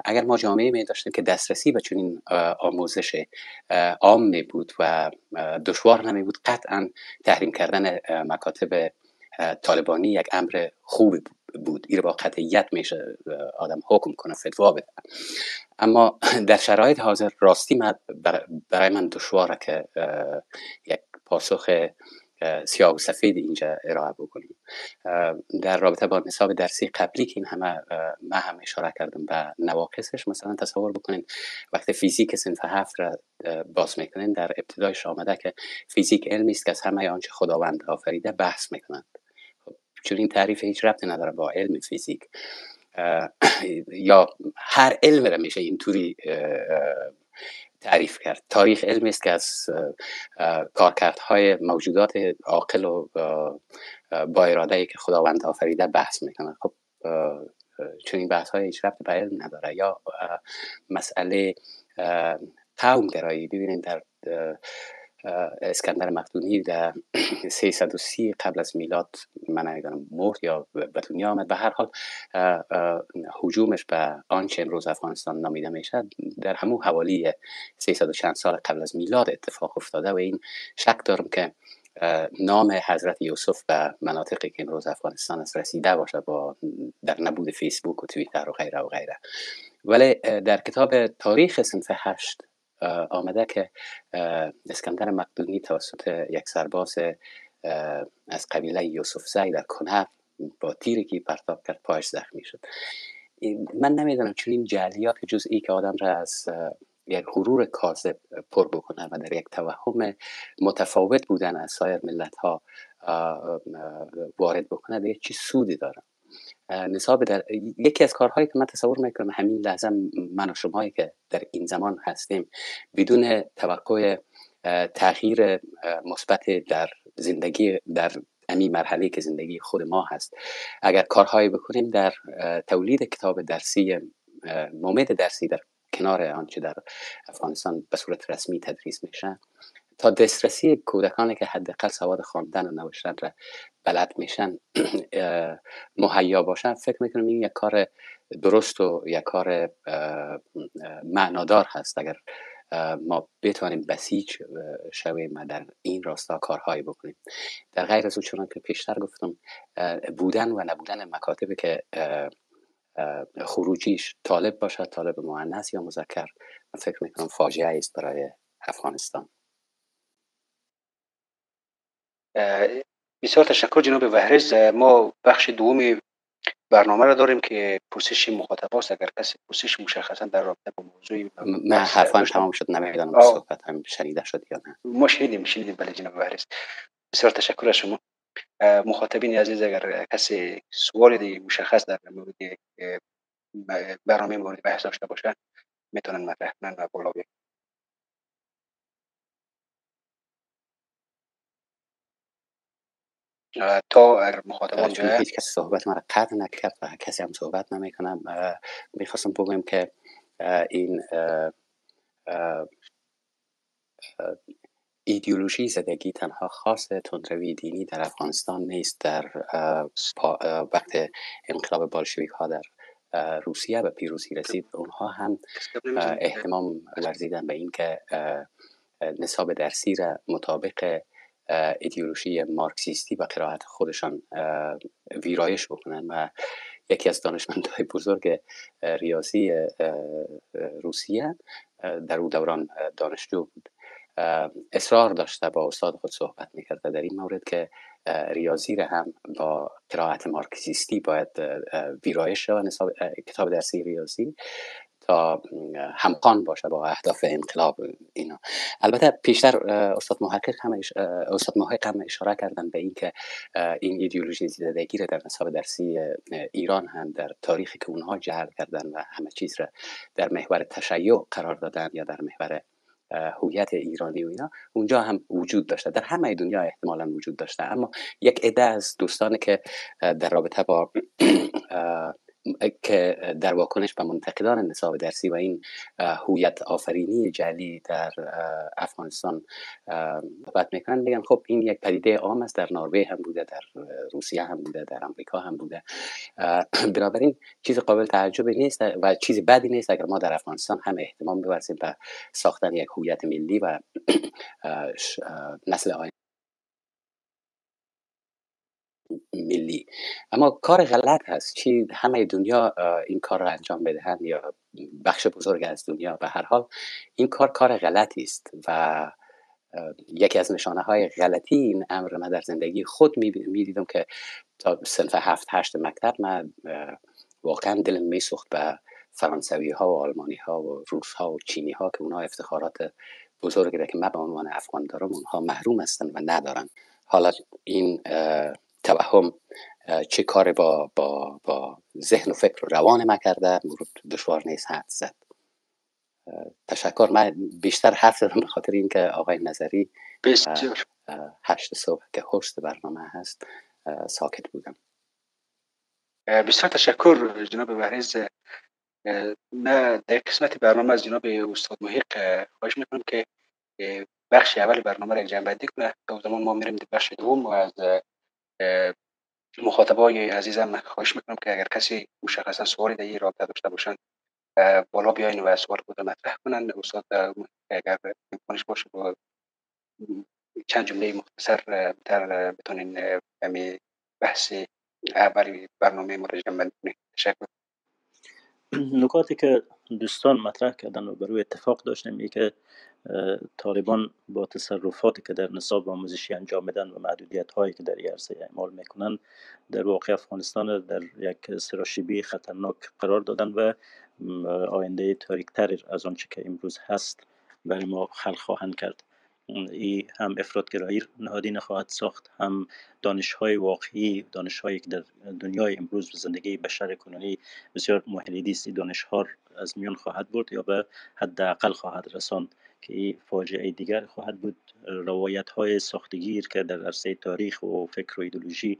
اگر ما جامعه می داشتیم که دسترسی به چنین آموزش عام می بود و دشوار نمی بود قطعا تحریم کردن مکاتب طالبانی یک امر خوبی بود. این با قطعیت میشه آدم حکم کنه فتوا بده. اما در شرایط حاضر راستی برای من دشواره که یک پاسخ سیاه و سفید اینجا ارائه بکنیم. در رابطه با نصاب درسی قبلی که این همه من هم اشاره کردم به نواقصش مثلا تصور بکنین وقتی فیزیک صنف هفت را باز می‌کنین در ابتدایش آمده که فیزیک علمی است که از همه آنچه خداوند آفریده بحث می‌کنند خب، چون این تعریف هیچ ربطی نداره با علم فیزیک. یا هر علم را میشه اینطوری تعریف کرد. تاریخ علمی است که از کارکردهای موجودات عاقل و با اراده که خداوند آفریده بحث می‌کنه خب چون این بحث های هیچ به علم نداره یا مسئله قوم گرایی ببینید در اسکندر مقدونی در 330 قبل از میلاد من نمی‌دونم مرد یا به دنیا آمد. به هر حال حجومش به آنچه امروز افغانستان نامیده میشه در همون حوالی 300 چند سال قبل از میلاد اتفاق افتاده و این شک دارم که نام حضرت یوسف به مناطقی که امروز افغانستان است رسیده باشه با در نبود فیسبوک و تویتر و غیره و غیره. ولی در کتاب تاریخ صنف هشت آمده که اسکندر مقدونی توسط یک سرباز از قبیله یوسف زی در کنه با تیری که پرتاب کرد پایش زخمی شد. من نمی‌دانم این جلیات جزئی که آدم را از یک غرور کاذب پر بکنه و در یک توهم متفاوت بودن از سایر ملت ها وارد بکنه دیگه چی سودی داره نصاب در یکی از کارهایی که من تصور می‌کنم همین لحظه من و شمایی که در این زمان هستیم بدون توقع تغییر مثبت در زندگی در امی مرحله که زندگی خود ما هست. اگر کارهایی بکنیم در تولید کتاب درسی مومد درسی در کنار آنچه در افغانستان به صورت رسمی تدریس میشه تا دسترسی کودکانی که حداقل سواد خواندن و نوشتن را بلد میشن مهیا باشن فکر می‌کنم این یک کار درست و یک کار معنادار هست. اگر ما بتوانیم بسیج شویم و در این راستا کارهایی بکنیم. در غیر از او چون که پیشتر گفتم بودن و نبودن مکاتب که خروجیش طالب باشد طالب مؤنث یا مذکر من فکر می‌کنم فاجعه است برای افغانستان. بسیار تشکر جناب وحرز ما بخش دوم برنامه را داریم که پرسش مخاطب است اگر کسی پرسش مشخصا در رابطه با موضوع من حرفم تمام شد. نمی‌دانم صحبت هم شنیده شد یا نه. ما شنیدیم شنیدیم. بله جناب وحرز بسیار تشکر از شما. مخاطبین عزیز اگر کسی سوال دیگه مشخص در مورد برنامه مورد بحث داشته باشن می‌تونن مطرح کنن و بالا بیارن تا مخاطبان چون هیچ کسی صحبت مرا قطع نکرد و کسی هم صحبت نمی‌کنم. می‌خواستم بگویم که این ایدئولوژی زدگی تنها خاص تندروی دینی در افغانستان نیست. در وقت انقلاب بالشویک ها در روسیه به پیروزی رسید اونها هم احتمام ورزیدن به اینکه نصاب درسی را مطابق ایدئولوژی مارکسیستی و قرائت خودشان ویرایش بکنن و یکی از دانشمندهای بزرگ ریاضی روسیه در او دوران دانشجو بود. اصرار داشته با استاد خود صحبت می‌کرد در این مورد که ریاضی را هم با قرائت مارکسیستی باید ویرایش شود کتاب درسی ریاضی تا همخوان باشه با اهداف انقلاب اینا البته پیشتر استاد محقق هم استاد محقق هم اشاره کردن به اینکه این ایدئولوژی زیدگی را در نصاب درسی ایران هم در تاریخی که اونها جعل کردن و همه چیز را در محور تشیع قرار دادن یا در محور هویت ایرانی و اینا اونجا هم وجود داشته. در همه دنیا احتمالا وجود داشته. اما یک عده از دوستانی که در رابطه با که در واکنش به منتقدان نصاب درسی و این هویت آفرینی جلی در افغانستان صحبت می‌کنن. میگن خب این یک پدیده عام است در نروژ هم بوده در روسیه هم بوده در امریکا هم بوده. بنابراین چیز قابل تعجب نیست و چیز بدی نیست اگر ما در افغانستان هم احتمام بورزیم به ساختن یک هویت ملی و نسل آینده. ملی. اما کار غلط هست. چی همه دنیا این کار را انجام بدهند یا بخش بزرگ از دنیا به هر حال این کار کار غلطی است و یکی از نشانه های غلطی این امر من در زندگی خود می دیدم که تا سنف هفت هشت مکتب من واقعا دلم می سخت به فرانسوی ها و آلمانی ها و روس ها و چینی ها که اونها افتخارات بزرگی که من به عنوان افغان دارم اونها محروم هستند و ندارن. حالا این توهم چه کار با, با, با ذهن و فکر و روان ما کرده دشوار نیست حد زد. تشکر. من بیشتر حرف زدم به خاطر اینکه آقای نظری هشت صبح که هست برنامه هست ساکت بودم. بسیار تشکر جناب وحریز نه در قسمت برنامه از جناب استاد محیق خواهش می‌کنم که بخش اول برنامه را جنبندی کنه. تا زمان ما میریم در بخش دوم و از مخاطبای عزیزم خواهش می‌کنم که اگر کسی مشخصا سوالی در این رابطه داشته باشن بالا بیاین و سوال خود مطرح کنن. استاد اگر امکانش باشه با چند جمله مختصر در بتونین به بحث اولی برنامه ما رو تشکر. نکاتی که دوستان مطرح کردن و بروی اتفاق داشتیم که طالبان با تصرفاتی که در نصاب آموزشی انجام میدن و محدودیت هایی که در عرصه اعمال می‌کنن در واقع افغانستان در یک سراشیبی خطرناک قرار دادن و آینده تاریکتر از آنچه که امروز هست برای ما خلق خواهند کرد. ای هم افرادگرایی نهادی خواهد ساخت هم دانش های واقعی دانش هایی که در دنیای امروز و زندگی بشر کنونی بسیار محلیدی است. دانش ها از میان خواهد برد یا به حداقل خواهد رساند. که فاجعه دیگر خواهد بود. روایت های ساختگیر که در عرصه تاریخ و فکر و ایدولوژی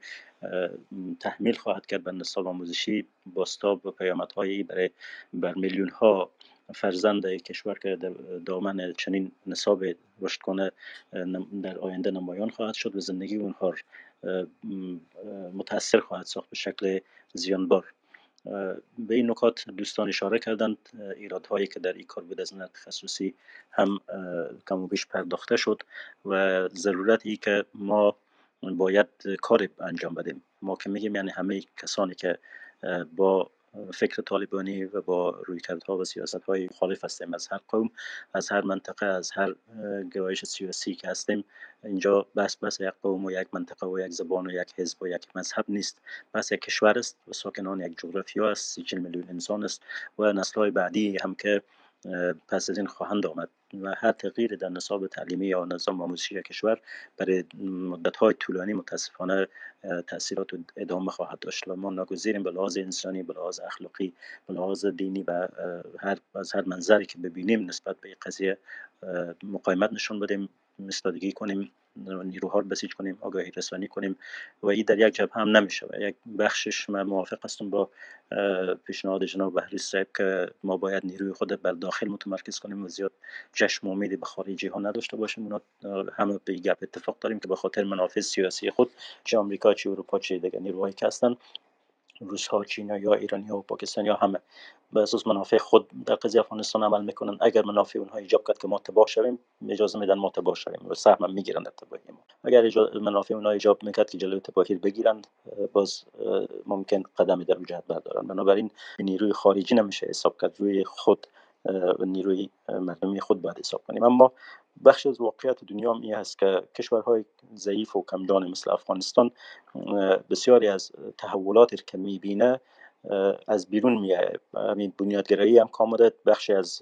تحمیل خواهد کرد به نصاب آموزشی باستاب و پیامدهایی برای بر میلیون ها فرزند کشور که در دامن چنین نصاب رشد کنه در آینده نمایان خواهد شد و زندگی اونها متاثر خواهد ساخت به شکل زیانبار. به این نکات دوستان اشاره کردند. ایرادهایی که در این کار بود از تخصصی هم کم و بیش پرداخته شد و ضرورت ای که ما باید کار انجام بدیم. ما که میگیم یعنی همه کسانی که با فکر طالبانی و با رویکردها و سیاست های مخالف هستیم. از هر قوم از هر منطقه از هر گرایش سیاسی که هستیم اینجا بس بس یک قوم و یک منطقه و یک زبان و یک حزب و یک مذهب نیست. بس یک کشور است و ساکنان یک جغرافیا است سی میلیون انسان است و نسل های بعدی هم که پس از این خواهند آمد و هر تغییر در نصاب تعلیمی یا نظام آموزشی کشور برای مدت های طولانی متاسفانه تاثیرات و ادامه خواهد داشت و ما ناگزیریم به لحاظ انسانی به لحاظ اخلاقی به لحاظ دینی و هر از هر منظری که ببینیم نسبت به قضیه مقاومت نشون بدیم. استادگی کنیم نیروها رو بسیج کنیم آگاهی رسانی کنیم و این در یک جبهه هم نمیشه یک بخشش من موافق هستم با پیشنهاد جناب بحری صاحب که ما باید نیروی خود بر داخل متمرکز کنیم و زیاد چشم امیدی به خارجی ها نداشته باشیم. اونا همه به گپ اتفاق داریم که به خاطر منافع سیاسی خود چه آمریکا چه اروپا چه دیگه نیروهایی که هستن روس ها چینا یا ایرانی ها و پاکستانی ها همه به اساس منافع خود در قضیه افغانستان عمل می‌کنن. اگر منافع اونها ایجاب کرد که ما تباه شویم اجازه میدن ما تباه شویم. و سهم می‌گیرن در تباهی ما. اگر منافع اونها ایجاب می‌کرد که جلوی تباهی بگیرند باز ممکن قدمی در جهت بردارن بنابراین نیروی خارجی نمیشه حساب کرد. روی خود نیروی مردمی خود باید حساب کنیم. اما بخش از واقعیت دنیا هم این هست که کشورهای ضعیف و کمجان مثل افغانستان بسیاری از تحولاتی که می‌بینه از بیرون میاد همین بنیادگرایی هم کامده بخشی از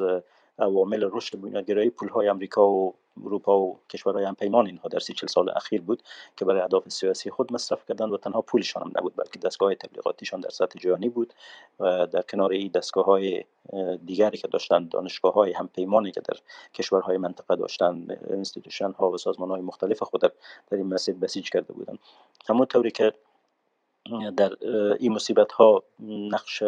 عوامل رشد بنیادگرایی پول های امریکا و اروپا و کشورهای هم پیمان اینها در سی چل سال اخیر بود که برای اهداف سیاسی خود مصرف کردن و تنها پولشان هم نبود بلکه دستگاه تبلیغاتیشان در سطح جهانی بود و در کنار این دستگاه های دیگری که داشتن دانشگاه های هم که در کشورهای منطقه داشتن institution ها و سازمان های مختلف خود در, این مسیر بسیج کرده بودن همون طوری که در این مصیبت ها نقش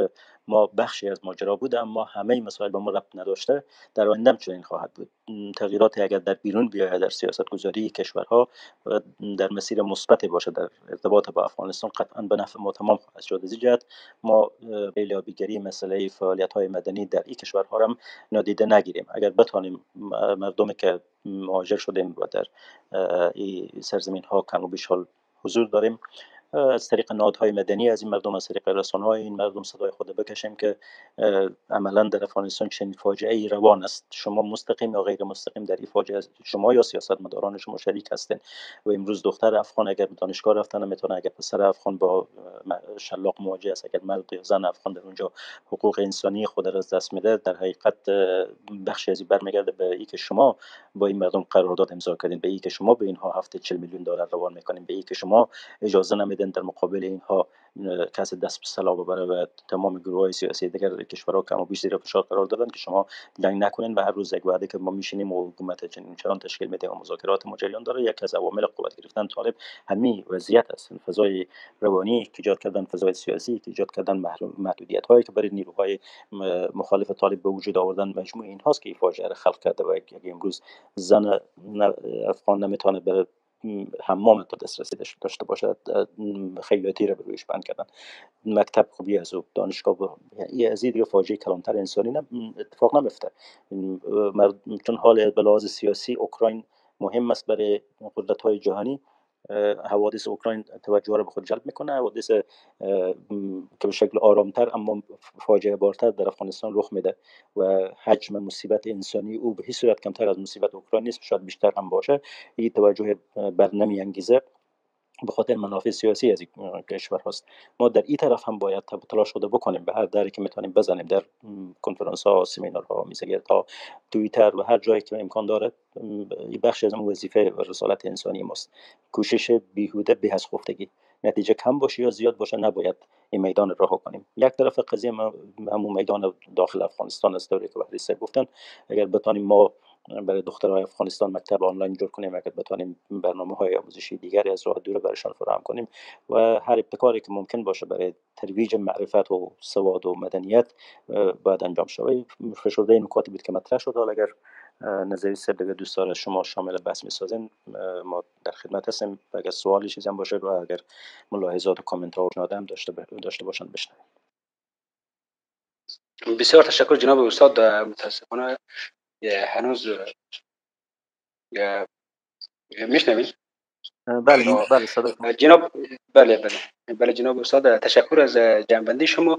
ما بخشی از ماجرا بود اما همه مسائل با ما ربط نداشته. در آینده هم چنین خواهد بود. تغییراتی اگر در بیرون بیاید در سیاست گذاری کشورها و در مسیر مثبت باشه در ارتباط با افغانستان قطعا به نفع ما تمام خواهد شد. از جهت ما بیلابیگری مسئله فعالیت های مدنی در این کشورها هم نادیده نگیریم. اگر بتانیم مردمی که مهاجر شدیم و در این سرزمین ها کم و بیش حضور داریم از طریق نهادهای مدنی از این مردم از طریق رسانه های این مردم صدای خود بکشیم که عملا در افغانستان چنین فاجعه ای روان است. شما مستقیم یا غیر مستقیم در این فاجعه شما یا سیاست مداران شما شریک هستین و امروز دختر افغان اگر به دانشگاه رفتن می‌تونه اگر پسر افغان با شلاق مواجه است اگر مرد یا زن افغان در اونجا حقوق انسانی خود را از دست میده در حقیقت بخشی از این برمیگرده به ای که شما با این مردم قرارداد امضا کردین. به ای که شما به اینها هفته 40 میلیون دلار روان می‌کنین. به ای که شما اجازه نمیدین در مقابل اینها کسی دست به سلاح ببره و تمام گروه های سیاسی دیگر کشورها کم و بیش زیر فشار قرار دادن که شما جنگ نکنین و هر روز یک وعده که ما میشینیم و حکومت چنین چران تشکیل میده و مذاکرات ما جریان داره یک از عوامل قوت گرفتن طالب همین وضعیت است. فضای روانی که ایجاد کردن فضای سیاسی که ایجاد کردن محدودیت هایی که برای نیروهای مخالف طالب به وجود آوردن مجموع این هاست که این فاجعه خلق کرده و اگه امروز زن افغان نمی‌تونه بره حمام تا دسترسی داشته باشد خیلیاتی رو به رویش بند کردن. مکتب خوبی از او دانشگاه با... یعنی از دیگه فاجعه کلانتر انسانی اتفاق نمیفته. چون حال به لحاظ سیاسی اوکراین مهم است برای قدرت های جهانی. حوادث اوکراین توجه را به خود جلب می‌کنه. حوادث که به شکل آرامتر اما فاجعه بارتر در افغانستان رخ میده و حجم مصیبت انسانی او به هیچ صورت کمتر از مصیبت اوکراین نیست شاید بیشتر هم باشه. این توجه بر انگیزه به خاطر منافع سیاسی از این کشور هست ما در این طرف هم باید تلاش خود بکنیم به هر دری که می‌تونیم بزنیم در کنفرانس ها سمینار ها میزگرد ها توییتر و هر جایی که امکان داره بخش از وظیفه و رسالت انسانی ماست. کوشش بیهوده به از خفتگی نتیجه کم باشه یا زیاد باشه نباید این میدان راه کنیم. یک طرف قضیه همون میدان داخل افغانستان است که بحری گفتن اگر بتانیم ما برای دخترهای افغانستان مکتب آنلاین جور کنیم اگر بتانیم برنامه های آموزشی دیگری از راه دور برشان فراهم کنیم و هر ابتکاری که ممکن باشه برای ترویج معرفت و سواد و مدنیت باید انجام شود. فشرده این نکاتی بود که مطرح شد. حالا اگر نظری سر دیگه دوست داره شما شامل بحث می‌سازین ما در خدمت هستیم. اگر سوالی چیزی هم باشه و اگر ملاحظات و کامنت ها هم داشته داشته باشن بشنویم. بسیار تشکر جناب استاد. متاسفانه هنوز میشنوید بله بله جناب بله بله بله جناب استاد تشکر از جنبندی شما.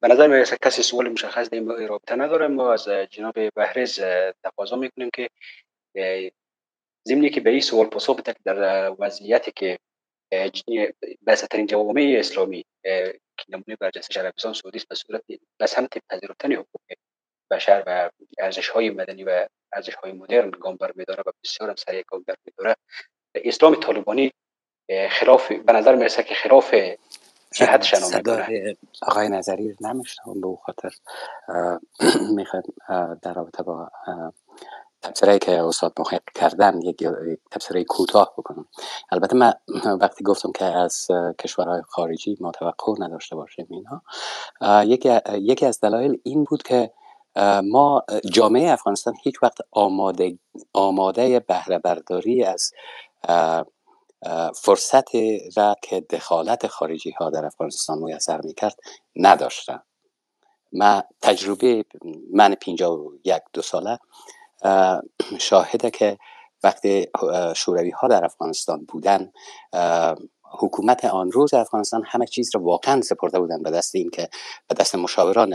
به نظر می‌رسه کسی سوال مشخص در این رابطه نداره. ما از جناب بهرز تقاضا می‌کنیم که زمینی که به این سوال پاسخ بده در وضعیتی که بسیارترین جوامع اسلامی که نمونه بر جلسه عربستان سعودی به صورت به سمت پذیرفتن حقوق بشر و ارزش های مدنی و ارزش های مدرن گام بر میداره و بسیار هم سریع گام بر میداره. اسلام طالبانی خلاف به نظر می‌رسه که خلاف جهت شنا آقای نظری نمیشنم به خاطر می‌خواد در رابطه با تبصره که استاد محق کردن یک تبصره کوتاه بکنم. البته من وقتی گفتم که از کشورهای خارجی ما توقع نداشته باشیم اینها یکی, یکی از دلایل این بود که ما جامعه افغانستان هیچ وقت آماده, آماده بهره برداری از فرصت را که دخالت خارجی ها در افغانستان میسر می‌کرد نداشتن. ما تجربه من پینجا و یک دو ساله شاهده که وقتی شوروی ها در افغانستان بودن حکومت آن روز افغانستان همه چیز را واقعا سپرده بودن به دست این که به دست مشاوران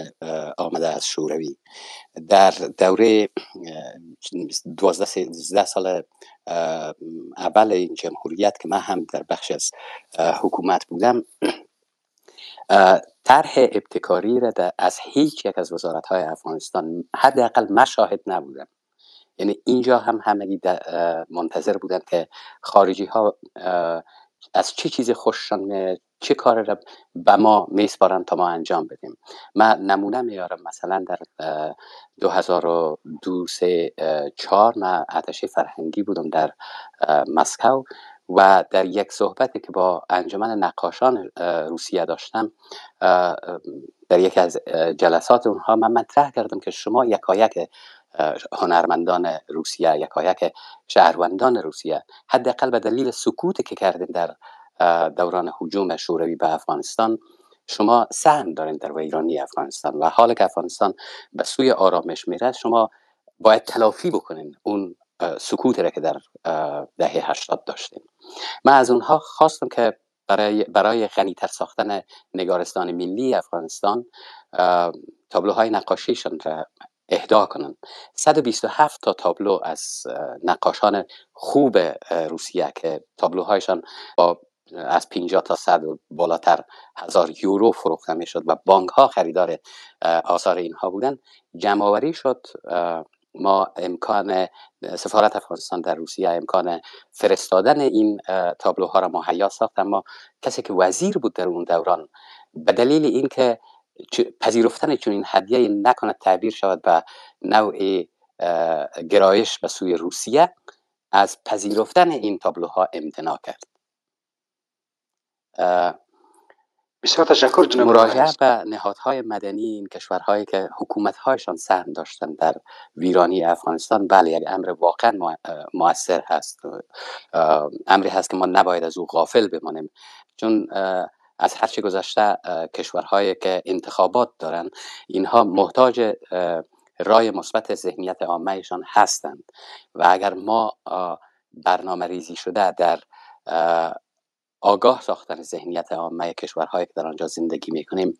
آمده از شوروی. در دوره دوازده سیزده سال اول این جمهوریت که من هم در بخش از حکومت بودم طرح ابتکاری را از هیچ یک از وزارت های افغانستان حداقل مشاهد نبودم. یعنی اینجا هم همگی منتظر بودن که خارجی ها از چه چیزی خوششان چه کار را به ما میسپارن تا ما انجام بدیم؟ من نمونه میارم مثلا در 2002 سه چهار من اتشه فرهنگی بودم در مسکو و در یک صحبتی که با انجمن نقاشان روسیه داشتم در یکی از جلسات اونها من مطرح کردم که شما یکایک هنرمندان روسیه یکایک شهروندان روسیه. حداقل به دلیل سکوتی که کردین در دوران حجوم شوروی به افغانستان شما سهم دارین در ویرانی افغانستان و حال که افغانستان به سوی آرامش میره شما باید تلافی بکنین اون سکوتی را که در دهه هشتاد داشتیم من از اونها خواستم که برای, برای غنیتر ساختن نگارستان ملی افغانستان تابلوهای نقاشیشان را اهدا کنند 127 تا تابلو از نقاشان خوب روسیه که تابلوهایشان با از 50 تا 100 بالاتر هزار یورو فروخته می شد و بانک ها خریدار آثار اینها بودن. جمع شد ما امکان سفارت افغانستان در روسیه امکان فرستادن این تابلوها را مهیا ساخت اما کسی که وزیر بود در اون دوران به دلیل اینکه پذیرفتن چنین هدیه نکند تعبیر شود به نوع گرایش به سوی روسیه از پذیرفتن این تابلوها امتناع کرد. بسیار تشکر جناب مراجعه به نهادهای مدنی این کشورهایی که حکومتهایشان سهم داشتن در ویرانی افغانستان بله یک امر واقعا موثر هست. امری هست که ما نباید از او غافل بمانیم. چون از هرچه گذشته کشورهایی که انتخابات دارن اینها محتاج رای مثبت ذهنیت عامهشان هستند. و اگر ما برنامه ریزی شده در آگاه ساختن ذهنیت عامه کشورهایی که در آنجا زندگی می‌کنیم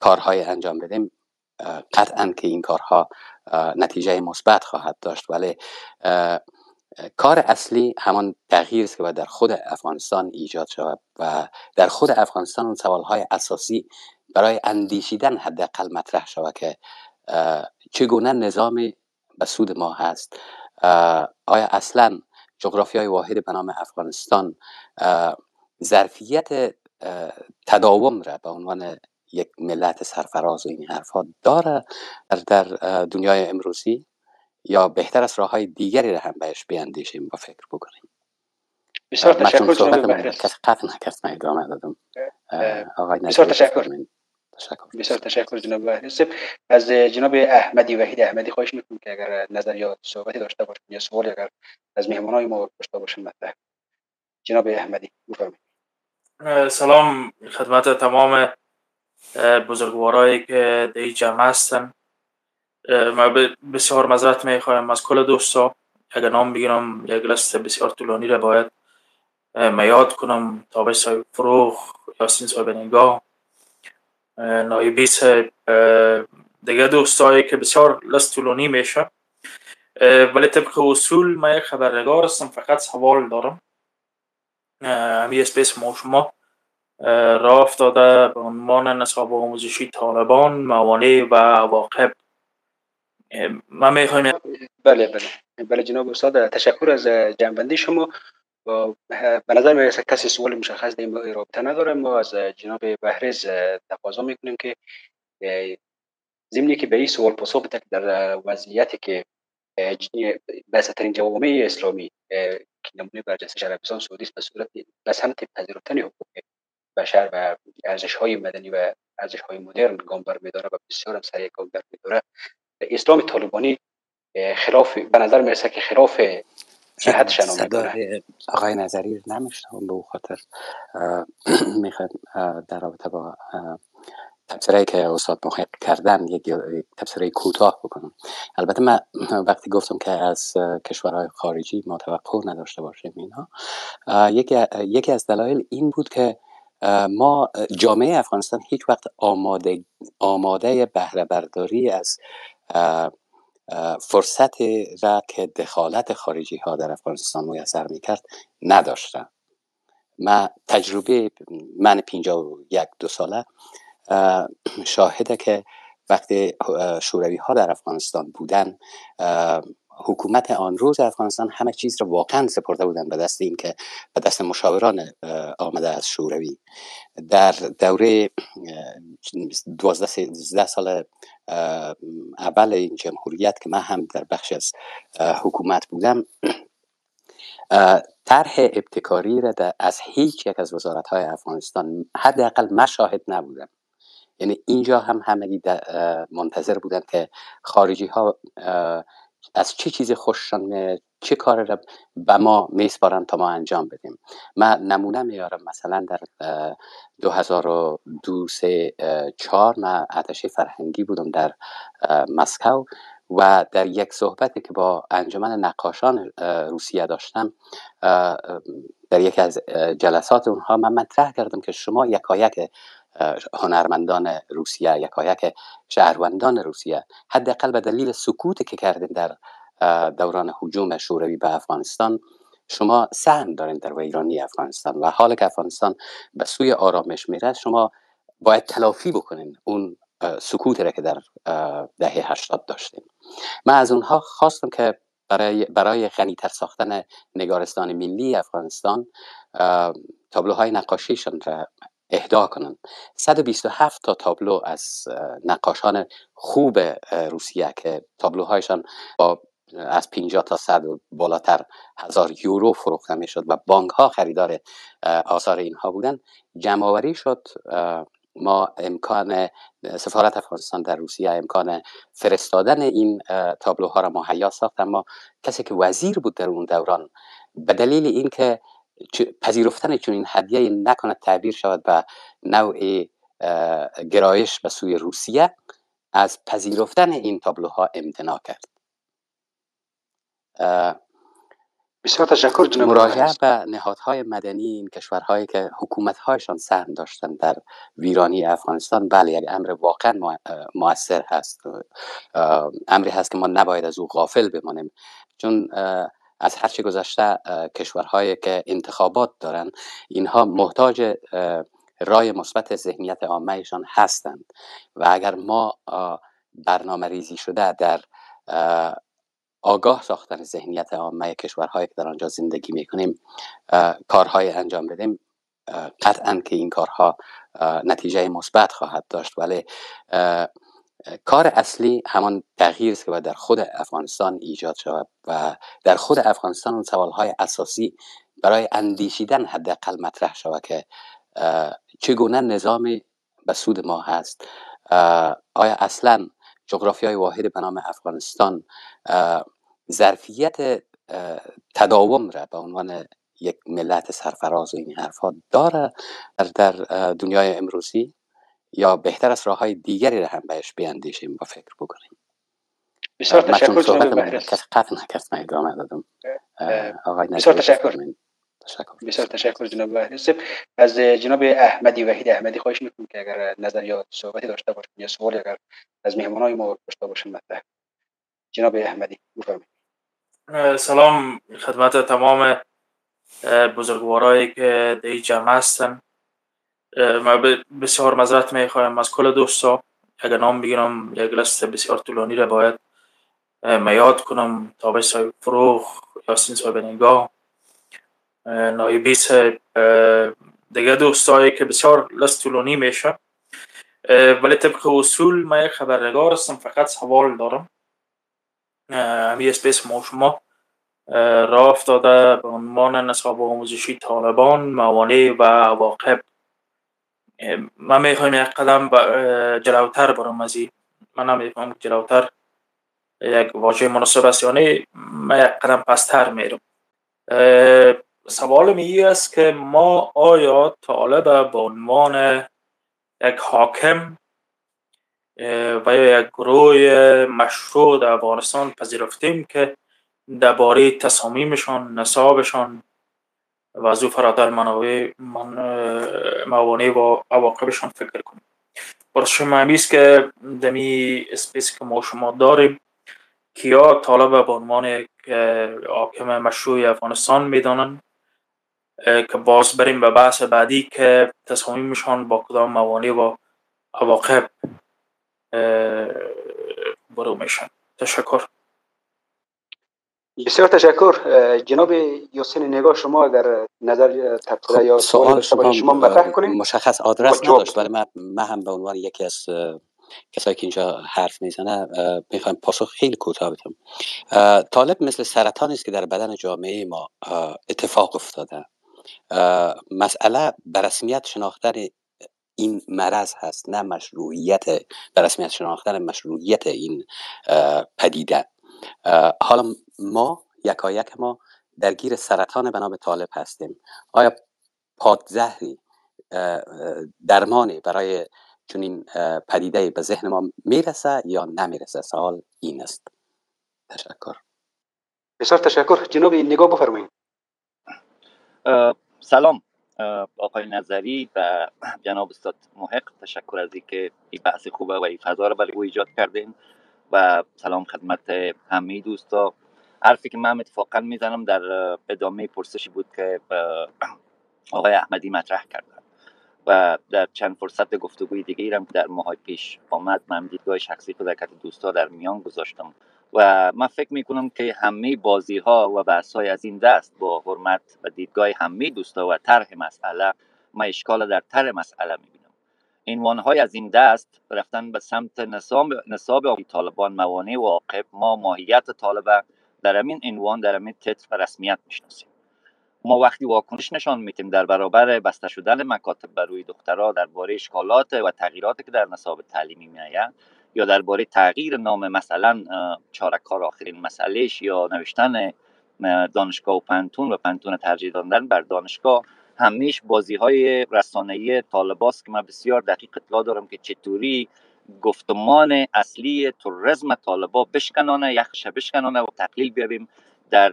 کارهای انجام بدیم قطعا که این کارها نتیجه مثبت خواهد داشت. ولی کار اصلی همان تغییر است که باید در خود افغانستان ایجاد شود و در خود افغانستان سوالهای اساسی برای اندیشیدن حداقل مطرح شود که چگونه نظام به سود ما هست. آیا اصلا جغرافی های واحد به نام افغانستان ظرفیت تداوم را به عنوان یک ملت سرفراز و این حرفا داره در دنیای امروزی؟ یا بهتر است راه های دیگری را هم بهش بیاندیشیم و فکر بکنیم. بسیار تشکر جناب قطع نکرد من ادامه دادم. آقای بسیار تشکر. تشکر. بسیار تشکر جناب بحرس از جناب احمدی وحید احمدی خواهش می‌کنم که اگر نظر یا صحبتی داشته باشین یا سوالی اگر از های ما داشته باشین مطرح جناب احمدی بفرمایید. سلام خدمت تمام بزرگوارایی که در جمع هستن. ما بسیار مذرت می خواهم از کل دوستا اگر نام بگیرم یک لست بسیار طولانی را باید میاد کنم. تابش صاحب فروخ یاسین صاحب نگاه نایبی صاحب دیگه دوستایی که بسیار لست طولانی میشه ولی طبق اصول من یک خبرنگار هستم فقط سوال دارم. همی اسپیس ما شما راه افتاده به عنوان نصاب آموزشی طالبان موانع و عواقب. من می‌خوایم بله بله. بله جناب استاد تشکر از جنبندی شما. به نظر می کسی سوال مشخص در این رابطه نداره. ما از جناب بهرز تقاضا می‌کنیم که زمینی که به این سوال پاسخ بده در وضعیتی که بسیارترین جوامع اسلامی که نمونه بر جنسش عربستان سعودی به صورت به سمت پذیرفتن حقوق بشر و ارزش های مدنی و ارزش های مدرن گام بر میداره و بسیار هم سریع گام بر میداره. اسلام طالبانی خلاف به نظر می‌رسه که خلاف جهت شنا آقای نظری نمیشنم به خاطر می‌خواد در رابطه با تبصره که استاد محق کردن یک تبصره کوتاه بکنم. البته من وقتی گفتم که از کشورهای خارجی ما توقع نداشته باشیم اینها یکی, یکی از دلایل این بود که ما جامعه افغانستان هیچ وقت آماده آماده بهره برداری از فرصت را که دخالت خارجی ها در افغانستان میسر می‌کرد نداشتم من تجربه من پینجا و یک دو ساله شاهده که وقتی شوروی ها در افغانستان بودن حکومت آن روز افغانستان همه چیز را واقعا سپرده بودن به دست اینکه به دست مشاوران آمده از شوروی. در دوره دوازده سال اول این جمهوریت که من هم در بخش از حکومت بودم طرح ابتکاری را از هیچ یک از وزارت های افغانستان حداقل مشاهد نبودم. یعنی اینجا هم همگی منتظر بودن که خارجی ها از چه چیزی خوششان چه کار را به ما میسپارن تا ما انجام بدیم؟ من نمونه میارم مثلا در 2002 سه چهار من اتشه فرهنگی بودم در مسکو و در یک صحبتی که با انجمن نقاشان روسیه داشتم در یکی از جلسات اونها من مطرح کردم که شما یکایک هنرمندان روسیه یکایک شهروندان روسیه. حداقل به دلیل سکوتی که کردین در دوران حجوم شوروی به افغانستان شما سهم دارین در ویرانی افغانستان و حال که افغانستان به سوی آرامش میره شما باید تلافی بکنین اون سکوتی را که در دهه هشتاد داشتیم من از اونها خواستم که برای, برای غنیتر ساختن نگارستان ملی افغانستان تابلوهای نقاشیشان را اهدا کنند 127 تا تابلو از نقاشان خوب روسیه که تابلوهایشان با از 50 تا 100 بالاتر هزار یورو فروخته می شد و بانک ها خریدار آثار اینها بودن. جمع شد ما امکان سفارت افغانستان در روسیه امکان فرستادن این تابلوها را مهیا ساخت اما کسی که وزیر بود در اون دوران به دلیل اینکه پذیرفتن چون این هدیه نکنه تعبیر شود به نوع گرایش به سوی روسیه از پذیرفتن این تابلوها امتناع کرد. بسیار تشکر جناب مراجعه به نهادهای مدنی این کشورهایی که حکومتهایشان سهم داشتن در ویرانی افغانستان بله یک امر واقعا موثر هست. امری هست که ما نباید از او غافل بمانیم. چون از هرچی گذشته کشورهایی که انتخابات دارن اینها محتاج رای مثبت ذهنیت عامهشان هستند. و اگر ما برنامه ریزی شده در آگاه ساختن ذهنیت عامه کشورهایی که در آنجا زندگی می‌کنیم کارهای انجام بدیم قطعا که این کارها نتیجه مثبت خواهد داشت. ولی کار اصلی همان تغییر است که باید در خود افغانستان ایجاد شود و در خود افغانستان اون سوالهای اساسی برای اندیشیدن حداقل مطرح شود که چگونه نظامی به سود ما هست. آیا اصلا جغرافی های واحد به نام افغانستان ظرفیت تداوم را به عنوان یک ملت سرفراز و این حرفا داره در دنیای امروزی؟ یا بهتر است راه های دیگری را هم بهش بیاندیشیم و فکر بکنیم. بسیار تشکر جناب کسی قطع نکرد من ادامه دادم. آقای بسیار تشکر. تشکر. بسیار تشکر جناب بحرس از جناب احمدی وحید احمدی خواهش می‌کنم که اگر نظر یا صحبتی داشته باشین یا سوالی اگر از مهمانای ما داشته باشین مطرح جناب احمدی بفرمایید. سلام. خدمت تمام بزرگوارایی که در جمع هستن. ما بسیار مذرت می خواهم از کل دوستا اگر نام بگیرم یک لست بسیار طولانی را باید میاد کنم. تابش صاحب فروخ یاسین صاحب نگاه نایبی صاحب دیگه دوستایی که بسیار لست طولانی میشه ولی طبق اصول من یک خبرنگار هستم فقط سوال دارم. همی اسپیس ما شما. راه افتاده به عنوان نصاب آموزشی طالبان موانع و عواقب. من می‌خوایم یک قدم جلوتر برم از من نمیفهم جلوتر یک واژه مناسب است یا نه من یک قدم پستر میرم سوال می است که ما آیا طالب به عنوان یک حاکم و یا یک گروه مشروع در افغانستان پذیرفتیم که درباره تصامیمشان نصابشان و فراتر منابع من موانع و عواقبشان فکر کنیم. برای شما است که دمی اسپیس که ما شما داریم کیا طالب به عنوان حاکم مشروع افغانستان می‌دانند که باز بریم به بحث بعدی که تصامیمشان با کدام موانع و عواقب برو میشن. تشکر. بسیار تشکر. جناب یاسین نگاه شما اگر نظر تبصره یا سوال شما, شما مطرح کنید. مشخص آدرس نداشت ولی من, من هم به عنوان یکی از کسایی که اینجا حرف می‌زنه می‌خوایم پاسخ خیلی کوتاه بدم. طالب مثل سرطان است که در بدن جامعه ما اتفاق افتاده. مسئله به رسمیت شناختن این مرض هست نه مشروعیت به رسمیت شناختن مشروعیت این پدیده. حالا ما یکایک ما درگیر سرطان به نام طالب هستیم. آیا پادزهری درمانی برای چنین پدیده به ذهن ما می‌رسه یا نمی‌رسه؟ سوال این است. تشکر. بسیار تشکر. جناب نگاه بفرمایید. سلام آقای نظری و جناب استاد محق. تشکر از اینکه این بحث خوبه و این فضا رو برای او ایجاد کردین و سلام خدمت همه دوستا. حرفی که من اتفاقا می‌زنم در ادامه پرسشی بود که آقای احمدی مطرح کردن و در چند فرصت گفتگوی دیگه ایرم که در ماهای پیش آمد من دیدگاه شخصی در دوستا در میان گذاشتم و من فکر می‌کنم که همه بازی ها و بحث های از این دست با حرمت و دیدگاه همه دوستا و طرح مسئله ما اشکال در طرح مسئله می‌بینم. عنوان های از این دست رفتن به سمت نصاب نصاب طالبان موانع و عاقب ما ماهیت طالبه در همین عنوان در همین تتر و رسمیت می‌شناسیم. ما وقتی واکنش نشان میتیم در برابر بسته شدن مکاتب بر روی دخترها درباره اشکالات و تغییراتی که در نصاب تعلیمی میآید یا درباره تغییر نام مثلا چارکار آخرین مسئلهش یا نوشتن دانشگاه و پنتون و پنتون ترجیح دادن بر دانشگاه همیش بازی های رسانه‌ای طالباست که من بسیار دقیق اطلاع دارم که چطوری گفتمان اصلی تروریسم طالبا بشکنانه یخش بشکنانه و تقلیل بیاریم در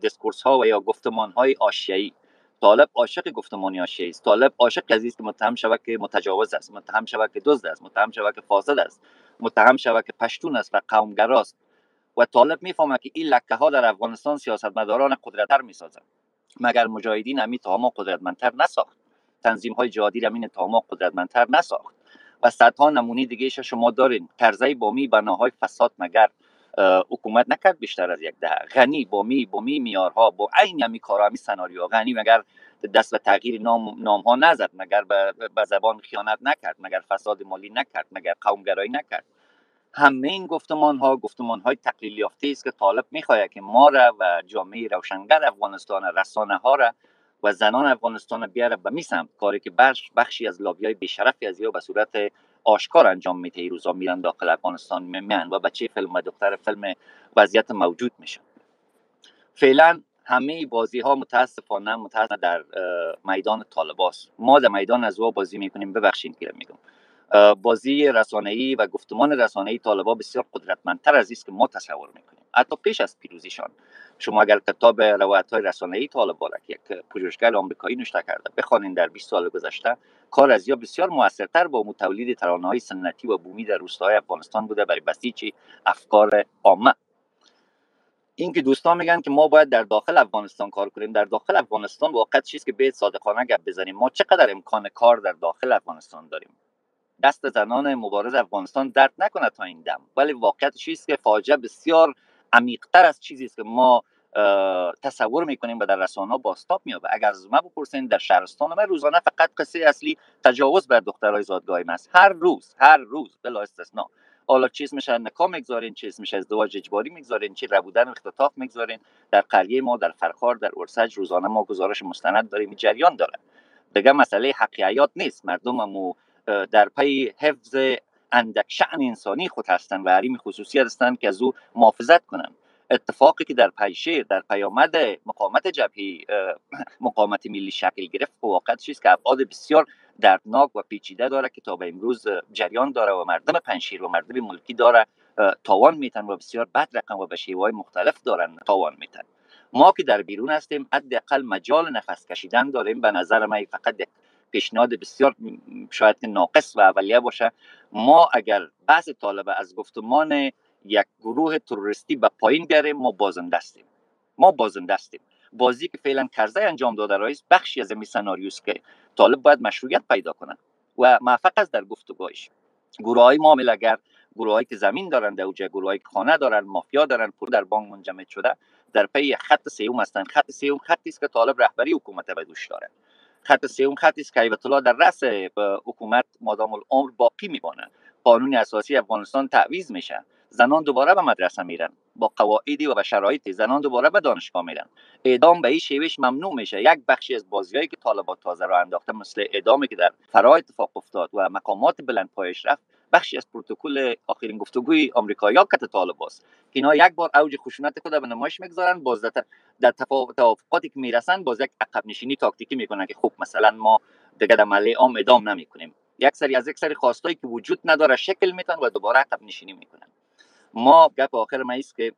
دیسکورس ها و یا گفتمان های آشیایی. طالب عاشق گفتمانی آشیایی است. طالب عاشق کسی است که متهم شود که متجاوز است متهم شود که دزد است متهم شود که فاسد است متهم شود که پشتون است و قومگراست و طالب می‌فهمه که این لکه ها در افغانستان سیاستمداران قدرتتر می‌سازند. مگر مجاهدین امی تاما قدرتمندتر نساخت؟ تنظیم های جهادی امین تاما قدرتمندتر نساخت. و صدها نمونه دیگه شما دارین کرزی بامی بناهای فساد مگر حکومت نکرد بیشتر از یک ده غنی با می با می میارها با عین همی کارا همی سناریو غنی مگر دست به تغییر نام, نام ها نزد مگر به زبان خیانت نکرد مگر فساد مالی نکرد مگر قومگرایی نکرد. همه این گفتمان ها گفتمان های تقلیل یافته است که طالب می‌خواهد که ما را و جامعه روشنگر افغانستان رسانه ها را و زنان افغانستان بیاره به میسم کاری که بخش بخشی از لابی های بیشرفی از یا به صورت آشکار انجام میده این روزا میرن داخل افغانستان میان و بچه فیلم و دختر فیلم وضعیت موجود میشن فعلا همه بازی ها متاسفانه متاسفانه در میدان طالباست ما در میدان از بازی می‌کنیم. ببخشید که میگم. بازی رسانه‌ای و گفتمان رسانه‌ای طالبا بسیار قدرتمندتر از است که ما تصور می‌کنیم. حتی پیش از پیروزیشان. شما اگر کتاب روایت های رسانه‌ای طالبا را که یک پژوهشگر آمریکایی نوشته کرده بخوانید در 20 سال گذشته کار از یا بسیار موثرتر با تولید ترانه های سنتی و بومی در روستاهای افغانستان بوده برای بسیج افکار عامه. اینکه دوستان میگن که ما باید در داخل افغانستان کار کنیم در داخل افغانستان واقعا چیزی که به صادقانه گپ بزنیم؟ ما چقدر امکان کار در داخل افغانستان داریم؟ دست زنان مبارز افغانستان درد نکنه تا این دم. ولی واقعیت چیزی که فاجعه بسیار عمیقتر از چیزی است که ما تصور می‌کنیم و در رسانه باستاب میابه اگر از ما بپرسین در شهرستان ما روزانه فقط قصه اصلی تجاوز بر دخترای زادگاهی است. هر روز هر روز بلا استثنا حالا چیز میشه نکام می‌گذارین چیز میشه ازدواج اجباری می‌گذارین چی ربودن اختطاف می‌گذارین. در قریه ما در فرخار در ارسج روزانه ما گزارش مستند داریم. جریان داره دیگه مسئله حقیقیات نیست. مردم مو در پی حفظ اندک شعن انسانی خود هستند و حریم خصوصی هستند که از او محافظت کنند. اتفاقی که در پیشیر در پیامد مقامت جبهی مقامت ملی شکل گرفت واقع چیست که ابعاد بسیار دردناک و پیچیده داره که تا به امروز جریان داره و مردم پنشیر و مردم ملکی داره تاوان میتن و بسیار بد رقم و به شیوه مختلف دارن تاوان میتن. ما که در بیرون هستیم حداقل مجال نفس کشیدن داریم. به نظر من فقط پیشنهاد بسیار شاید ناقص و اولیه باشه. ما اگر بحث طالبه از گفتمان یک گروه تروریستی به پایین بیاریم ما بازنده هستیم. ما بازنده هستیم. بازی که فعلا کرزه انجام داده رئیس بخشی از این سناریوس که طالب باید مشروعیت پیدا کنه و موفق است در گفتگوهایش. گروه های معاملهگر گروه که زمین دارن در اوجه گروه که خانه دارن مافیا دارن پول در بانک منجمد شده در پی خط سیوم هستند. خط سیوم خطی است که طالب رهبری حکومت به دوش داره خط سیوم خطی است که ایبت الله در رأس حکومت مادام العمر باقی میمانه قانون اساسی افغانستان تعویض میشه زنان دوباره به مدرسه میرن. با قواعدی و به شرایطی زنان دوباره به دانشگاه میرن. اعدام به این شیوش ممنوع میشه. یک بخشی از بازیایی که طالبات تازه را انداخته مثل اعدامی که در فرا اتفاق افتاد و مقامات بلند پایش رفت بخشی از پروتکل آخرین گفتگوی آمریکایی‌ها کت طالباست که اینا یک بار اوج خشونت خود به نمایش می‌گذارن باز در توافقاتی که می‌رسن باز یک عقب نشینی تاکتیکی می‌کنن که خوب مثلا ما دیگه در مله عام ادام نمی‌کنیم. یک سری از یک سری خواستایی که وجود نداره شکل میتن و دوباره عقب نشینی می‌کنن. ما گپ آخر ما است که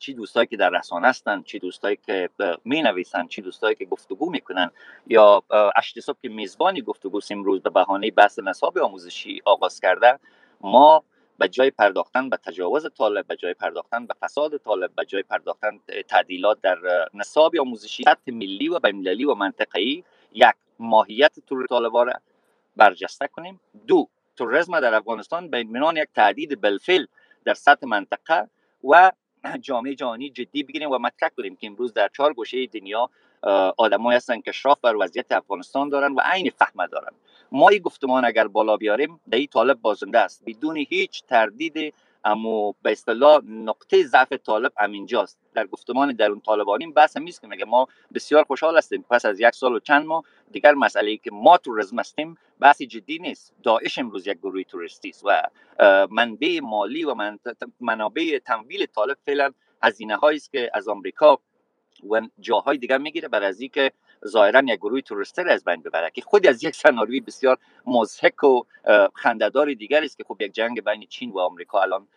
چی دوستایی که در رسانه هستن چی دوستایی که می نویسن چی دوستایی که گفتگو می‌کنن یا اشت صبح که میزبانی گفتگو امروز به بهانه بحث نصاب آموزشی آغاز کرده ما به جای پرداختن به تجاوز طالب به جای پرداختن به فساد طالب به جای پرداختن تعدیلات در نصاب آموزشی سطح ملی و بین‌المللی و منطقه‌ای یک ماهیت تور طالبا را برجسته کنیم. دو توریسم در افغانستان به یک تعدید بالفعل در سطح منطقه و جامعه جهانی جدی بگیریم و مطرح کنیم که امروز در چهار گوشه دنیا آدمایی هستن که شراف بر وضعیت افغانستان دارن و عین فهمه دارن. ما این گفتمان اگر بالا بیاریم در این طالب بازنده است. بدون هیچ تردید اما به اصطلاح نقطه ضعف طالب همینجاست در گفتمان درون طالبانی بحث همیست که ما بسیار خوشحال هستیم. پس از یک سال و چند ماه دیگر مسئله ای که ما توریسم هستیم بحث جدی نیست. داعش امروز یک گروه توریستی است و منبع مالی و منابع تمویل طالب فعلا هزینه هایی است که از آمریکا و جاهای دیگر می‌گیره. بر از که ظاهرا یک گروه توریستی از بین ببره که خود از یک سناریوی بسیار مضحک و خندهدار دیگر است که خب یک جنگ بین چین و آمریکا الان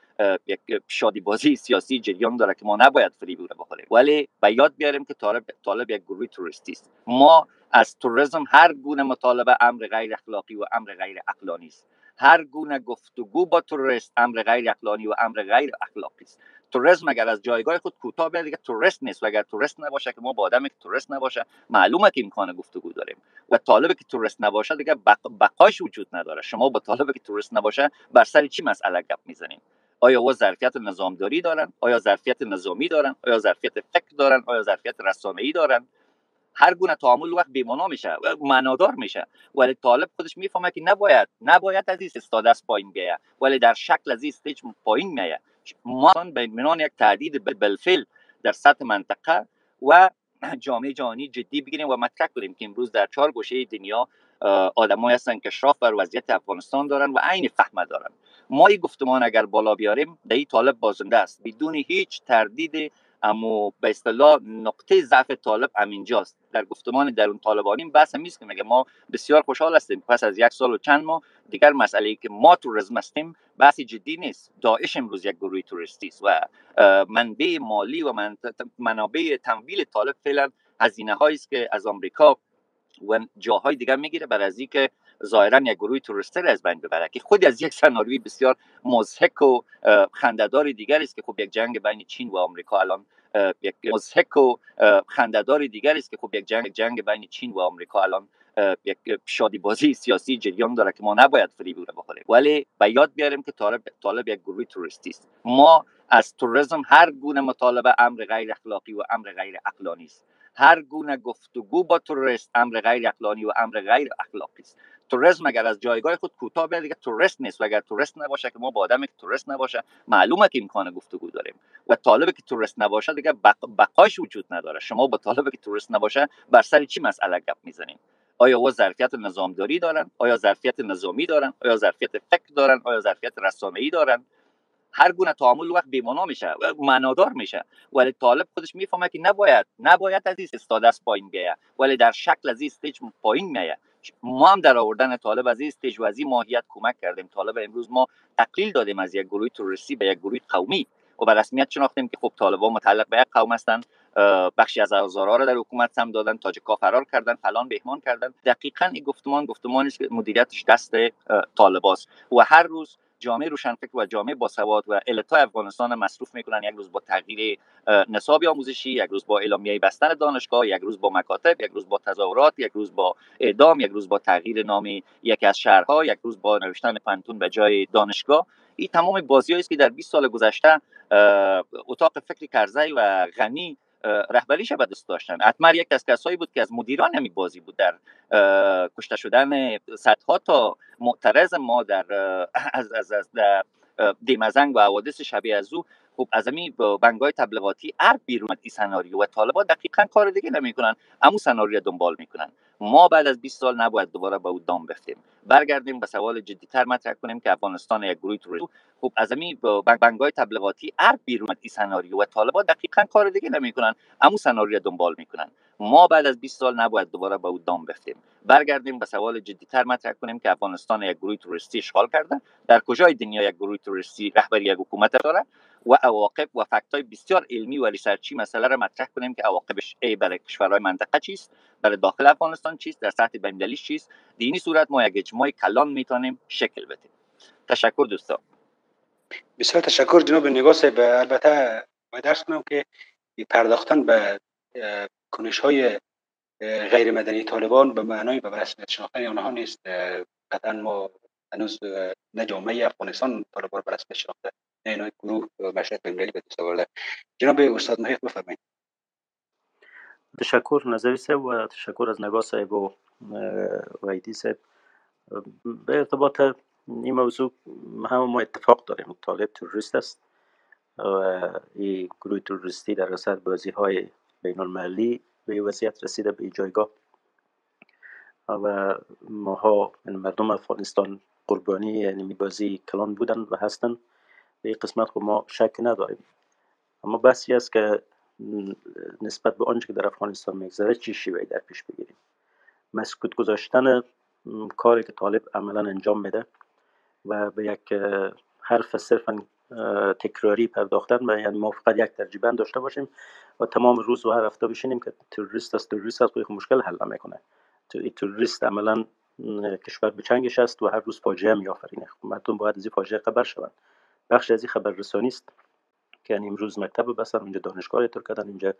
یک شادی بازی سیاسی جریان داره که ما نباید فریب بخوریم. ولی به یاد بیاریم که طالب طالب یک گروه توریستی است. ما از توریسم هر گونه مطالبه امر غیر اخلاقی و امر غیر عقلانی است. هر گونه گفتگو با توریست امر غیر اقلانی و امر غیر اخلاقی است. توریسم اگر از جایگاه خود کوتاه بیاد دیگه توریست نیست. و اگر توریست نباشه که ما با آدمی که توریست نباشه معلومه که امکان گفتگو داریم. و طالبی که توریست نباشه دیگه بقاش وجود نداره. شما با طالبی که توریست نباشه بر سر چی مسئله گپ می‌زنیم؟ آیا او ظرفیت نظامداری دارن؟ آیا ظرفیت نظامی دارن؟ آیا ظرفیت فکر دارن؟ آیا ظرفیت رسانه‌ای دارن؟ هر گونه تعامل وقت بیمانا میشه معنادار میشه. ولی طالب خودش می‌فهمه که نباید نباید از این از پایین بیایه ولی در شکل از این استیج پایین میایه ما به منان یک تعدید بالفعل در سطح منطقه و جامعه جهانی جدی بگیریم و مطرح کنیم که امروز در چهار گوشه دنیا آدمایی هستن که اشراف بر وضعیت افغانستان دارن و عین فهم دارن. ما این گفتمان اگر بالا بیاریم در این طالب بازنده است. بدون هیچ تردید اما به اصطلاح نقطه ضعف طالب همینجاست در گفتمان درون طالبانی بحث میست که میگه ما بسیار خوشحال هستیم. پس از یک سال و چند ماه دیگر مسئله ای که ما توریسم هستیم بحث جدی نیست. داعش امروز یک گروه توریستی است و منبع مالی و منابع تمویل طالب فعلا هزینه هایی است که از آمریکا و جاهای دیگر می‌گیره. برای از که ظاهرا یک گروه توریستی از بین ببره که خود از یک سناریوی بسیار مضحک و خندهدار دیگر است که خب یک جنگ بین چین و آمریکا الان یک مضحک و خندهدار دیگر است که خب یک جنگ جنگ بین چین و آمریکا الان یک شادی بازی سیاسی جریان داره که ما نباید فریب بخوریم. ولی به یاد بیاریم که طالب طالب یک گروه توریستی است. ما از توریسم هر گونه مطالبه امر غیر اخلاقی و امر غیر عقلانی است. هر گونه گفتگو با توریست امر غیر اقلانی و امر غیر اخلاقی است. توریسم اگر از جایگاه خود کوتاه بیاد دیگه توریست نیست. و اگر توریست نباشه که ما با آدمی که توریست نباشه معلومه که امکان گفتگو داریم. و طالبی که توریست نباشه دیگه بقاش وجود نداره. شما با طالبی که توریست نباشه بر سر چی مسئله گپ می‌زنیم؟ آیا او ظرفیت نظامداری دارن؟ آیا ظرفیت نظامی دارن؟ آیا ظرفیت فکر دارن؟ آیا ظرفیت رسانه‌ای دارن؟ هر گونه تعامل وقت بیمانا میشه معنادار میشه. ولی طالب خودش می‌فهمه که نباید نباید از این از پایین بیایه ولی در شکل از این stage پایین میایه ما هم در آوردن طالب از این stage و از این ماهیت کمک کردیم. طالب امروز ما تقلیل دادیم از یک گروه تروریستی به یک گروه قومی و به رسمیت شناختیم که خب طالبان متعلق به یک قوم هستند بخشی از هزاره‌ها را در حکومت هم دادن تاجکا فرار کردن فلان بهمان کردن. دقیقا این گفتمان گفتمانی است که مدیریتش دست طالباست و هر روز جامعه روشنفکر و جامعه باسواد و التا افغانستان مصروف می‌کنن. یک روز با تغییر نصاب آموزشی یک روز با اعلامیه بستن دانشگاه یک روز با مکاتب یک روز با تظاهرات یک روز با اعدام یک روز با تغییر نام یکی از شهرها یک روز با نوشتن پنتون به جای دانشگاه. این تمام بازی است که در 20 سال گذشته اتاق فکر کرزی و غنی رهبریش به دست داشتن. اتمر یک از کسایی بود که از مدیران همی بازی بود در کشته شدن صدها تا معترض ما در از از, از دیمزنگ و حوادث شبیه از او. خب از همین بنگای تبلیغاتی هر بیرون این سناریو و طالبان دقیقا کار دیگه نمی‌کنن امو سناریو دنبال می‌کنن. ما بعد از 20 سال نباید دوباره به او دام بفتیم. برگردیم به سوال جدیتر مطرح کنیم که افغانستان یک گروه توریستی خب از همین بنگای تبلیغاتی هر بیرون این سناریو و طالبان دقیقا کار دیگه نمی‌کنن. امو سناریو دنبال می‌کنن. ما بعد از 20 سال نباید دوباره به او دام بفتیم. برگردیم به سوال جدیتر مطرح کنیم که افغانستان یک گروه توریستی اشغال کرده. در کجای دنیا یک گروه توریستی رهبری یک حکومت داره؟ و عواقب و فکت های بسیار علمی و ریسرچی مسئله را مطرح کنیم که عواقبش ای برای کشورهای منطقه چیست برای داخل افغانستان چیست در سطح بین‌المللیش چیست. این صورت ما یک اجماع کلان می‌تونیم شکل بدیم. تشکر دوستان. بسیار تشکر جناب نگاه صاحب البته باید درس کنم که پرداختن به کنش های غیر مدنی طالبان به معنای به رسمیت شناختن آنها نیست. قطعا ما هنوز نه جامعه افغانستان طالبان به رسمیت شناخته نه اینا گروه مشرق بین‌المللی به دست آورده. جناب استاد محیط بفرمایید. تشکر. نظری صاحب و تشکر از نگاه صاحب و ویدی صاحب. به ارتباط این موضوع هم ما اتفاق داریم. طالب تروریست است. و این گروه تروریستی در رسد بازی های بین المللی به وضعیت رسیده به جایگاه. و ماها یعنی مردم افغانستان قربانی یعنی بازی کلان بودن و هستن به این قسمت خب ما شک نداریم. اما بحثی است که نسبت به آنچه که در افغانستان میگذره چی شیوهی در پیش بگیریم. مسکوت گذاشتن کاری که طالب عملا انجام میده و به یک حرف صرفا تکراری پرداختن و یعنی ما فقط یک ترجیبند داشته باشیم و تمام روز و هر هفته بشینیم که تروریست است تروریست است خب مشکل حل نمی‌کنه. تروریست عملا کشور به چنگش است و هر روز فاجعه میآفرینه. خب مردم باید از این فاجعه خبر شوند. بخش از این خبررسانی است که یعنی امروز مکتب بستن اونجا دانشگاه اعطار کردن اینجا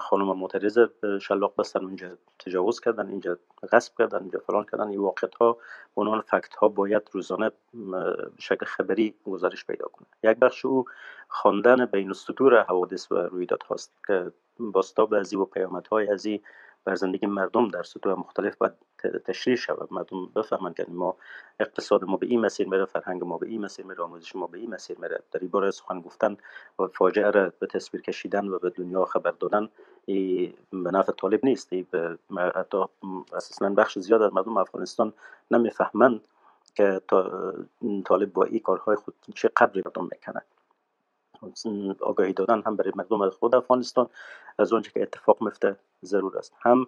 خانم معترض شلاق بستن اونجا تجاوز کردن اینجا غصب کردن اینجا فلان کردن. این واقعیت ها به عنوان فکت ها باید روزانه شکل خبری گزارش پیدا کنه. یک بخش او خواندن بین السطور حوادث و رویداد هاست که باستاب از و پیامدهای از بر زندگی مردم در سطوح مختلف باید تشریح شود. مردم بفهمند که ما اقتصاد ما به این مسیر میره فرهنگ ما به این مسیر میره آموزش ما به این مسیر میره. در این باره سخن گفتن و فاجعه را به تصویر کشیدن و به دنیا خبر دادن به نفع طالب نیست. به حتی اساسا بخش زیاد از مردم افغانستان نمی‌فهمند که طالب با این کارهای خود چه قبری مردم می‌کنه. آگاهی دادن هم برای مردم خود افغانستان از آنچه که اتفاق میفته ضرور است. هم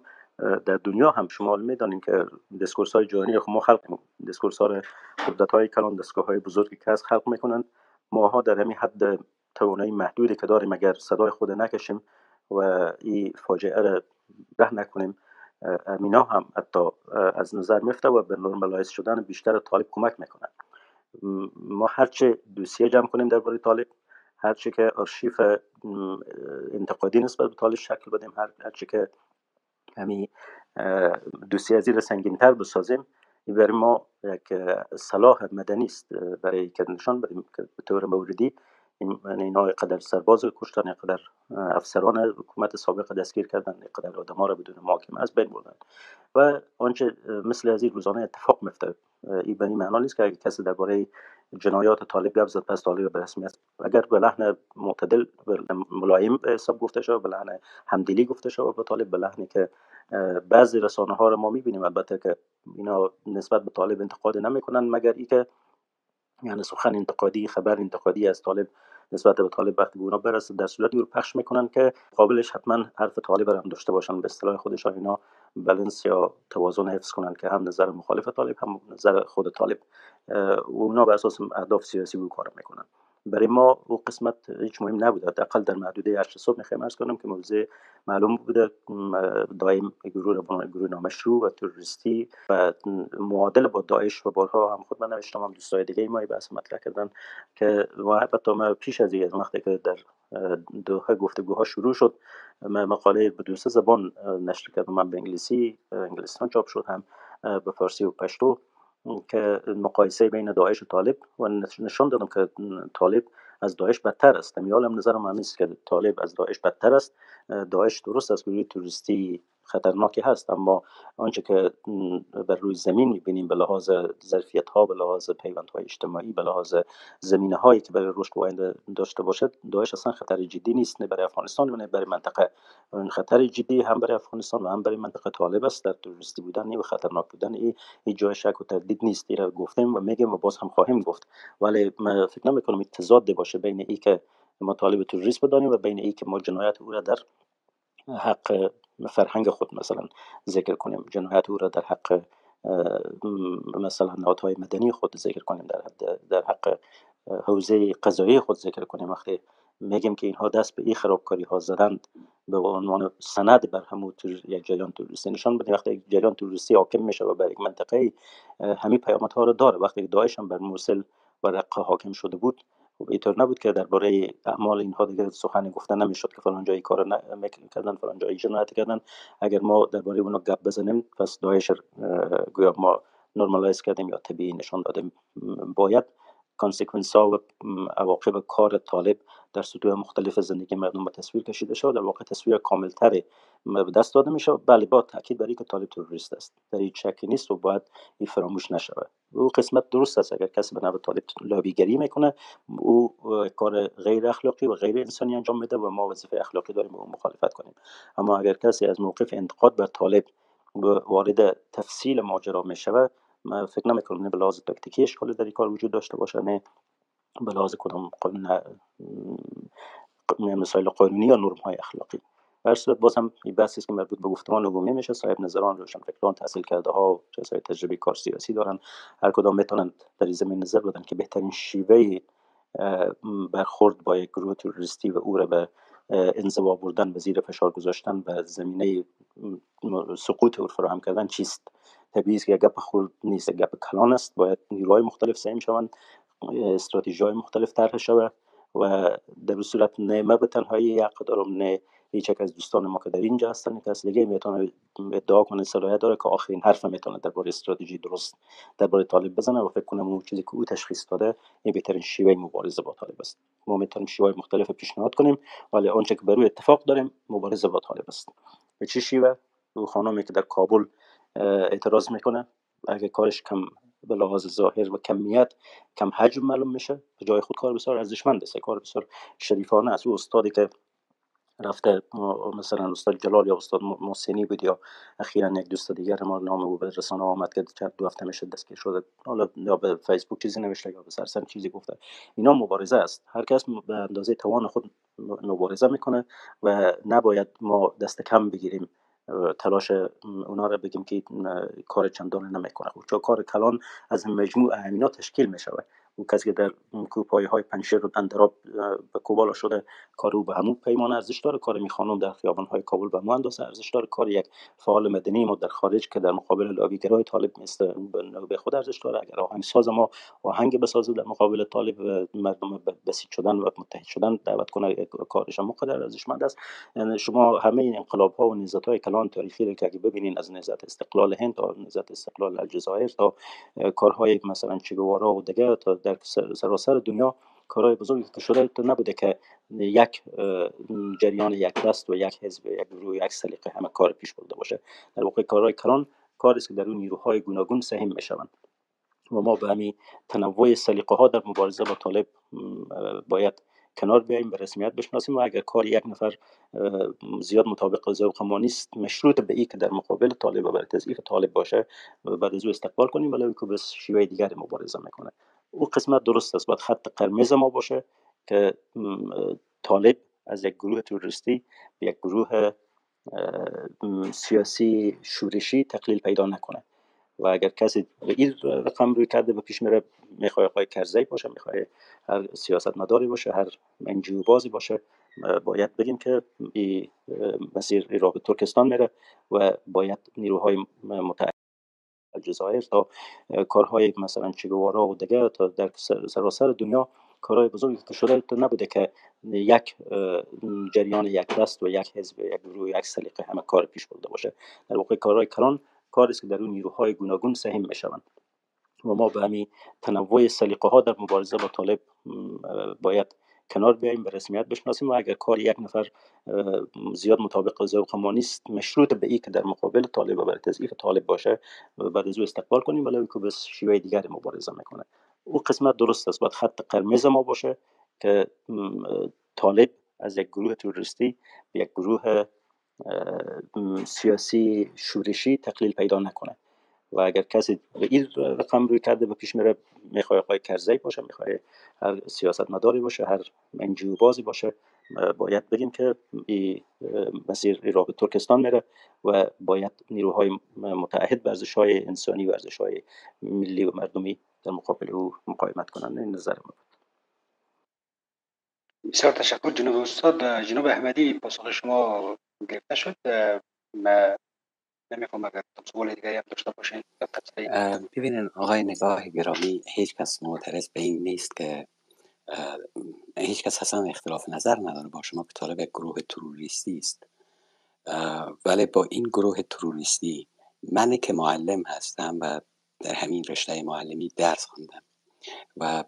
در دنیا هم شما می‌دانید که discourse های جهانی خب ما خلق discourse های قدرت های کلان دستگاه های بزرگی که از خلق می‌کنند. ماها در همین حد توانایی محدودی که داریم اگر صدای خود نکشیم و این فاجعه را ده نکنیم امینا هم حتی از نظر میفته و به نرمالایز شدن بیشتر طالب کمک می‌کنن ما هرچه دوسیه جمع کنیم درباره طالب هرچی که آرشیف انتقادی نسبت به طالب شکل بدیم هر که همین دوسیه از این سنگینتر بسازیم. این برای ما یک صلاح مدنی است برای که نشان بدیم که به طور موردی این اینا قدر سرباز کشتن قدر افسران حکومت سابق دستگیر کردن قدر آدم را بدون محاکمه از بین بردن. و آنچه مثل از این روزانه اتفاق میفته این به این معنا نیست که اگه کسی درباره جنایات طالب گفت زد پس طالب به رسمیت. اگر به لحن معتدل ملایم حساب گفته شد به لحن همدلی گفته شد به طالب به لحنی که بعضی رسانه ها رو ما می‌بینیم. البته که اینا نسبت به طالب انتقاد نمی‌کنن مگر ای که یعنی سخن انتقادی خبر انتقادی از طالب نسبت به طالب وقتی به اونا برسه در صورتی رو پخش می‌کنن که قابلش حتما حرف طالب هم داشته باشن. به اصطلاح خودشان اینا بلنس یا توازن حفظ کنن که هم نظر مخالف طالب هم نظر خود طالب اونا بر اساس اهداف سیاسی بود کار می‌کنن. برای ما او قسمت هیچ مهم نبود حداقل در محدوده هشت صبح می‌خوایم ارز کنم که موضوع معلوم بوده دایم گروه گروه نامشروع و تروریستی و معادل با داعش و بارها هم خود من نوشتم هم دوستای دیگه ما بحث مطرح کردن که و حتی ما پیش از این وقتی که در دوها گفتگوها شروع شد مقاله به دوست زبان نشر کردم. من به انگلیسی انگلستان چاپ شد هم به فارسی و پشتو. مقایسه بین داعش و طالب و نشان دادم که طالب از داعش بدتر است. میالم نظرم همین که طالب از داعش بدتر است. داعش درست است گروه توریستی خطرناکی هست اما آنچه که بر روی زمین می‌بینیم به لحاظ ظرفیت ها به لحاظ پیوند های اجتماعی به لحاظ زمینه هایی که برای رشد آینده داشته باشد داعش اصلا خطر جدی نیست نه برای افغانستان و نه برای منطقه. خطر جدی هم برای افغانستان و هم برای منطقه طالب است در توریستی بودن و خطرناک بودن ای, ای جای شک و تردید نیست را گفتیم و میگیم و باز هم خواهیم گفت. ولی من فکر نمی کنم تضاد باشه بین ای که ما طالب تروریست بدانیم و بین ای که ما جنایت او را در حق فرهنگ خود مثلا ذکر کنیم جنایت او را در حق مثلا نهادهای مدنی خود ذکر کنیم در, در حق حوزه قضایی خود ذکر کنیم. وقتی میگیم که اینها دست به این خرابکاری ها زدند به عنوان سند بر همون یک جریان توریستی نشان بده وقتی یک جریان توریستی حاکم میشه و بر یک منطقه همین پیامد ها رو داره. وقتی داعش هم بر موصل و رقه حاکم شده بود خب اینطور نبود که درباره اعمال اینها دیگه سخنی گفتن نمی‌شد که فلان جایی کار کردن فلان جایی جنایت کردن. اگر ما درباره اونا گپ بزنیم پس داعش گویا ما normalize کردیم یا طبیعی نشان دادیم. باید consequence ها و عواقب کار طالب در سطوح مختلف زندگی مردم به تصویر کشیده شد در واقع تصویر کاملتری به دست داده میشه بله با تاکید بر که طالب تروریست است. در این شکی نیست و باید این فراموش نشود. او قسمت درست است. اگر کسی به نوع طالب لابیگری می‌کنه او کار غیر اخلاقی و غیر انسانی انجام میده و ما وظیفه اخلاقی داریم او مخالفت کنیم. اما اگر کسی از موقف انتقاد بر طالب وارد تفصیل ماجرا می‌شود من فکر نمی‌کنم نه به لحاظ تاکتیکی اشکالی در این کار وجود داشته باشه نه به لحاظ کدام مسائل قانونی یا نرم های اخلاقی. هر صورت باز هم بحثی که مربوط به گفتمان عمومی میشه. صاحب نظران روشن فکران تحصیل کرده ها کسای تجربه کار سیاسی دارن. هر کدام می‌تونن در این زمین نظر بدن که بهترین شیوه برخورد با یک گروه توریستی و او را به انزوا بردن و زیر فشار گذاشتن و زمینه سقوط او فراهم کردن چیست؟ طبیعی است که گپ خورد نیست گپ کلان است. باید نیروهای مختلف سعی شوند استراتژی های مختلف طرح شود و در صورت نه به تنهایی حق دارم نه هیچ از دوستان ما که در اینجا هستن کس دیگه می‌تونه ادعا کنه صلاحیت داره که آخرین حرف می‌تونه درباره استراتژی درست درباره طالب بزنه و فکر کنم اون چیزی که او تشخیص داده این بهترین شیوه مبارزه با طالب است. ما می‌تونیم شیوه مختلف پیشنهاد کنیم ولی آنچه که روی اتفاق داریم مبارزه با طالب است. به چه شیوه؟ او خانمی که در کابل اعتراض می‌کنه. اگه کارش کم به لحاظ ظاهر و کمیت کم حجم معلوم میشه جای خود کار بسیار ارزشمند است. کار بسیار شریفانه است. او استادی که رفته مثلا استاد جلال یا استاد محسنی بود یا اخیرا یک دوست دیگر ما نام او به رسانه آمد که چند دو هفته میشه دستگیر شده. حالا یا به فیسبوک چیزی نوشته یا به سرسن چیزی گفته. اینا مبارزه است. هر کس به اندازه توان خود مبارزه می‌کنه و نباید ما دست کم بگیریم. تلاش اونا رو بگیم که کار چندان نمی‌کنه. خب چون کار کلان از مجموع همینا تشکیل می‌شود. کسی که در کوپای های پنشیر و اندراب به کوبالا شده کار او به همون پیمان ارزش داره. کار می‌خوانم در خیابان های کابل به همون اندازه ارزش داره. کار یک فعال مدنی ما در خارج که در مقابل لابیگرای طالب مثل به خود ارزش داره. اگر آهنگ ساز ما آهنگ بسازه در مقابل طالب مردم بسیج شدن و متحد شدن دعوت کنه کارش هم مقدر ارزشمند است. شما همه این انقلاب ها و نهضت های کلان تاریخی رو که اگه ببینین از نهضت استقلال هند تا نهضت استقلال الجزایر تا کارهای مثلا چگوارا و دیگه تا در سراسر دنیا کارهای بزرگی که شده تو نبوده که یک جریان یک دست و یک حزب یک گروه یک سلیقه همه کار پیش برده باشه. در واقع کارهای کلان کاری است که در اون نیروهای گوناگون سهم می‌شوند و ما به همین تنوع سلیقه ها در مبارزه با طالب باید کنار بیاییم به رسمیت بشناسیم و اگر کار یک نفر زیاد مطابق ذوق ما نیست مشروط به ای که در مقابل طالب و تضعیف طالب باشه بعد از او استقبال کنیم ولی که به شیوه دیگر مبارزه می‌کنه. او قسمت درست است. باید خط قرمز ما باشه که طالب از یک گروه توریستی به یک گروه سیاسی شورشی تقلیل پیدا نکنه. و اگر کسی به این رقم روی کرده به پیش میره می‌خواه آقای کرزی باشه می‌خواه هر سیاست مداری باشه هر منجو بازی باشه باید بگیم که این مسیر را به ترکستان میره و باید نیروهای متعهد الجزایر تا کارهای مثلا چگوارا و دیگه تا در سراسر دنیا کارهای بزرگی که شده تو نبوده که یک جریان یک دست و یک حزب یک گروه یک سلیقه همه کار پیش برده باشه. در واقع کارهای کلان کاری است که در اون نیروهای گوناگون سهم می‌شوند و ما به همین تنوع سلیقه ها در مبارزه با طالب باید کنار بیاییم به رسمیت بشناسیم و اگر کار یک نفر زیاد مطابق ذوق ما نیست مشروط به ای که در مقابل طالب و برای تضعیف طالب باشه بعد از او استقبال کنیم ولی که به شیوه دیگر مبارزه می‌کنه. او قسمت درست است باید خط قرمز ما باشه که طالب از یک گروه توریستی به یک گروه سیاسی شورشی تقلیل پیدا نکنه. و اگر کسی به این رقم روی کرده و پیش میره می‌خواه آقای کرزی باشه می‌خواه هر سیاست مداری باشه هر منجو بازی باشه باید بگیم که این مسیر را به ترکستان میره و باید نیروهای متعهد به های انسانی و های ملی و مردمی در مقابل او مقاومت کنند. این نظر ما بسیار تشکر جناب استاد. جناب احمدی پاسخ شما گرفته شد. نمی‌خوام اگر دیگری هم داشته باشین ببینین آقای نگاه گرامی هیچ کس معترض به این نیست که هیچ کس اصلا اختلاف نظر نداره با شما که طالب گروه تروریستی است. ولی با این گروه تروریستی من که معلم هستم و در همین رشته معلمی درس خوندم و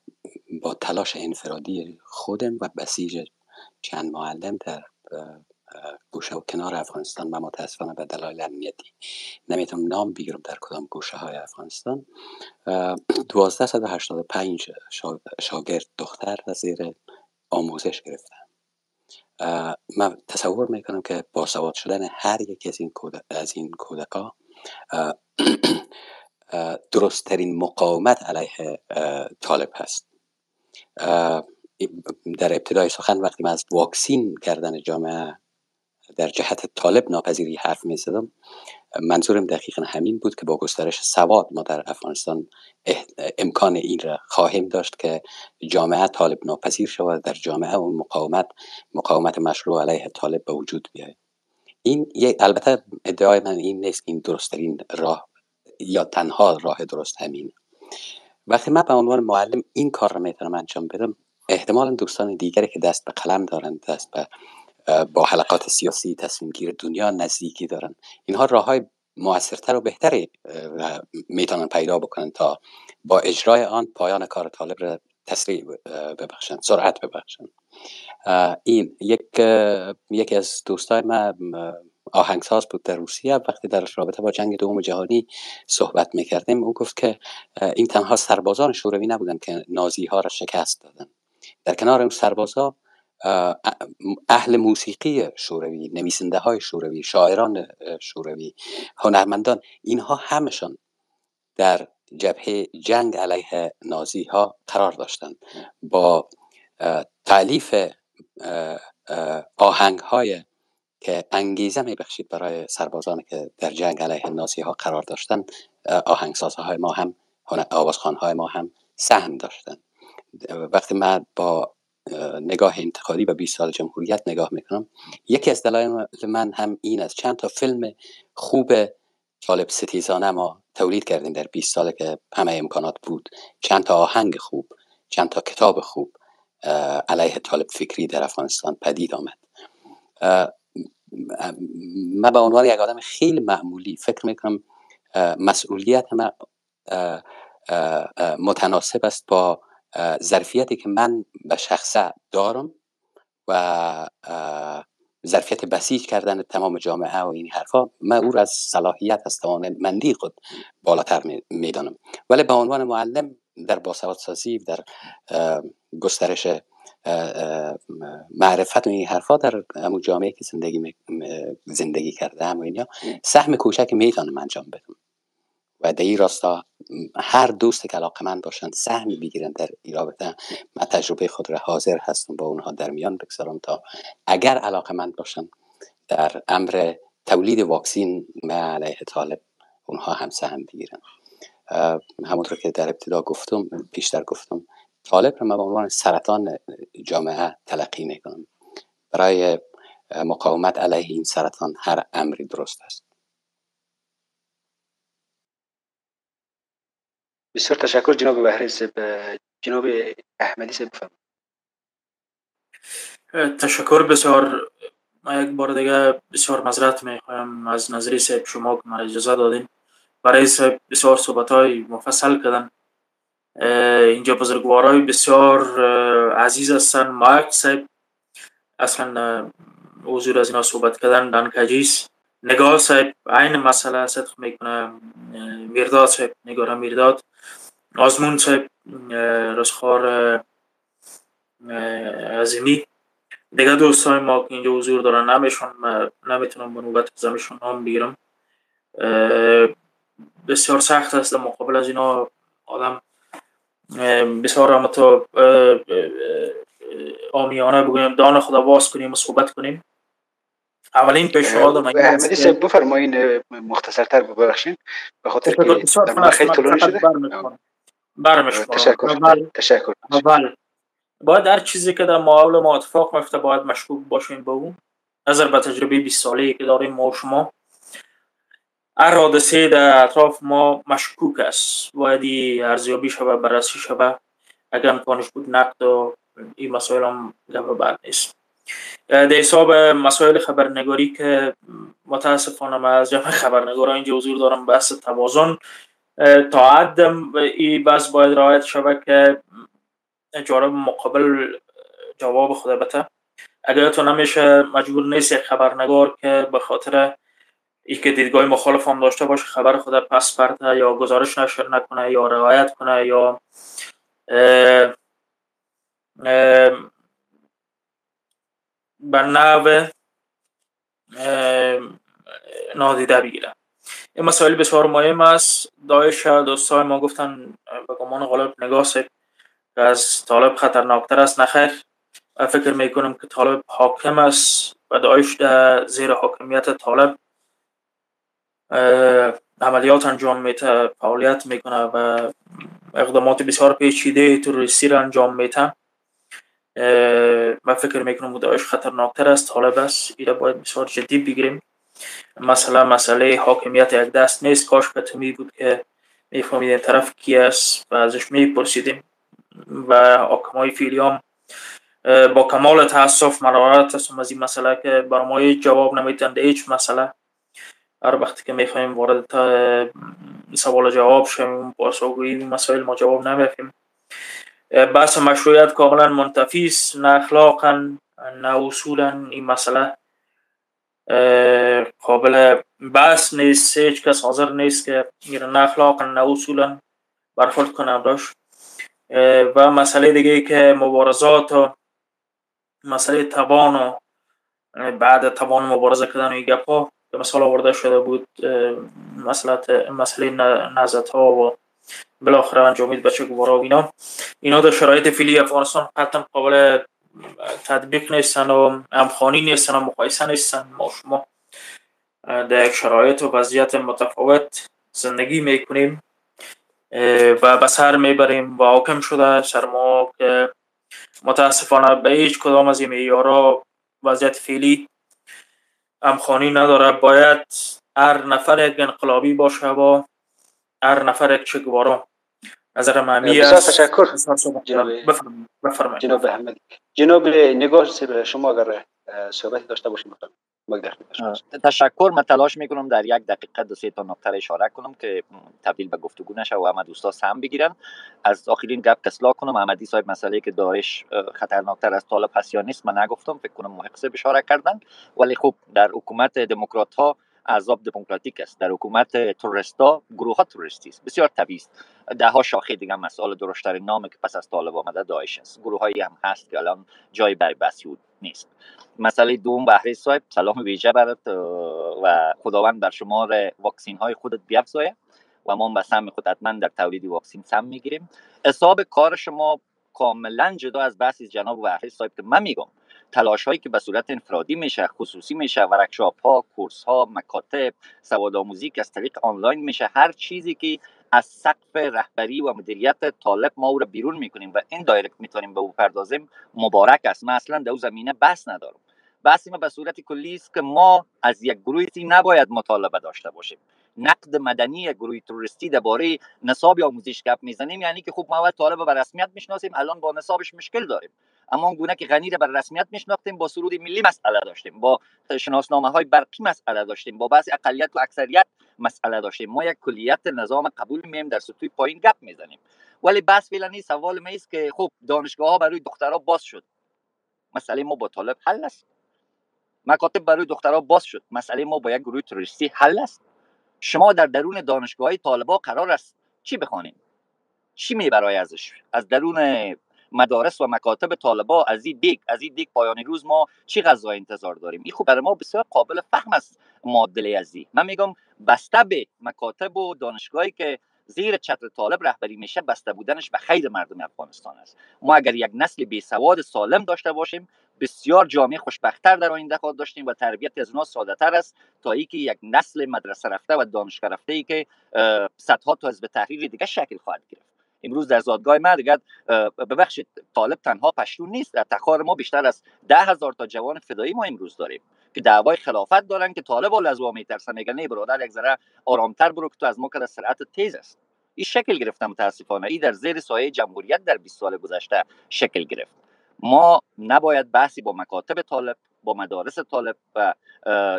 با تلاش انفرادی خودم و بسیج چند معلم در گوشه و کنار افغانستان و متاسفانه به دلایل امنیتی نمی‌تونم نام بگیرم در کدام گوشه های افغانستان 1285 شاگرد دختر زیر آموزش گرفتن من تصور می‌کنم که باسواد شدن هر یک از این از این کودکا درستترین مقاومت علیه طالب هست. در ابتدای سخن وقتی من از واکسین کردن جامعه در جهت طالب ناپذیری حرف می زدم منظورم دقیقا همین بود که با گسترش سواد ما در افغانستان امکان این را خواهیم داشت که جامعه طالب ناپذیر شود در جامعه اون مقاومت مقاومت مشروع علیه طالب به وجود بیاید. این البته ادعای من این نیست این درستترین راه یا تنها راه درست همین وقتی من به عنوان معلم این کار را می‌تونم انجام بدم احتمالا دوستان دیگری که دست به قلم دارند دست به با حلقات سیاسی تصمیم گیر دنیا نزدیکی دارن. اینها راه های موثرتر و بهتری می‌تونن پیدا بکنن تا با اجرای آن پایان کار طالب را تسریع ببخشن سرعت ببخشن. این یک یکی از دوستای ما آهنگساز بود در روسیه. وقتی در رابطه با جنگ دوم جهانی صحبت می‌کردیم او گفت که این تنها سربازان شوروی نبودن که نازی ها را شکست دادن در کنار اون سربازا اهل موسیقی شوروی نویسنده های شوروی شاعران شوروی هنرمندان اینها همشان در جبهه جنگ علیه نازی ها قرار داشتند. با تعلیف آهنگ های که انگیزه می بخشید برای سربازان که در جنگ علیه نازی ها قرار داشتند های ما هم آوازخان های ما هم سهم داشتند. وقتی من با نگاه انتقادی به 20 سال جمهوریت نگاه می‌کنم. یکی از دلایل من هم این است. چند تا فیلم خوب طالب ستیزانه ما تولید کردیم در 20 سال که همه امکانات بود. چند تا آهنگ خوب چند تا کتاب خوب علیه طالب فکری در افغانستان پدید آمد. من به عنوان یک آدم خیلی معمولی فکر می‌کنم مسئولیت ما متناسب است با ظرفیتی که من به شخصه دارم و ظرفیت بسیج کردن تمام جامعه و این حرفا من او را از صلاحیت از مندی خود بالاتر می‌دانم. ولی به عنوان معلم در باسواد سازی در گسترش معرفت و این حرفا در همون جامعه که زندگی زندگی کرده و اینا سهم کوچک می‌تونم انجام بدم. و در این راستا هر دوست که علاقه من باشن سهمی بگیرن در این رابطه. من تجربه خود را حاضر هستم با اونها در میان بگذارم تا اگر علاقه من باشن در امر تولید واکسین علیه طالب اونها هم سهم بگیرن همونطور که در ابتدا گفتم پیشتر گفتم طالب را من به عنوان سرطان جامعه تلقی می‌کنم برای مقاومت علیه این سرطان هر امری درست است. بسیار تشکر جناب بهری سب جناب احمدی سب تشکر بسیار. ما یک بار دیگه بسیار مذرت می‌خوایم از نظری سب شما که من اجازه دادین. برای سب بسیار صحبت های مفصل کردن. اینجا بزرگوارای بسیار عزیز هستن. مایک سب اصلا حضور از اینا صحبت کردن دانکجیس نگاه صاحب عین مسئله صدق می‌کنه میرداد صاحب نگاه میرداد. آزمون صاحب رسخار عظیمی. دیگه دوستای ما که اینجا حضور دارن نمیشون نمی‌تونم به نوبت زمشون نام بگیرم. بسیار سخت است مقابل از اینا آدم بسیار هم تو آمیانه بگویم دان خدا باز کنیم و صحبت کنیم. اولین پیشنهاد من احمدی صاحب بفرمایین مختصرتر ببخشید به خاطر که خیلی طولانی شده. تشکر. تشکر. اول باید هر چیزی که در معامل ما اتفاق میفته باید مشکوک باشیم به اون نظر به تجربه 20 ساله که داریم ما و شما. هر حادثه در اطراف ما مشکوک است. باید ارزیابی شوه بررسی شوه اگر امکانش بود نقد و این مسائل هم گفت بعد نیست. در حساب مسائل خبرنگاری که متاسفانه من از جمع خبرنگاران اینجا حضور دارم بحث توازن. تا حد این بس باید رعایت شود که جانب مقابل جواب خود بته اگر تو نمیشه مجبور نیست خبرنگار که به خاطر ای که دیدگاه مخالف هم داشته باشه خبر خود پس پرته یا گزارش نشر نکنه یا روایت کنه یا نوع نادیده بگیره این مسائل بسیار مهم است. دایش دوستای ما گفتن به گمان غالب نگاه از طالب خطرناکتر است. نخیر فکر می‌کنم که طالب حاکم است و داعش در زیر حاکمیت طالب عملیات انجام میته فعالیت می‌کنه و اقدامات بسیار پیچیده توریستی را انجام میته من فکر می‌کنم داعش خطرناکتر است. طالب است ایره باید بسیار جدی بگیریم. مثلا مسئله حاکمیت یک دست نیست. کاش به بود که میفهمیدیم طرف کی است و ازش میپرسیدیم. و حاکمای فیلیام با کمال تاسف مراحت هستم از این مسئله که بر ما جواب نمیتند هیچ مسئله. هر وقتی که می‌خوایم وارد سوال جواب شویم پاسخگویی مسائل ما جواب نمیفیم بحث مشروعیت کاملا منتفی است نه اخلاقا نه اصولا. این مسئله قابل بحث نیست. هیچ کس حاضر نیست که نه اخلاقا نه اصولا. برخورد کنه داشت و مسئله دیگه که مبارزات و مسئله توان و بعد توان مبارزه کردن و گپ ها به مثال آورده شده بود مسئله مسئله نزد ها و بالاخره انجامید بچه گوارا و اینا. اینا در شرایط فیلی افغانستان قطعا قابل تطبیق نیستن و همخانی نیستن و مقایسه نیستن ما شما. در یک شرایط و وضعیت متفاوت زندگی می‌کنیم و به سر می‌بریم و حاکم شده سر ما که متاسفانه به هیچ کدام از این وضعیت فعلی همخانی نداره. باید هر نفر یک انقلابی باشه و هر نفر یک چگوارا نظر معنی است. تشکر. جناب جناب احمدی. جناب نگاه شما اگر صحبتی داشته باشیم تشکر. من تلاش می‌کنم در یک دقیقه دو سه تا نکته اشاره کنم که تبدیل به گفتگو نشه و همه دوستا سهم بگیرن. از آخرین گپ اصلاح کنم. احمدی صاحب مسئله که داعش خطرناکتر از طالب هست یا نیست من نگفتم. فکر کنم محق اشاره کردن. ولی خب در حکومت دموکرات ها عذاب دموکراتیک است. در حکومت تورستا گروه ها توریستی است. بسیار طبیعی است. ده ها شاخه دیگه مسئله درشتر نام که پس از طالب آمده داعش است. گروه هایی هم هست که الان جای برای بسیود نیست. مسئله دوم بهره صاحب. سلام ویژه برات و خداوند بر شمار واکسین های خودت بیافزایه و ما به سم خود حتما در تولید واکسین سم می‌گیریم. حساب کار شما کاملا جدا از بحث جناب بهره صاحب که من میگم. تلاش هایی که به صورت انفرادی میشه خصوصی میشه workshop ها کورس ها مکاتب سواد آموزی که از طریق آنلاین میشه هر چیزی که از سقف رهبری و مدیریت طالب ما او را بیرون می‌کنیم و این direct می‌تونیم به او پردازیم مبارک است. من اصلا در زمینه بحث ندارم. بحثی ما به صورت کلی است که ما از یک گروهی نباید مطالبه داشته باشیم. نقد مدنی گروه توریستی درباره نصاب آموزش گپ می‌زنیم یعنی که خوب ما طالب به رسمیت می‌شناسیم الان با نصابش مشکل داریم. اما اون گونه که غنی بر رسمیت میشناختیم با سرود ملی مسئله داشتیم با شناسنامه های برقی مسئله داشتیم با بعضی اقلیت و اکثریت مسئله داشتیم. ما یک کلیت نظام قبول میم در سطوح پایین گپ می‌زنیم. ولی بس فعلا سوال ما است که خب دانشگاه ها برای دخترها باز شد. مسئله ما با طالب حل است. مکاتب برای دخترها باز شد. مسئله ما با یک گروه تروریستی حل است. شما در درون دانشگاه های طالبا قرار است چی بخوانیم؟ چی می برای ازش؟ از درون مدارس و مکاتب طالبا از این دیگ از این دیگ پایان روز ما چی غذا انتظار داریم؟ این خوب برای ما بسیار قابل فهم است معادله ازی من میگم بسته به مکاتب و دانشگاهی که زیر چتر طالب رهبری میشه بسته بودنش به خیر مردم افغانستان است. ما اگر یک نسل بی سواد سالم داشته باشیم بسیار جامعه خوشبختتر در آینده خواهد داشتیم و تربیت از اونا ساده تر است تا اینکه یک نسل مدرسه رفته و دانشگاه رفته ای که صدها تا حزب تحریر دیگه شکل خواهد گرفت. امروز در زادگاه ما دیگر ببخشید طالب تنها پشتون نیست در تخار ما بیشتر از ده هزار تا جوان فدایی ما امروز داریم که دعوای خلافت دارن که طالب از ما میترسن میگن نه برادر یک ذره آرامتر برو که تو از ما که سرعت تیز است. این شکل گرفته متاسفانه ای در زیر سایه جمهوریت در 20 سال گذشته شکل گرفت. ما نباید بحثی با مکاتب طالب با مدارس طالب و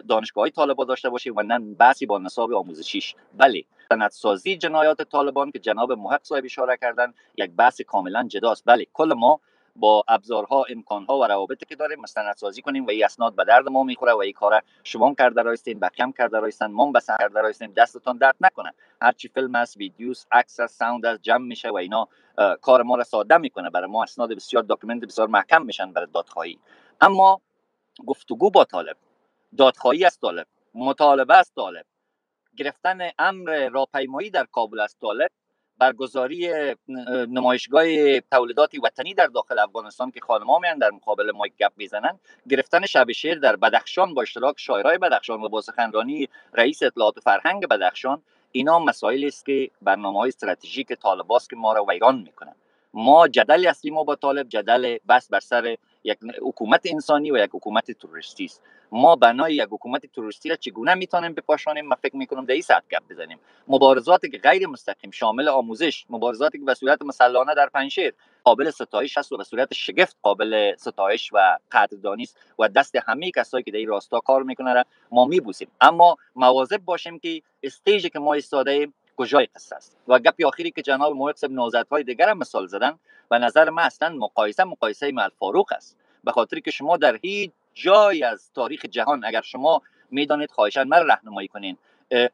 دانشگاه طالب داشته باشیم و نه بحثی با نصاب آموزشیش. بله سندسازی جنایات طالبان که جناب محق صاحب اشاره کردن یک بحث کاملا جداست. بله کل ما با ابزارها امکانها و روابطی که داریم مستندسازی کنیم و این اسناد به درد ما می‌خوره و این کار شما کرده رایستین بقیه کرده رایستن ما بسن کرده رایستیم دستتان درد نکنه. هرچی فیلم است videos عکس است sound است جمع میشه و اینا کار ما را ساده می‌کنه. برای ما اسناد بسیار document بسیار محکم میشن برای دادخواهی. اما گفتگو با طالب. دادخواهی از طالب. مطالبه از طالب. گرفتن امر راهپیمایی در کابل از طالب برگزاری نمایشگاه تولیدات وطنی در داخل افغانستان که میان در مقابل ما گپ می‌زنن گرفتن شب شعر در بدخشان با اشتراک شاعرای بدخشان و با سخنرانی رئیس اطلاعات فرهنگ بدخشان. اینا مسائلی است که برنامه های استراتژیک طالباست که ما را ویران می‌کنن. ما جدل اصلی ما با طالب جدل بس بر سر یک حکومت انسانی و یک حکومت توریستی است. ما بنای یک حکومت توریستی را چگونه می‌تونیم بپاشانیم؟ من فکر می‌کنم در این ساعت گپ بزنیم. مبارزاتی که غیر مستقیم شامل آموزش مبارزاتی که به صورت مسلانه در پنشیر قابل ستایش است و به صورت شگفت قابل ستایش و قدردانی است و دست همه کسایی که در این راستا کار می‌کنن ما میبوسیم. اما مواظب باشیم که استیجی که ما ایستاده کجای قصه است. و گپی آخری که جناب محق نوزد های دیگر هم مثال زدن و نظر من اصلا مقایسه مقایسه مال فاروق است. به خاطر که شما در هیچ جای از تاریخ جهان اگر شما می‌دانید خواهشان من راهنمایی کنین.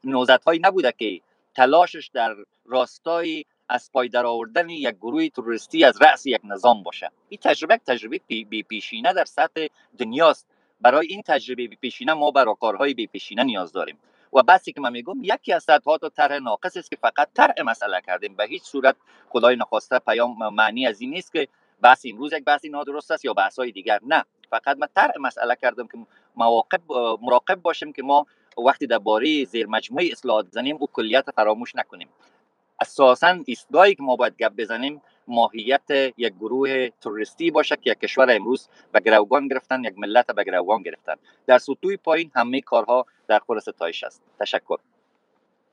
نوزد هایی نبوده که تلاشش در راستای از پای در آوردن یک گروه توریستی از رأس یک نظام باشه. این تجربه تجربه بی پیشینه در سطح دنیاست. برای این تجربه بی پیشینه ما برای کارهای بی پیشینه نیاز داریم. و بسی که من میگم یکی از صدها تا طرح ناقص است که فقط طرح مسئله کردیم به هیچ صورت خدای نخواسته پیام معنی از این نیست که بحث امروز یک بحثی نادرست است یا بحث های دیگر. نه. فقط من طرح مسئله کردم که مواقع مراقب باشیم که ما وقتی در باره زیر مجموعه اصلاحات زنیم او کلیت فراموش نکنیم. اساسا ایستگاهی که ما باید گپ بزنیم ماهیت یک گروه توریستی باشه که یک کشور امروز به گروگان گرفتن یک ملت به گروگان گرفتن. در سطوح پایین همه کارها در خور ستایش است. تشکر.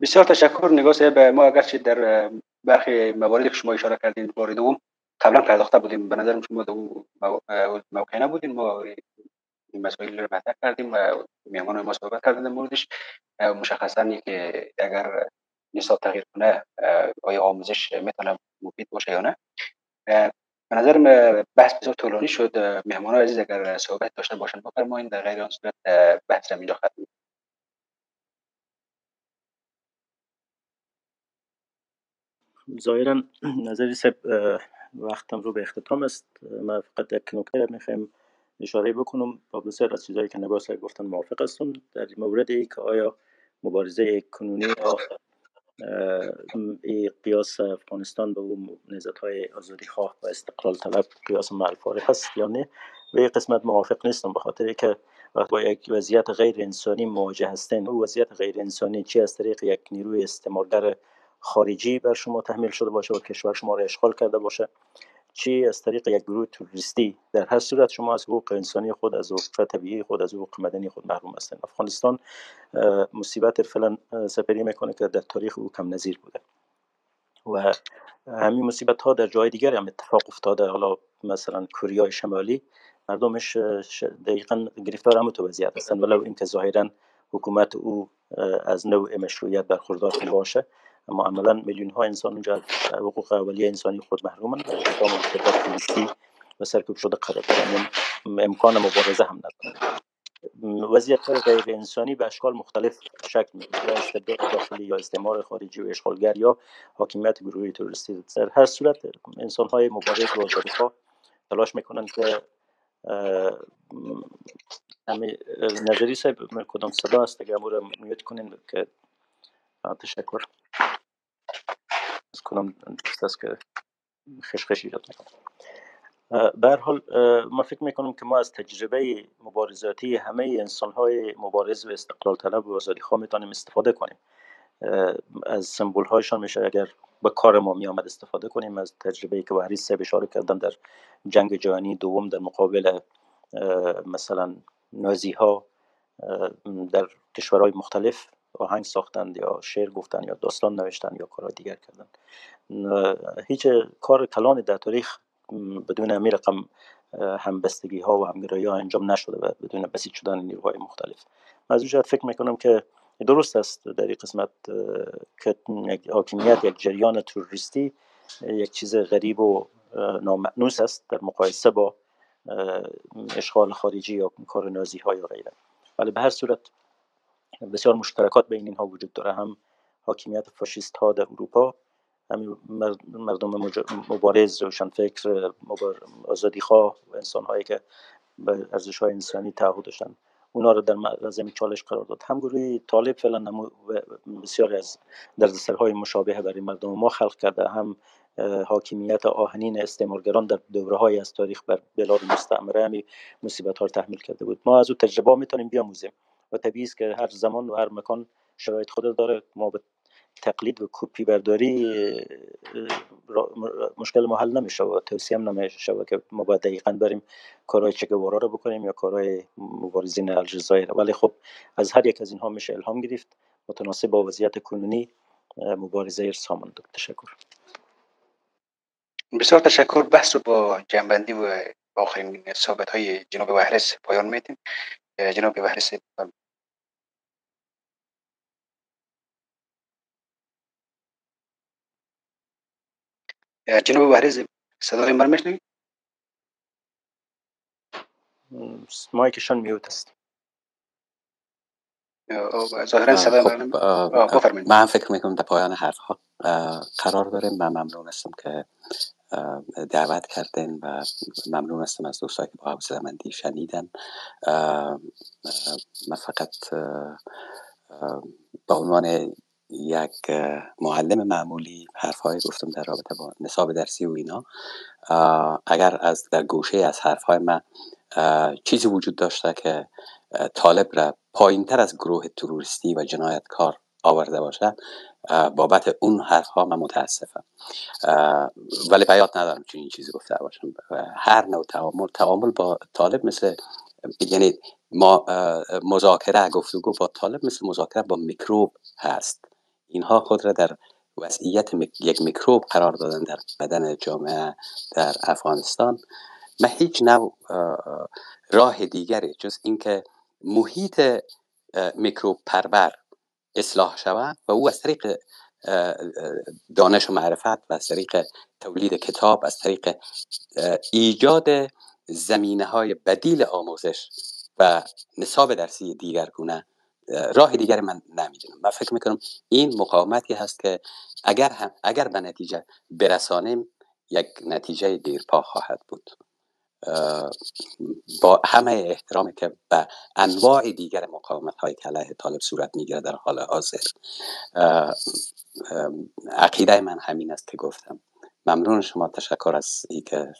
بسیار تشکر. نگاه صاحب ما اگرچه در برخی مواردی که شما اشاره کردین بار دوم قبلا پرداخته بودیم. به نظر شما در موقع نبودیم ما این مسائل رو مطرح کردیم و میهمان ما صحبت کردن در موردش. مشخصا که اگر نصاب تغییر کنه آیا آموزش می‌تونه مفید باشه یا نه. به نظر بحث بسیار طولانی شد. مهمان عزیز اگر صحبت داشته باشن بفرمایید در غیر آن صورت بحث اینجا ختم ظاهرا نظری سب وقتم رو به اختتام است. من فقط یک نکته می‌خوایم اشاره بکنم. با بسیار از چیزهایی که نگاه گفتن موافق هستم. در موردی که آیا مبارزه کنونی قیاس افغانستان به اون نزد های آزادی خواه و استقلال طلب قیاس معلفاره هست یا نه؟ به یک قسمت موافق نیستم به خاطر که وقت با یک وضعیت غیر انسانی مواجه هستین. او وضعیت غیر انسانی چی از طریق یک نیروی استعمارگر خارجی بر شما تحمیل شده باشه و کشور شما را اشغال کرده باشه. چی از طریق یک گروه توریستی در هر صورت شما از حقوق انسانی خود از حقوق طبیعی خود از حقوق مدنی خود محروم هستند افغانستان مصیبت فعلا سپری می‌کنه که در تاریخ او کم نظیر بوده. و همین مصیبت ها در جای دیگر هم اتفاق افتاده. حالا مثلا کره شمالی مردمش دقیقا گرفتار هم تو وضعیت هستند ولو اینکه ظاهرا حکومت او از نوع مشروعیت برخوردار باشه. اما عملا میلیون ها انسان اونجا حقوق اولیه انسانی خود محرومن و اقدام مشکلات پلیسی و سرکوب شده قرار دارن امکان مبارزه هم ندارن وضعیت غیر انسانی به اشکال مختلف شکل می‌گیره استبداد داخلی یا استعمار خارجی و اشغالگر یا حاکمیت گروهی تروریستی در هر صورت انسان های مبارز و آزادیخواه تلاش می‌کنن که نظری صاحب کدام صدا است؟ اگر امور میوت کنین که تشکر از کنم است که خشخش ایجاد به حال ما فکر می‌کنم که ما از تجربه مبارزاتی همه انسان های مبارز و استقلال طلب و آزادی خواه می‌تونیم استفاده کنیم از سمبول هایشان میشه اگر به کار ما می آمد استفاده کنیم از تجربه که وحری سه اشاره کردن در جنگ جهانی دوم در مقابل مثلا نازی ها در کشورهای مختلف آهنگ ساختند یا شعر گفتن یا داستان نوشتن یا کارهای دیگر کردن هیچ کار کلان در تاریخ بدون همین رقم همبستگی ها و همگرایی ها انجام نشده و بدون بسیج شدن نیروهای مختلف. من از جهت فکر می‌کنم که درست است در این قسمت که حاکمیت یک جریان تروریستی یک چیز غریب و نامعنوس است در مقایسه با اشغال خارجی یا کار نازی ها یا غیره. ولی به هر صورت بسیار مشترکات بین اینها وجود داره. هم حاکمیت فاشیست ها در اروپا همین مردم مبارز روشنفکر آزادی خواه و انسان هایی که به ارزش های انسانی تعهد داشتن. اونا رو در زمین چالش قرار داد. هم گروه طالب فعلا بسیاری از دردسرهای مشابه برای مردم ما خلق کرده. هم حاکمیت آهنین استعمارگران در دوره های از تاریخ بر بلاد مستعمره همی مصیبت ها رو تحمیل کرده بود. ما از او تجربه می‌تونیم بیاموزیم. و طبیعی است که هر زمان و هر مکان شرایط خود داره. ما به تقلید و کپی برداری مشکل ما حل نمیشه و توصیه هم نمیشه که ما باید دقیقا بریم کارهای چگوارا رو بکنیم یا کارهای مبارزین الجزایر. ولی خب از هر یک از اینها میشه الهام گرفت. متناسب با وضعیت کنونی مبارزه ارسا تشکر بسیار تشکر. بحث رو با جنبندی و آخرین صحبت های جناب وحرس پایان میتیم جناب وحرس جناب وحرز صدای من میشنوید مایکشان میوت است. ظاهرا صدای من من فکر می‌کنم در پایان حرف ها قرار داریم من ممنون هستم که دعوت کردن و ممنون هستم از دوستایی که با حوصله مندی شنیدن. من فقط به عنوان یک معلم معمولی حرفهایی گفتم در رابطه با نصاب درسی و اینا. اگر از در گوشه از حرفهای من چیزی وجود داشته که طالب را پایین تر از گروه تروریستی و جنایتکار آورده باشه بابت اون حرف ها من متاسفم. ولی بیات ندارم چون این چیزی گفته باشم. هر نوع تعامل تعامل با طالب مثل یعنی ما مذاکره گفتگو با طالب مثل مذاکره با میکروب هست. اینها خود را در وضعیت یک میکروب قرار دادن در بدن جامعه در افغانستان. و هیچ نوع راه دیگری جز اینکه محیط میکروب پرور اصلاح شود و او از طریق دانش و معرفت و از طریق تولید کتاب از طریق ایجاد زمینه های بدیل آموزش و نصاب درسی دیگرگونه راه دیگری من نمی‌دونم. من فکر می‌کنم این مقاومتی هست که اگر هم اگر به نتیجه برسانیم یک نتیجه دیرپا خواهد بود. با همه احترامی که به انواع دیگر مقاومت های که علیه طالب صورت می‌گیره در حال حاضر. عقیده من همین است که گفتم. ممنون شما تشکر از ای که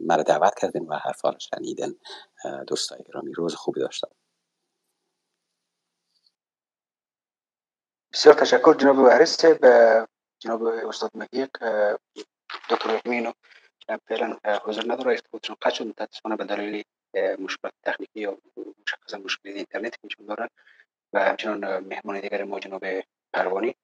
مرا دعوت کردین و حرفا رو شنیدن دوستای گرامی روز خوبی داشتم بسیار تشکر جناب وحرس به جناب استاد مهیق دکتر رحمینو فعلا حضور نداره ارتباطشون قطع شد متاسفانه به دلیل مشکلات تکنیکی یا مشخصا مشکل اینترنت که دارن و همچنان مهمان دیگر ما جناب پروانی.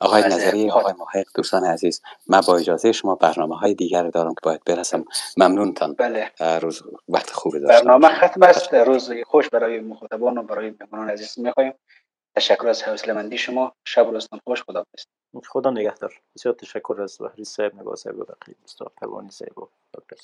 آقای نظری آقای محق دوستان عزیز من با اجازه شما برنامه های دیگر دارم که باید برسم. ممنونتان. بله. روز وقت خوبی داشتم برنامه ختم است. روز خوش برای مخاطبان و برای مهمانان عزیز می‌خوایم تشکر از حوصله مندی شما. شب و روزتان خوش خدا خدا نگهدار. بسیار تشکر از بحری صاحب نگاه صاحب و بقیه استاد پروانی صاحب و دکتر